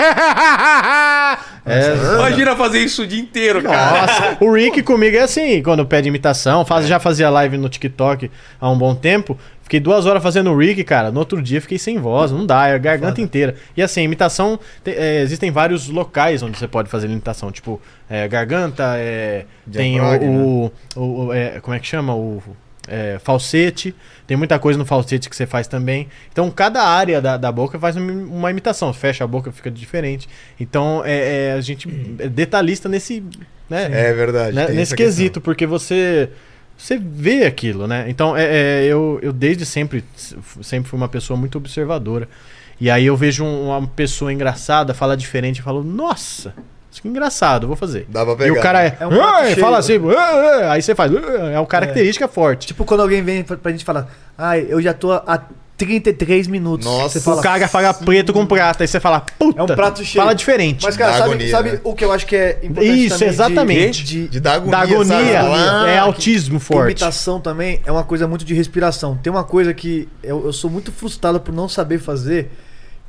Preda! É, Imagina fazer isso o dia inteiro, cara. Nossa, o Rick comigo é assim, quando pede imitação, faz, já fazia live no TikTok há um bom tempo. Fiquei duas horas fazendo o Rick, cara. No outro dia fiquei sem voz, não dá, é a garganta inteira. E assim, imitação, te- é, existem vários locais onde você pode fazer imitação, tipo, é, garganta, é, tem o, Diafragma. o, o- o- é, como é que chama? O é, falsete, tem muita coisa no falsete que você faz também. Então, cada área da, da boca faz uma, imitação. Fecha a boca, fica diferente. Então, é, é, a gente é detalhista nesse. Né, É verdade. né, nesse quesito, porque você você vê aquilo, né? Então, é, é, eu, eu desde sempre sempre fui uma pessoa muito observadora. E aí eu vejo um- uma pessoa engraçada falar diferente e falo, nossa, isso que engraçado, vou fazer. Dá pra E pegar. o cara é, É um fala né? assim, "Ah, ah", aí você faz, "Ah", é uma característica forte. Tipo quando alguém vem pra, pra gente falar, ai, eu já tô há 33 minutos. Nossa. Você fala, o cara fala preto com prata, aí você fala, puta, É um prato cheio. fala diferente. Mas, cara, Dá sabe, agonia, sabe né? o que eu acho que é importante Isso, também de- exatamente. De, De dar agonia, da agonia sabe? Falar, é "Ah, autismo forte. Imitação também é uma coisa muito de respiração. Tem uma coisa que eu, eu sou muito frustrado por não saber fazer,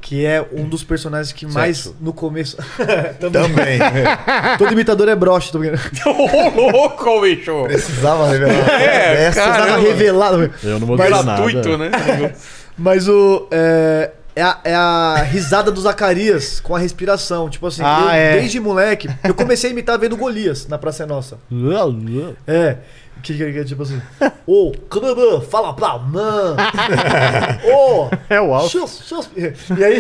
que é um dos personagens que mais Sexo. no começo. [LAUGHS] Também. [LAUGHS] Todo imitador é broche, tô brincando. [LAUGHS] Ô, louco, bicho. Precisava revelar. É, Essa cara. Precisava revelar. Eu não vou Mas dizer nada. Gratuito, né? Mas o. é, é a, é a risada do Zacarias com a respiração. Tipo assim, Ah, eu, é. desde moleque, eu comecei a imitar vendo Golias na Praça é Nossa. É. Que, que, que, tipo assim. Ô, Canaã, fala pra mãe. Ô! [LAUGHS] É o chus. E aí.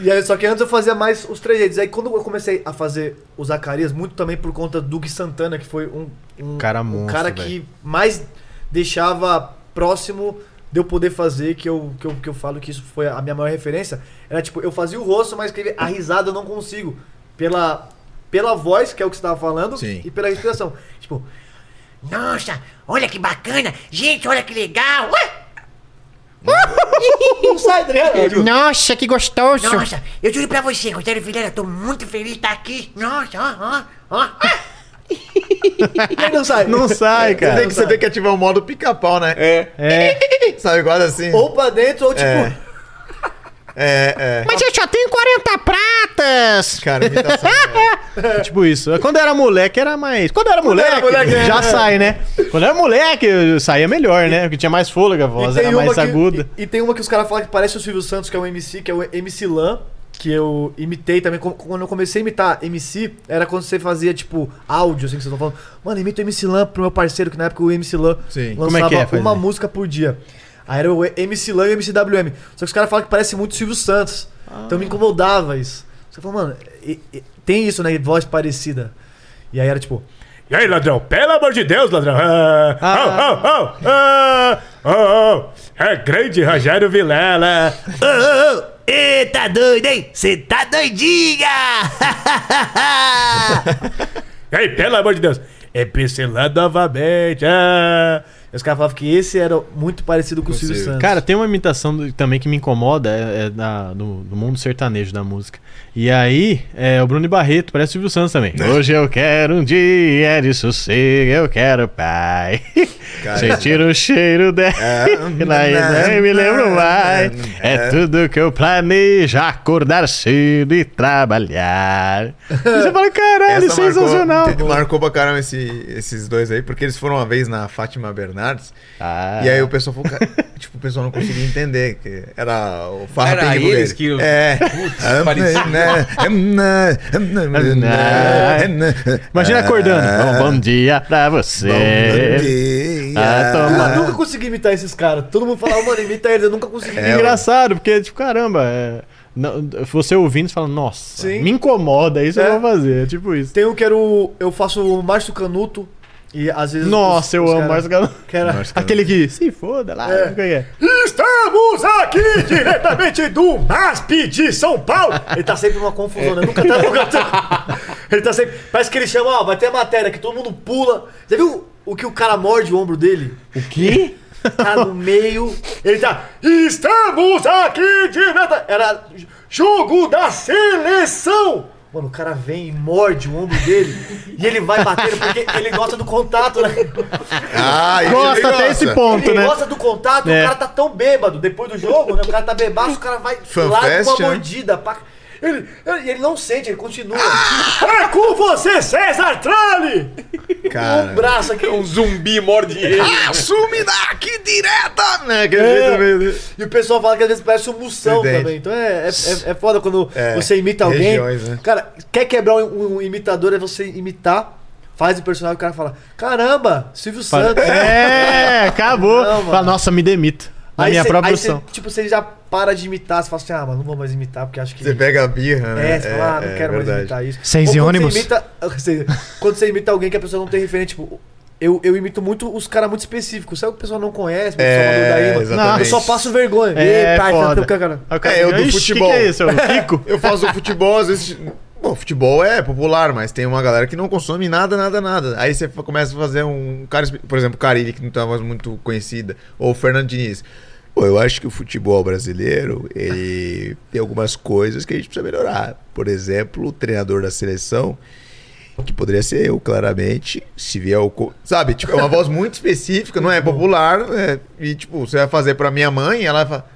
E aí, só que antes eu fazia mais os trejeitos. Aí quando eu comecei a fazer o Zacarias, muito também por conta do Gui Santana, que foi um, um Cara um monstro, cara que mais deixava próximo de eu poder fazer, que eu, que, eu, que eu falo que isso foi a minha maior referência. Era tipo, eu fazia o rosto, mas a risada eu não consigo. Pela, pela voz, que é o que você tava falando, e pela respiração. Tipo, Nossa, olha que bacana. Gente, olha que legal. [LAUGHS] não sai, Adriano. Nossa, que gostoso. Nossa, eu juro pra você, Rogério Vilela, eu tô muito feliz de estar aqui. Nossa, ó, ó, ó. não sai. Não sai, cara. Tem que você tem que ativar o modo pica-pau, né? É. É. Sabe, quase assim. Ou pra dentro, ou tipo. É. É, é. Mas eu só tenho 40 Cara, imitação. [LAUGHS] tipo isso. Quando era moleque, era mais. Quando era Quando era moleque, moleque, já é. sai, né? Quando era moleque, saía melhor, né? Porque tinha mais fôlego, a voz era mais que, aguda. E, e tem uma que os caras falam que parece o Silvio Santos, que é o MC, que é o MC Lan, que eu imitei também. Quando- eu comecei a imitar MC, era quando você fazia, tipo, áudio, assim, que vocês estão falando. Mano, imita o MC Lan pro meu parceiro, que na época o MC Lan Sim. lançava Como é que é, fazer? uma música por dia. Aí era o MC Lan e o MCWM. Só que os caras falam que parece muito o Silvio Santos. Então me incomodava isso. Você falou, mano, e- e- tem isso, né? Voz parecida. E aí era tipo. E aí, ladrão? Pelo amor de Deus, ladrão. Ah, Ah. oh, oh, oh, ah, oh, oh. É grande Rogério Vilela. Ô. Ê, tá doido, hein? Você tá doidinha! [LAUGHS] E aí, pelo amor de Deus. É pincelando novamente. Ah. E os caras falavam que esse era muito parecido com o Silvio Santos. Cara, tem uma imitação do- também que me incomoda, é, é da- do, do mundo sertanejo da música. E aí, é o Bruno Barreto, parece o Silvio Santos também. Hoje eu quero um dia de sossego, eu quero pai. Cara, Sentir o cheiro dela, É, [LAUGHS] nem me lembro mais. É tudo que eu planejo, acordar cedo e trabalhar. E você fala, caralho, Essa sensacional. Marcou, marcou pra caramba esse- esses dois aí, porque eles foram uma vez na Fátima Bernardes. Ah. E aí o pessoal falou, [LAUGHS] tipo, o pessoal não conseguia entender. Que era o farra Era Pengue eles que- É. Putz, parecia. Imagina acordando. Bom, bom dia pra você. Bom dia. Ah, toma. Eu nunca consegui imitar esses caras. Todo mundo falava, mano, imita eles. Eu nunca consegui. É engraçado, porque, tipo, caramba, é, não- você ouvindo, você fala, nossa, Sim. me incomoda, isso É. eu vou fazer. É tipo isso. Tem um que era o. Eu faço o Márcio Canuto. E às vezes. Nossa, os- eu os amo cara- Márcio Canuto. Que era. Aquele que se foda lá, É. o que é? Estamos aqui diretamente do MASP de São Paulo. Ele tá sempre numa confusão, né? Nunca tá nunca- [LAUGHS] Ele tá sempre. Parece que ele chama, ó, vai ter a matéria que todo mundo pula. Você viu o que o cara morde o ombro dele? O quê? Tá no meio. Ele tá. Estamos aqui direto. Era jogo da seleção! Mano, o cara vem e morde o ombro dele e ele vai batendo porque ele gosta do contato, né? Ah, ele Gosta até esse ponto, ele né? gosta do contato, É. o cara tá tão bêbado depois do jogo, né? O cara tá bebaço, o cara vai Fanfest, lá com uma né? mordida. Ele, ele, ele não sente, ele continua. É com você, César Tralli! Cara. Um braço aqui. Um zumbi morde ele. Assume daqui direta! Né? Aquele É. jeito meio... E o pessoal fala que às vezes parece um moção Verdade. também. Então é, é, é, é foda quando É, você imita alguém. regiões, né? Cara, quer quebrar um, um imitador é você imitar, faz o personagem e o cara fala: Caramba, Silvio Santos. É, acabou. Não. Fala, nossa, me demito. Na Aí minha cê- própria aí cê, tipo, você já para de imitar, você fala assim, ah, mas não vou mais imitar, porque acho que. Você pega a birra, né? É, você fala, ah, não é quero mais imitar isso. Sem ônibus. Você imita, [LAUGHS] você- quando você imita alguém que a pessoa não tem referente, tipo, eu, eu imito muito os caras muito específicos. Sabe o que a pessoa não conhece, o pessoal É, mano? exatamente. Eu só passo vergonha. É, Ei, pai, foda. tá- cara. Aí o cara É, eu do "Ixi, futebol. Que que é isso? É o [LAUGHS] Kiko? Eu faço futebol, às vezes. Bom, futebol é popular, mas tem uma galera que não consome nada, nada, nada. Aí você começa a fazer um cara, por exemplo, o Carilli, que não tem uma voz muito conhecida, ou o Fernando Diniz. Pô, eu acho que o futebol brasileiro, ele tem algumas coisas que a gente precisa melhorar. Por exemplo, o treinador da seleção, que poderia ser eu, claramente, se vier o... co- Sabe, tipo, é uma voz muito específica, não é popular, né? E, tipo, você vai fazer pra minha mãe, ela vai falar...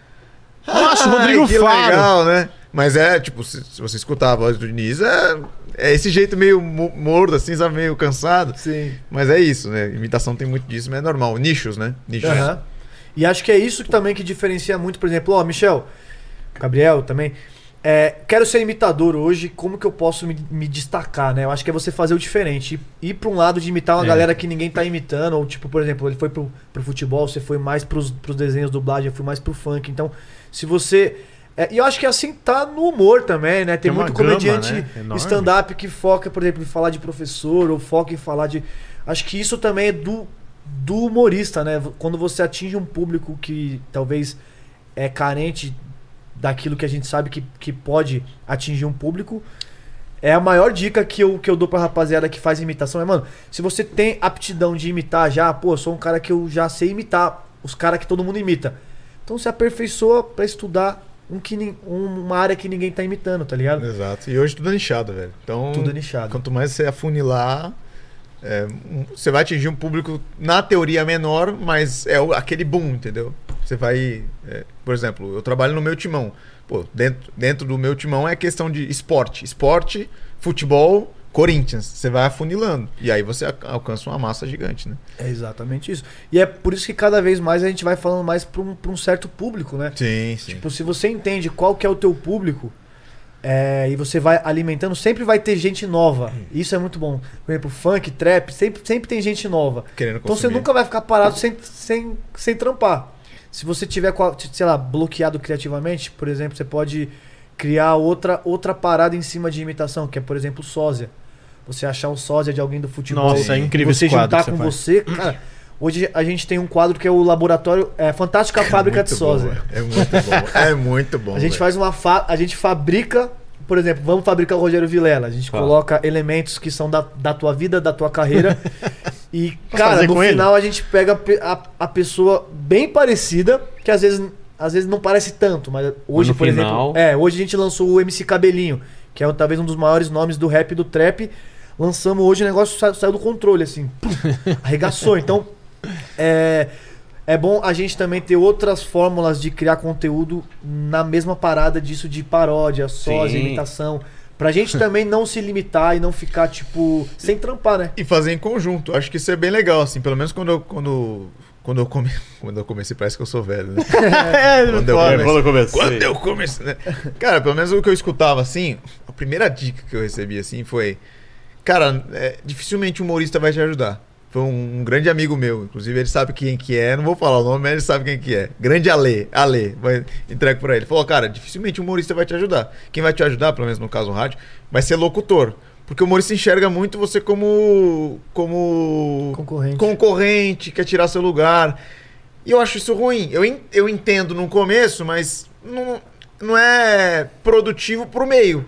Nossa, o "Ai, Rodrigo que Faro." legal, né? Mas é, tipo, se, se você escutar a voz do Diniz, é, é esse jeito meio mo- mordo, assim, sabe? Meio cansado. Sim. Mas é isso, né? Imitação tem muito disso, mas é normal. Nichos, né? Nichos. Aham. E acho que é isso que também que diferencia muito, por exemplo, ó, Michel, Gabriel também. É, quero ser imitador hoje, como que eu posso me, me destacar, né? Eu acho que é você fazer o diferente. Ir, ir pra um lado de imitar uma É. galera que ninguém tá imitando, ou tipo, por exemplo, ele foi pro, pro futebol, você foi mais pros, pros desenhos dublagem, eu fui mais pro funk. Então, se você. é, e eu acho que assim tá no humor também, né? Tem, Tem muito comediante né? Stand-up que foca, por exemplo, em falar de professor, ou foca em falar de. Acho que isso também é do, do humorista, né? Quando você atinge um público que talvez é carente daquilo que a gente sabe que, que pode atingir um público. É a maior dica que eu, que eu dou pra rapaziada que faz imitação. É, mano, se você tem aptidão de imitar já, pô, eu sou um cara que eu já sei imitar os caras que todo mundo imita. Então se aperfeiçoa pra estudar um que, um- uma área que ninguém tá imitando, tá ligado? Exato. E hoje tudo é nichado, velho. Então, Tudo é nichado. Quanto mais você afunilar, é, você vai atingir um público, na teoria, menor, mas é aquele boom, entendeu? Você vai. é, por exemplo, eu trabalho no meu timão. Pô, dentro, dentro do meu timão é questão de esporte. Esporte, futebol, Corinthians. Você vai afunilando. E aí você alcança uma massa gigante, né? É exatamente isso. E é por isso que cada vez mais a gente vai falando mais pra um, pra um certo público, né? Sim, sim. Tipo, se você entende qual que é o teu público é, e você vai alimentando, sempre vai ter gente nova. Isso é muito bom. Por exemplo, funk, trap, sempre, sempre tem gente nova. Querendo então você nunca vai ficar parado sem, sem, sem trampar. Se você tiver, sei lá, bloqueado criativamente, por exemplo, você pode criar outra, outra parada em cima de imitação, que é, por exemplo, sósia. Você achar um sósia de alguém do futebol. Nossa, é incrível Você esse juntar com você você. Cara, hoje a gente tem um quadro que é o laboratório é, Fantástica [LAUGHS] Fábrica de muito bom, Sósia. velho. É muito bom. É muito bom. A gente velho. faz uma fa a gente fabrica, por exemplo, vamos fabricar o Rogério Vilela. A gente coloca elementos que são da, da tua vida, da tua carreira. [LAUGHS] e, Posso cara, no com ele? final a gente pega a a, pessoa bem parecida, que às vezes, às vezes não parece tanto, mas hoje, no por final- exemplo. É, hoje a gente lançou o MC Cabelinho, que é talvez um dos maiores nomes do rap e do trap. Lançamos hoje o negócio sa- saiu do controle, assim. Pum, [LAUGHS] arregaçou. Então, é, é bom a gente também ter outras fórmulas de criar conteúdo na mesma parada disso de paródia, sósia, Sim. imitação. Pra gente também não se limitar e não ficar, tipo, sem trampar, né? E fazer em conjunto. Acho que isso é bem legal, assim. Pelo menos quando eu, quando, quando eu, come... quando eu comecei, parece que eu sou velho, né? [LAUGHS] É, quando, eu comecei, Quando eu comecei. Quando eu comecei, né? Cara, pelo menos o que eu escutava, assim, a primeira dica que eu recebi, assim, foi... Cara, é, dificilmente um humorista vai te ajudar. Foi um, um grande amigo meu, inclusive ele sabe quem que é, não vou falar o nome, mas ele sabe quem que é. Grande Ale, Ale, vai entrega pra ele. Falou, cara, dificilmente um humorista vai te ajudar. Quem vai te ajudar, pelo menos no caso no rádio, vai ser locutor. Porque o humorista enxerga muito você como como Concorrente. concorrente, quer tirar seu lugar. E eu acho isso ruim. Eu, eu entendo no começo, mas não, não é produtivo pro meio.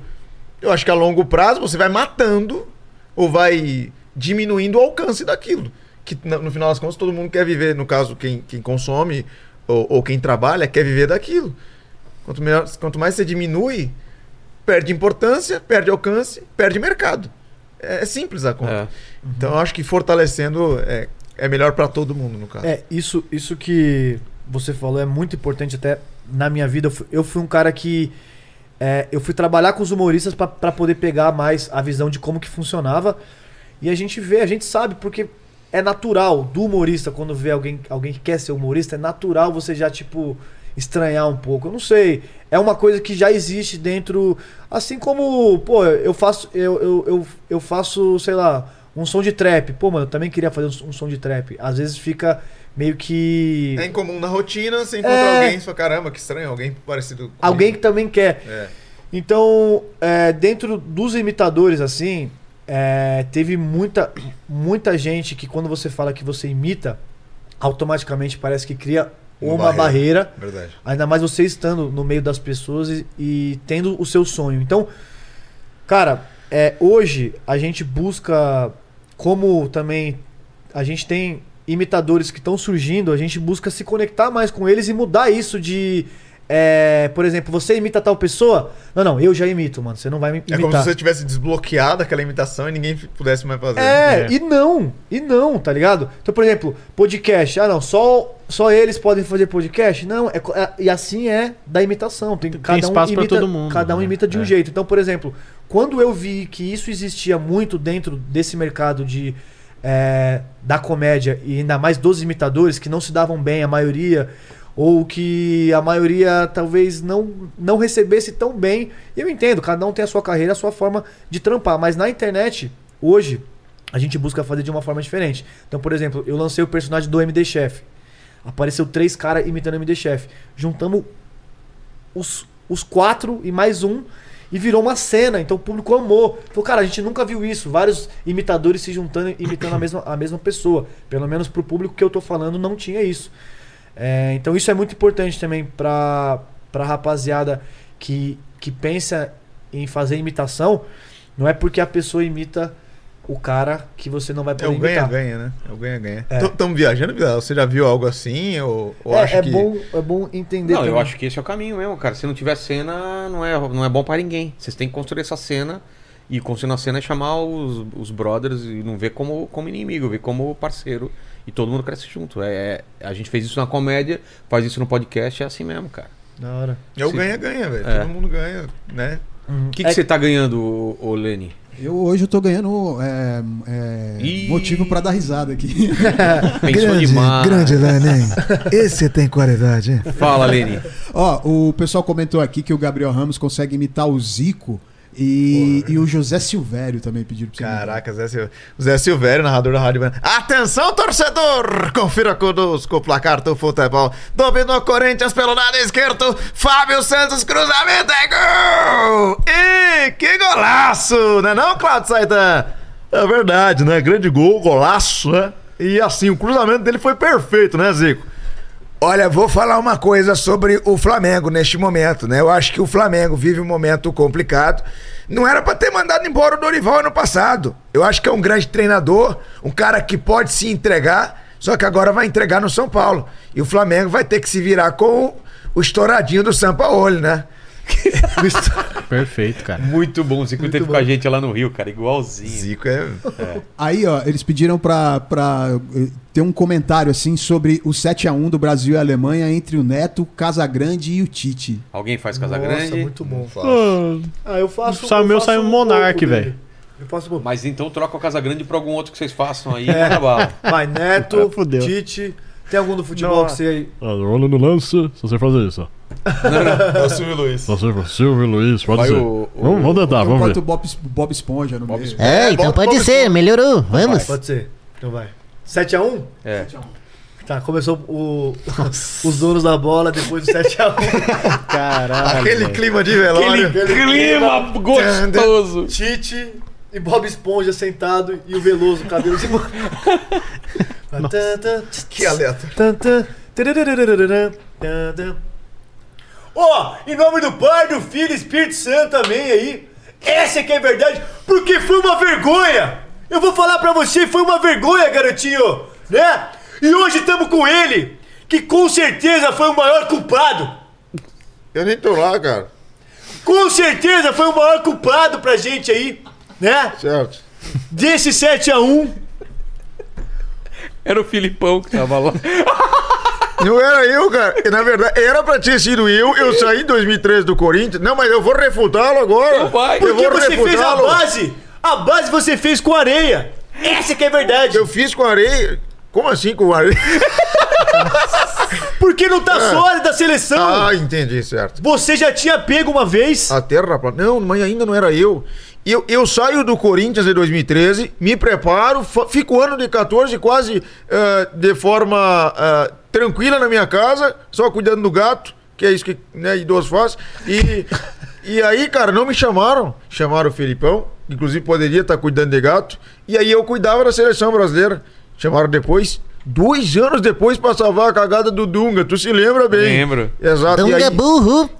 Eu acho que a longo prazo você vai matando ou vai diminuindo o alcance daquilo. Que no final das contas todo mundo quer viver, no caso, quem, quem consome ou, ou quem trabalha, quer viver daquilo. Quanto, melhor, quanto mais você diminui, perde importância, perde alcance, perde mercado. É, é simples a conta. Então eu acho que fortalecendo é, é melhor pra todo mundo, no caso. É, isso, isso que você falou é muito importante até na minha vida. Eu fui, eu fui um cara que é, eu fui trabalhar com os humoristas pra poder pegar mais a visão de como que funcionava. E a gente vê, a gente sabe, porque é natural do humorista, quando vê alguém, alguém que quer ser humorista, é natural você já, tipo, estranhar um pouco. Eu não sei. É uma coisa que já existe dentro. Assim como, pô, eu faço. Eu, eu, eu, eu faço, sei lá, um som de trap. Pô, mano, eu também queria fazer um, um som de trap. Às vezes fica meio que. É incomum na rotina, você encontra É. alguém e fala, caramba, que estranho, alguém parecido comigo. Alguém que também quer. É. Então, é, dentro dos imitadores, assim, é, teve muita, muita gente que quando você fala que você imita, automaticamente parece que cria Uma uma, barreira. barreira. Verdade. Ainda mais você estando no meio das pessoas e, e tendo o seu sonho. Então, cara, é, hoje a gente busca, como também a gente tem imitadores que estão surgindo, a gente busca se conectar mais com eles e mudar isso de. É, por exemplo, você imita tal pessoa? Não, não, eu já imito, mano. Você não vai me É imitar. como se você tivesse desbloqueado aquela imitação e ninguém pudesse mais fazer. É, e não, e não, tá ligado? Então, por exemplo, podcast. Ah, não, só, só eles podem fazer podcast? Não, é, é- e assim é da imitação. Tem, cada espaço um pra imita, todo mundo, Cada um né? imita de um É. jeito. Então, por exemplo, quando eu vi que isso existia muito dentro desse mercado de é, da comédia, e ainda mais dos imitadores, que não se davam bem, a maioria, ou que a maioria talvez não, não recebesse tão bem. Eu entendo, cada um tem a sua carreira, a sua forma de trampar, mas na internet, hoje, a gente busca fazer de uma forma diferente. Então, por exemplo, eu lancei o personagem do MD Chef. Apareceu três caras imitando o MD Chef. Juntamos os, os quatro e mais um e virou uma cena. Então o público amou. Falou, cara, a gente nunca viu isso. Vários imitadores se juntando, imitando a mesma, a mesma pessoa. Pelo menos pro público que eu tô falando, não tinha isso. É, então isso é muito importante também pra, pra rapaziada que, que pensa em fazer imitação. Não é porque a pessoa imita o cara que você não vai É poder o imitar. ganha-ganha, né? É o ganha-ganha. É. Estamos viajando? Você já viu algo assim? Ou, ou É, acha é que... bom, é bom entender Não, eu também. acho que esse é o caminho mesmo, cara. Se não tiver cena, não é, não é bom pra ninguém. Vocês têm que construir essa cena. E construir a cena é chamar os, os brothers e não ver como, como inimigo, ver como parceiro. E todo mundo cresce junto. É, é- a gente fez isso na comédia, faz isso no podcast, é assim mesmo, cara. Da hora. É o ganha-ganha, velho. É. Todo mundo ganha, né? O que, que você tá ganhando, ô, ô Leni? Eu hoje eu tô ganhando é, é, Ih. motivo pra dar risada aqui. [LAUGHS] Pensou demais. grande Lenin. Esse tem qualidade, hein? Fala, Leni. [LAUGHS] Ó, o pessoal comentou aqui que o Gabriel Ramos consegue imitar o Zico e, e o José Silvério também pediram pra você. Caraca, Zé Sil... Zé Silvério, narrador da Rádio. Atenção, torcedor! Confira conosco o placar do futebol. Dominou Corinthians pelo lado esquerdo. Fábio Santos, cruzamento é gol! E que golaço! Não é não, Claudio Saitan? É verdade, né? Grande gol, golaço, né? E assim, o cruzamento dele foi perfeito, né, Zico? Olha, vou falar uma coisa sobre o Flamengo neste momento, né? Eu acho que o Flamengo vive um momento complicado. Não era pra ter mandado embora o Dorival ano passado. Eu acho que é um grande treinador, um cara que pode se entregar, só que agora vai entregar no São Paulo. E o Flamengo vai ter que se virar com o estouradinho do Sampaoli, né? [LAUGHS] Perfeito, cara. Muito bom. O Zico teve com a gente lá no Rio, cara, igualzinho. Zico é. Aí, ó, eles pediram pra, pra eh, ter um comentário assim sobre o 7x1 do Brasil e Alemanha entre o Neto, Casagrande e o Tite. Alguém faz Casa Nossa, Grande? muito bom. Ah, Ah, eu faço. Sabe, eu meu sai um Monark, dele. velho. Pouco. Mas então troca o Casa Grande pra algum outro que vocês façam aí. É. bala. Vai, Neto, fudeu. Tite. Tem algum do futebol que você. Olha no lance, se você fazer isso. É o Silvio Luiz. Só Silvio, Silvio Luiz, pode Vai ser. o- o- vamos, vamos tentar, vamos bota ver. o Bob, Bob Esponja no meio. É, então bota- pode bota ser, melhorou. Vamos. Pode ser. Então vai. 7x1? É. Tá, começou o, os donos da bola depois do 7x1. Caralho. Aquele clima de velório. Clima gostoso. Tite e Bob Esponja sentado e o Veloso, cabelo de mão. Que alerta. Ó, em nome do Pai, do Filho e Espírito Santo, amém aí. Essa é que é verdade, porque foi uma vergonha. Eu vou falar pra você, foi uma vergonha, garotinho, né? E hoje estamos com ele, que com certeza foi o maior culpado. Eu nem tô lá, cara. Com certeza foi o maior culpado pra gente aí, né? Certo. Desse 7 a 1 Era o Filipão que tava lá. [LAUGHS] Não era eu, cara. Na verdade, era pra ter sido eu. Eu saí em 2013 do Corinthians. Não, mas eu vou refutá-lo agora. Não vai. Eu Porque vou você fez a base. A base você fez com areia. Essa que é verdade. Eu fiz com areia. Como assim com areia? [LAUGHS] Porque não tá sólida a seleção. Ah, entendi, certo. Você já tinha pego uma vez. A terra plana. Não, mas ainda não era eu. Eu, eu saio do Corinthians em 2013, me preparo, fico o ano de 14 quase eh, de forma eh, tranquila na minha casa, só cuidando do gato, que é isso que né, idoso faz. E, e aí, cara, não me chamaram. Chamaram o Felipão, inclusive poderia estar cuidando de gato. E aí eu cuidava da seleção brasileira. Chamaram depois. Dois anos depois pra salvar a cagada do Dunga, tu se lembra bem? Lembro. Exato. e Dunga aí, burro.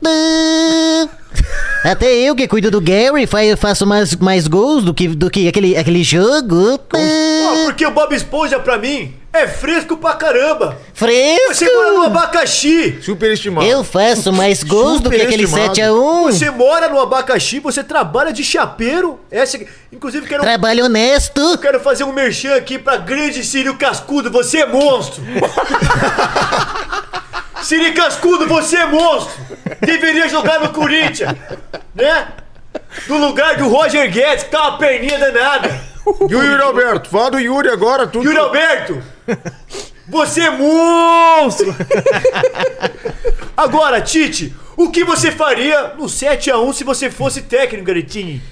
Até eu que cuido do Gary fa- faço mais, mais gols do que, do que aquele, aquele jogo. Ah. Porque o Bob Esponja pra mim é fresco pra caramba. Fresco! Você mora no abacaxi. superestimado. Eu faço mais gols do que aquele Superestimado. 7x1. Você mora no abacaxi, você trabalha de chapeiro. Essa, inclusive, quero, Trabalho honesto. quero fazer um merchan aqui pra grande Sírio Cascudo. Você é monstro. [LAUGHS] Siri Cascudo, você é monstro. Deveria jogar no Corinthians, né? No lugar do Roger Guedes, que tá uma perninha danada. Yuri Alberto? Fala do Yuri agora, tudo. Yuri Alberto, Você é monstro! Agora, Tite, o que você faria no 7x1 se você fosse técnico, Garetinho?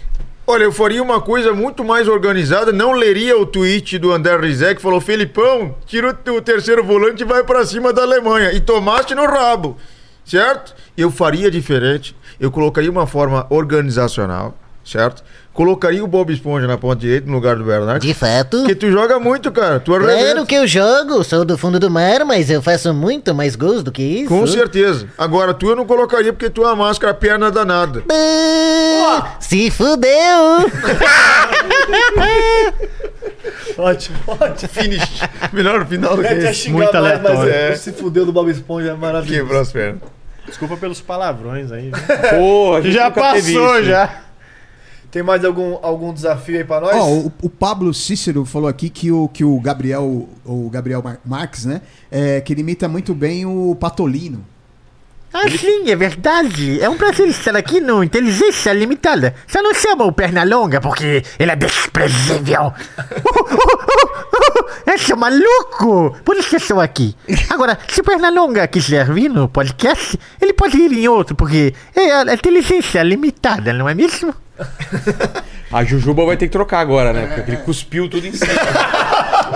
Olha, eu faria uma coisa muito mais organizada, não leria o tweet do André Rizek que falou: Felipão, tira o terceiro volante e vai pra cima da Alemanha. E tomaste no rabo, certo? Eu faria diferente. Eu colocaria uma forma organizacional, certo? Colocaria o Bob Esponja na ponta direita no lugar do Bernardo. De fato. Porque tu joga muito, cara. Tu arrebenta. Claro que eu jogo, sou do fundo do mar, mas eu faço muito mais gols do que isso. Com certeza. Agora, tu eu não colocaria porque tu é uma máscara perna danada. Ah, Se fudeu! [LAUGHS] Ótimo, ótimo. Finish. Melhor final do que ia esse. Muito mais, mas aleatório. é, se fudeu do Bob Esponja é maravilhoso. Quebrou as pernas. Desculpa pelos palavrões aí. Pô, a gente já passou, isso. já. Tem mais algum, algum desafio aí pra nós? Ó, o, o Pablo Cícero falou aqui que o, que o Gabriel, o Gabriel Mar- Marques, né? É, que ele imita muito bem o Patolino. Ah, sim, é verdade. É um prazer estar aqui no Inteligência Limitada. Só não chama o Pernalonga porque ele é desprezível. Eu sou maluco! Por isso eu estou aqui. Agora, se o Pernalonga quiser vir no podcast, ele pode ir em outro, porque é a inteligência limitada, não é mesmo? [LAUGHS] A Jujuba vai ter que trocar agora, né? Porque ele cuspiu tudo em cima. [LAUGHS]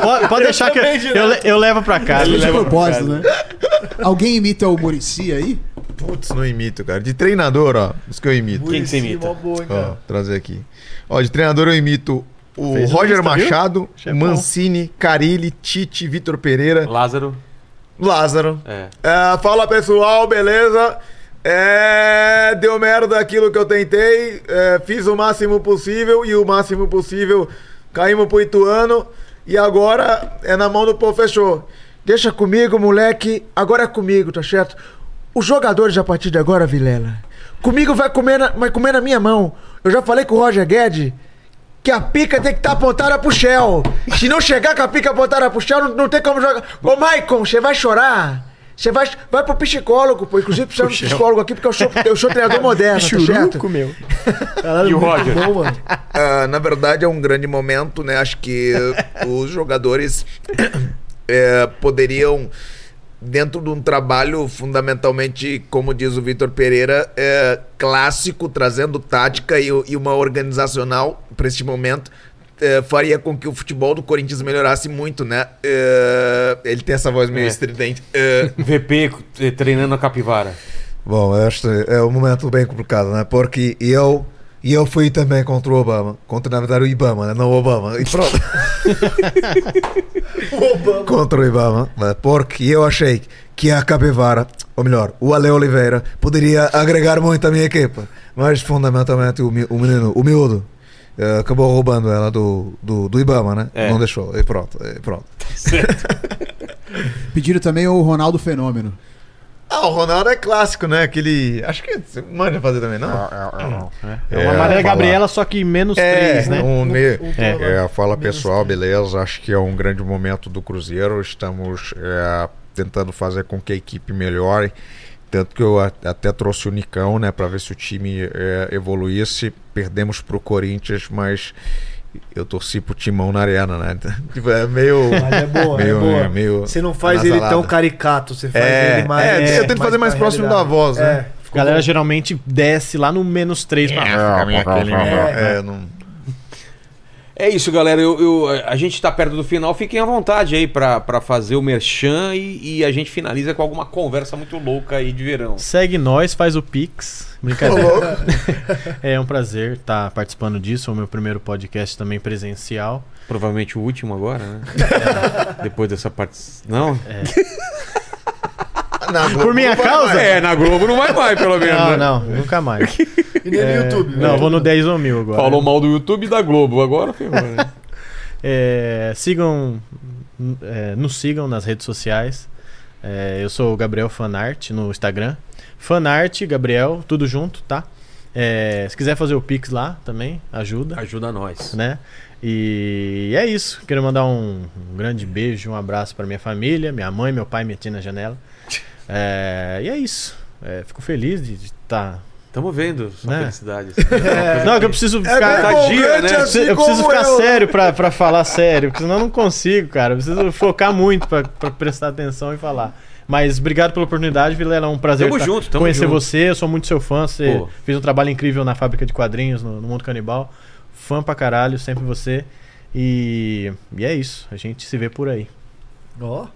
Pode, pode deixar que eu, eu, le- eu levo pra casa. Ele eu de levo pra propósito, casa. né? Alguém imita o Murici aí? Putz, não imito, cara. De treinador, ó. Isso que eu imito. Quem que você imita? Boa, Ó, trazer aqui. Ó, de treinador eu imito o Fez Roger lista? Machado. Mancini, Carilli, Tite, Vitor Pereira, Lázaro. Lázaro. É. É, fala pessoal, beleza? É, deu merda aquilo que eu tentei. é, fiz o máximo possível e o máximo possível caímos pro Ituano. E agora é na mão do professor. Deixa comigo, moleque. Agora é comigo, tá certo? Os jogadores a partir de agora, Vilela. Comigo vai comer na, vai comer na minha mão. Eu já falei com o Roger Guedes que a pica tem que estar apontada pro Shell. Se não chegar com a pica apontada pro Shell, não, não tem como jogar. Ô, Maicon, você vai chorar? Você vai, vai pro psicólogo, pô. Inclusive, precisa de um psicólogo aqui, porque eu sou, eu sou treinador [LAUGHS] moderno, tá certo? Churuco, meu. Caralho, E o Roger? bom, mano. Ah, na verdade, é um grande momento, né? Acho que os jogadores eh, [COUGHS] poderiam, dentro de um trabalho fundamentalmente, como diz o Vitor Pereira, eh, clássico, trazendo tática e, e uma organizacional para este momento. Eh, faria com que o futebol do Corinthians melhorasse muito, né? Eh, ele tem essa voz meio É. estridente. Eh, VP eh, treinando a capivara. Bom, este é um momento bem complicado, né? Porque eu, e eu fui também contra o Obama. Contra, na verdade, o Ibama, né? Não o Obama. E pronto. [LAUGHS] contra o Ibama. né? Porque eu achei que a Capivara, ou melhor, o Ale Oliveira, poderia agregar muito à minha equipa. Mas, fundamentalmente, o, mi- o menino, o miúdo, acabou roubando ela do, do, do Ibama, né? É. Não deixou. E pronto, e pronto. [LAUGHS] Pediram também o Ronaldo Fenômeno. ah, o Ronaldo é clássico, né? Aquele. Acho que você manda fazer também, não? É uma Maria fala- Gabriela, só que menos três, né? um me- É. é, fala pessoal, beleza? Acho que é um grande momento do Cruzeiro. Estamos é, tentando fazer com que a equipe melhore. Tanto que eu até trouxe o Nicão, né, para ver se o time é, evoluísse. Perdemos pro Corinthians, mas eu torci pro Timão na arena, né? [LAUGHS] Tipo, é meio. Mas é boa, meio, é boa. meio Você não faz ele tão caricato, você faz É, ele mais. é, eu tento fazer mais próximo realidade. da voz, né? É, A galera geralmente desce lá no menos três pra ficar meio aquele- É, é, não. É isso, galera. Eu, eu- a gente tá perto do final. Fiquem à vontade aí pra, pra fazer o merchan e, e a gente finaliza com alguma conversa muito louca aí de verão. Segue nós, faz o Pix. Brincadeira. [LAUGHS] é um prazer estar participando disso. É o meu primeiro podcast também presencial. Provavelmente o último agora, né? [LAUGHS] Depois dessa parte. Não? É. Na Globo Por minha não vai causa? mais. É, na Globo não vai mais, pelo menos. Não, né? não, nunca mais. [LAUGHS] E nem É, no YouTube. Não, né? vou no 10 ou mil agora. Falou mal do YouTube e da Globo. Agora ferrou, né? [LAUGHS] É, sigam, é, nos sigam nas redes sociais. É, eu sou o Gabriel Fanart no Instagram. Fanart, Gabriel, tudo junto, tá? É, se quiser fazer o Pix lá também, ajuda, Ajuda nós. né? E é isso. Quero mandar um, um grande beijo, um abraço para minha família, minha mãe, meu pai, minha tia na janela. É, e é isso. É, fico feliz de estar Tamo vendo sua Né? felicidade. [LAUGHS] É. Não, que eu preciso É ficar. bem empolgante, Eu assim preciso- eu preciso ficar eu. sério pra, pra falar sério, porque senão eu não consigo, cara. Eu preciso focar muito pra, pra prestar atenção e falar. Mas obrigado pela oportunidade, Vilela. É um prazer Tamo tá- junto, tamo conhecer junto. você. Eu sou muito seu fã. Você Pô. fez um trabalho incrível na fábrica de quadrinhos, no, no Mundo Canibal. Fã pra caralho, sempre você. E, e é isso. A gente se vê por aí. Ó.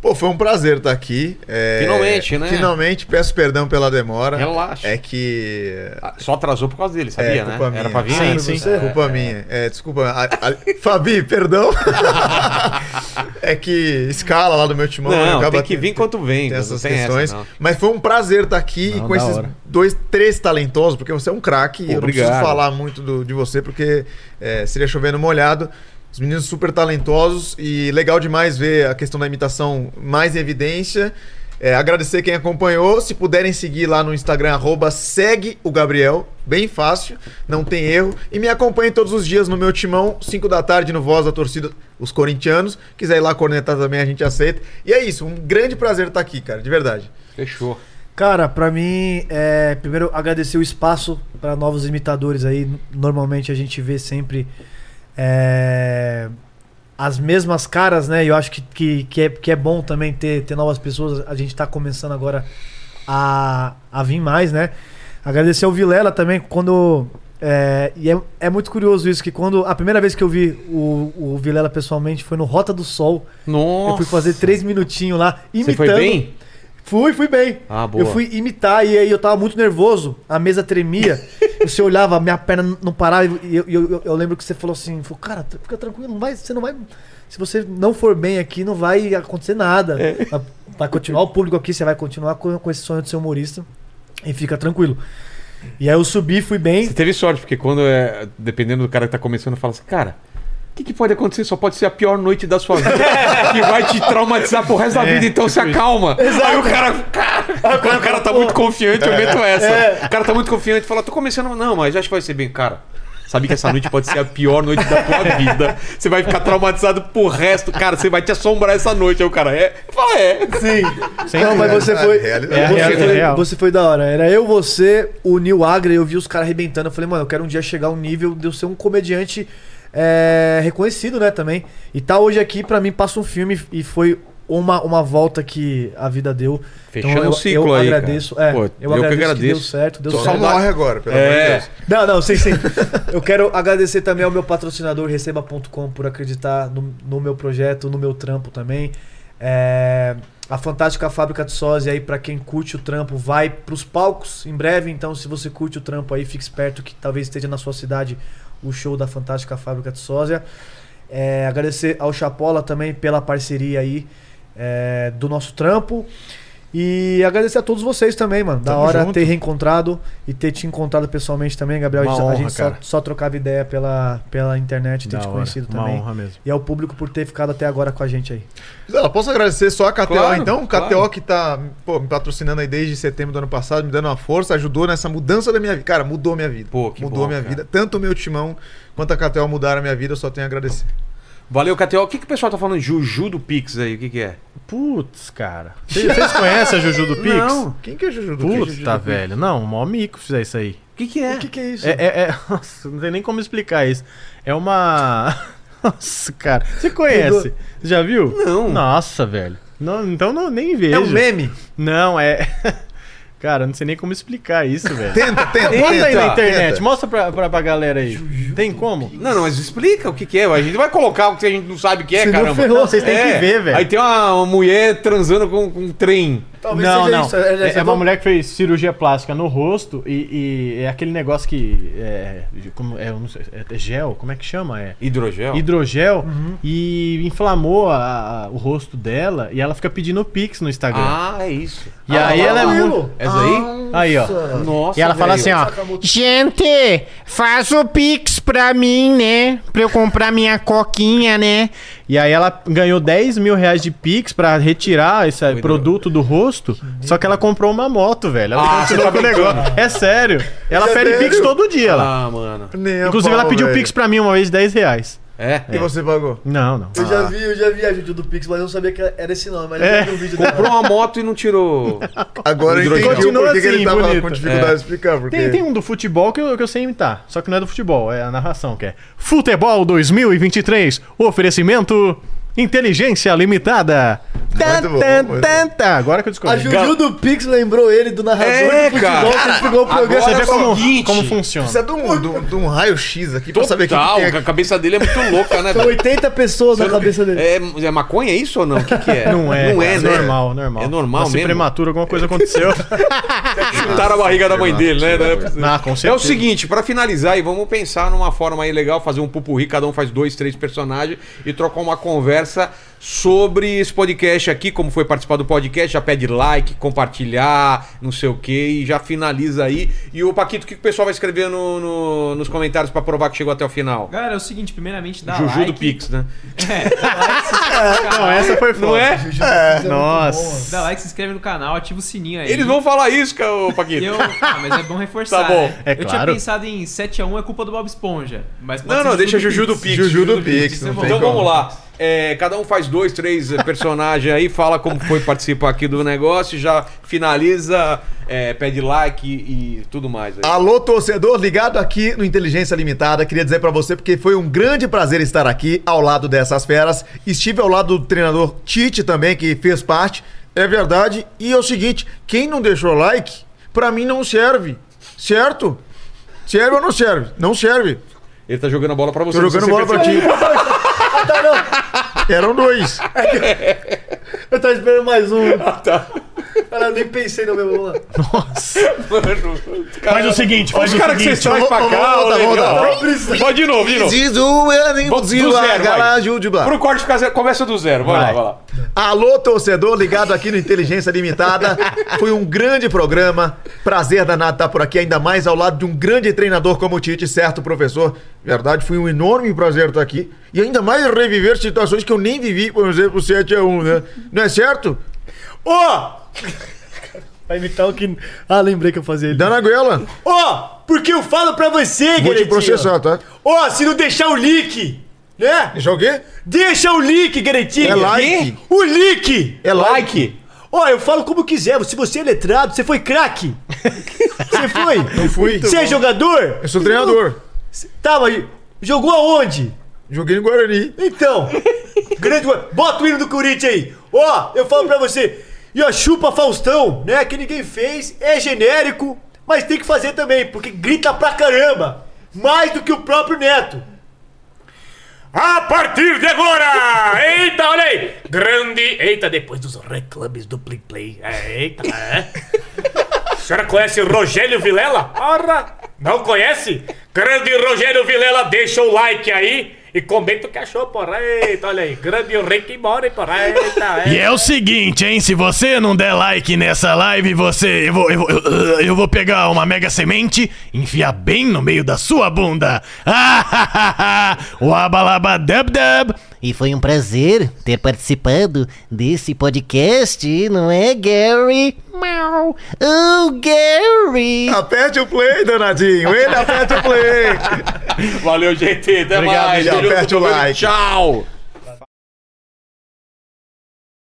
Pô, foi um prazer estar aqui. É, Finalmente, né? Finalmente, peço perdão pela demora. Relaxa. É que. Só atrasou por causa dele, sabia, é, né? minha. Era pra vir sim, antes. sim. É. Culpa minha. É, desculpa. a- a- Fabi, perdão. [LAUGHS] é que escala lá do meu timão. Não, acaba tem que vir enquanto vem. tem essas tem essa, questões. não. Mas foi um prazer estar aqui Não, com esses hora. dois, três talentosos, porque você é um craque. Eu não preciso obrigado. falar muito do- de você, porque é, seria chovendo molhado. Os meninos super talentosos e legal demais ver a questão da imitação mais em evidência. É, agradecer quem acompanhou. Se puderem seguir lá no Instagram, arroba segue o Gabriel. Bem fácil, não tem erro. E me acompanhem todos os dias no meu timão, 5 da tarde, no Voz da Torcida, os corintianos. Quiser ir lá cornetar também, a gente aceita. E é isso, um grande prazer estar aqui, cara, de verdade. Fechou. Cara, pra mim, é, primeiro agradecer o espaço para novos imitadores aí. Normalmente a gente vê sempre é, as mesmas caras, né? E eu acho que, que, que, é, que é bom também ter, ter novas pessoas. A gente tá começando agora a, a vir mais, né? Agradecer ao Vilela também, quando. É, e é, é muito curioso isso, que quando. A primeira vez que eu vi o, o Vilela pessoalmente foi no Rota do Sol. Nossa. Eu fui fazer três minutinhos lá, imitando. Você foi bem? Fui, fui bem. Ah, boa. Eu fui imitar e aí eu tava muito nervoso, a mesa tremia. [LAUGHS] você olhava, minha perna não parava e eu, eu, eu- eu lembro que você falou assim, falou, cara, fica tranquilo, não vai, você não vai. Se você não for bem aqui, não vai acontecer nada. É. Vai, vai continuar o público aqui, você vai continuar com, com esse sonho de ser humorista. E fica tranquilo. E aí eu subi, fui bem. Você teve sorte, porque quando é. Dependendo do cara que tá começando, fala assim, cara. O que, que pode acontecer? Só pode ser a pior noite da sua vida. que vai te traumatizar pro resto da É, vida, então se tipo isso. acalma. Exato. Aí o cara. cara quando o cara tá muito confiante, eu meto essa. É. O cara tá muito confiante e fala, tô começando. Não, mas acho que vai ser bem. Cara, sabia que essa noite pode ser a pior noite da tua vida. Você vai ficar traumatizado pro resto. Cara, você vai te assombrar essa noite. Aí o cara, é? Fala, é. Sim. Não, mas você foi. É você, foi real. você foi da hora. Era eu, você, o Neil Agra, eu vi os caras arrebentando. Eu falei, mano, eu quero um dia chegar ao nível de eu ser um comediante é, reconhecido, né, também. E tá hoje aqui, pra mim, passa um filme e foi uma, uma volta que a vida deu. Fechando então, eu, um ciclo eu aí, agradeço. cara. É, Pô, eu, eu que agradeço que, agradeço. deu certo. Deu Só certo. morre agora, pelo amor de Deus. Não, não, sim, sim. [LAUGHS] eu quero agradecer também ao meu patrocinador Receba.com por acreditar no, no meu projeto, no meu trampo também. É, a Fantástica Fábrica de Sósia aí, pra quem curte o trampo, vai pros palcos em breve. Então, se você curte o trampo aí, fique esperto que talvez esteja na sua cidade o show da Fantástica Fábrica de Sósia. É, agradecer ao Chapola também pela parceria aí é, do nosso trampo. E agradecer a todos vocês também, mano. Da Tamo hora junto. ter reencontrado e ter te encontrado pessoalmente também, Gabriel. Uma a gente, a honra, gente só, cara. só trocava ideia pela, pela internet, ter Da te hora. conhecido Uma também. honra mesmo. E ao público por ter ficado até agora com a gente aí. Gisela, posso agradecer só a KTO Claro, então? KTO claro. que tá pô, me patrocinando aí desde setembro do ano passado, me dando uma força, ajudou nessa mudança da minha vida. Cara, mudou minha vida. mudou bom, minha cara. vida. Tanto o meu timão quanto a KTO mudaram a minha vida, eu só tenho a agradecer. Valeu, KTO. O que, que o pessoal tá falando? Juju do Pix aí, o que, que é? Putz, cara. Vocês vocês conhecem a Juju do Pix? Não. Quem que é Juju do Putz, Pix? tá velho. Não, o maior mico fizer isso aí. O que, que é? O que, que é isso? É, é, é- [LAUGHS] Nossa, não tem nem como explicar isso. É uma. [LAUGHS] Nossa, cara. Você conhece? Já viu? Não. Nossa, velho. Não, então não, nem vejo. É um meme? Não, é. [LAUGHS] Cara, não sei nem como explicar isso, [LAUGHS] velho. Tenta, tenta, Bota aí tenta, na internet, tenta. mostra pra, pra, pra galera aí. Tem como? Não, não, mas explica o que, que é. A gente vai colocar o que a gente não sabe o que é, Senão caramba. ferrou, vocês têm que ver, velho. Aí tem uma, uma mulher transando com, com um trem. Não, não. É, é uma mulher que fez cirurgia plástica no rosto e, e é aquele negócio que. É, como, é, sei, é gel? Como é que chama? É Hidrogel? hidrogel Uhum. e inflamou a- a- o rosto dela e ela fica pedindo pix no Instagram. Ah, é isso. E Ah, aí ela é muito. Essa aí? Aí, ó. Nossa, E ela fala assim, ó. Gente, faz o pix pra mim, né? Pra eu comprar minha coquinha, né? E aí ela ganhou 10 mil reais de Pix pra retirar esse produto do rosto. Só que ela comprou uma moto, velho. Ela Ah, continuou tá com o negócio. É sério. Ela É pede sério? Pix todo dia lá. Ah, mano. Inclusive, ela pediu Pix pra mim uma vez 10 reais. É. E você pagou? Não, não. Eu já vi, eu já vi a vídeo do Pix, mas eu não sabia que era esse nome. Mas eu É. já vi um vídeo Comprou dela. uma moto e não tirou. [LAUGHS] Agora eu Hidrogênio. entendi Continua porquê que ele assim, tava bonito. com dificuldade É. de explicar. Porque... Tem, tem um do futebol que eu, que eu sei imitar, só que não é do futebol, é a narração, que é Futebol 2023, oferecimento Inteligência Limitada. Tan, bom, tan, muito tan, tan. Agora que eu A descobri. Juju do Pix lembrou ele do narrador É, do futebol cara. que pegou o programa. agora Você vê é o como, seguinte. como funciona. Precisa de um, de um- de um raio-x aqui pra saber o que, que Total, tem a cabeça dele é muito louca, né? [LAUGHS] São 80 pessoas na cabeça dele. É, é maconha isso ou não? O que, que é? Não é, Não é, é né? normal, normal. É normal Nasci mesmo. prematuro, alguma coisa aconteceu. [LAUGHS] Chutaram a barriga da mãe dele, né? ah, com É o certeza. seguinte, pra finalizar aí, vamos pensar numa forma aí legal, fazer um pupurri, cada um faz dois, três personagens e trocar uma conversa sobre esse podcast aqui, como foi participar do podcast, já pede like, compartilhar, não sei o que, e já finaliza aí. E o Paquito, o que que o pessoal vai escrever no- no- nos comentários pra provar que chegou até o final? Galera, é o seguinte, primeiramente dá Juju like. do Pix, né? [LAUGHS] É, dá like, se inscreve no [LAUGHS] canal. Não, essa foi foda. Não é? Nossa. Dá like, se inscreve no canal, ativa o sininho aí. Eles vão falar isso, ô, Paquito. Eu, ah, mas é bom reforçar. Tá bom. né? É eu tinha pensado em 7x1 é culpa do Bob Esponja. Mas Não, não, deixa Juju do Pix. Juju do Pix, é Então vamos lá. É, cada um faz dois, três eh, personagens aí, fala como foi participar aqui do negócio, já finaliza, é, pede like e, e tudo mais. Aí. Alô, torcedor, ligado aqui no Inteligência Limitada. Queria dizer pra você porque foi um grande prazer estar aqui ao lado dessas feras. Estive ao lado do treinador Tite também, que fez parte. É verdade. E é o seguinte: quem não deixou like, pra mim não serve. Certo? Serve ou não serve? Não serve. Ele tá jogando a bola pra você. Tô não jogando bola pra ti. [LAUGHS] [LAUGHS] Eram dois. Eu tava esperando mais um. tá. Cara, eu nem pensei no meu. Vamos lá. Mano, Faz o seguinte, faz Os o caras que seguinte. vocês trazem pra cá, ô, legal. vamos, Pode de novo, de novo. Vamos do zero, vai. Garagem de Pro corte ficar zero, começa do zero. Vai, lá, Vai. vai lá. Alô, torcedor, ligado aqui no Inteligência Limitada. Foi um grande programa. Prazer danado estar por aqui, ainda mais ao lado de um grande treinador como o Tite, certo, professor? Verdade, foi um enorme prazer estar aqui. E ainda mais reviver situações que eu nem vivi, por exemplo, 7x1, né? Não é certo? Ó! [LAUGHS] Vai imitar o que. Ah, lembrei que eu fazia ele. Dá na goela. Ó, porque eu falo pra você, Vou te processar, tá? Ó, se não deixar o link, né? Deixa o quê? Deixa o link, garotinho. É like. O link. É like. Like. Ó, eu falo como quiser. Se você é letrado, você foi craque. [LAUGHS] Você foi? Não fui. Você é jogador? Eu sou treinador. Tá, mas jogou aonde? Joguei no Guarani. Então, [LAUGHS] grande. Bota o hino do Corinthians aí. Ó, eu falo pra você. E ó, chupa Faustão, né? Que ninguém fez. É genérico, mas tem que fazer também, porque grita pra caramba. Mais do que o próprio Neto. A partir de agora! Eita, olha aí! Grande. Eita, depois dos reclames do Play Play. É, Eita, é. A senhora conhece o Rogério Vilela? Ora! Não conhece? Grande Rogério Vilela, deixa o like aí e comenta o que achou, porra. Eita, olha aí. Grande Rick Mora, porra. Eita, [LAUGHS] E é o seguinte, hein? Se você não der like nessa live, você. Eu vou, eu, vou- eu, eu vou pegar uma mega semente e enfiar bem no meio da sua bunda. [LAUGHS] Ah, Wabalabadubdub. E foi um prazer ter participado desse podcast, não é, Gary? Mau. Oh, Gary! Aperte o play, danadinho. Ele aperte o play. [LAUGHS] Valeu, GT. Até Obrigado, mais. Aperte o like. Tchau.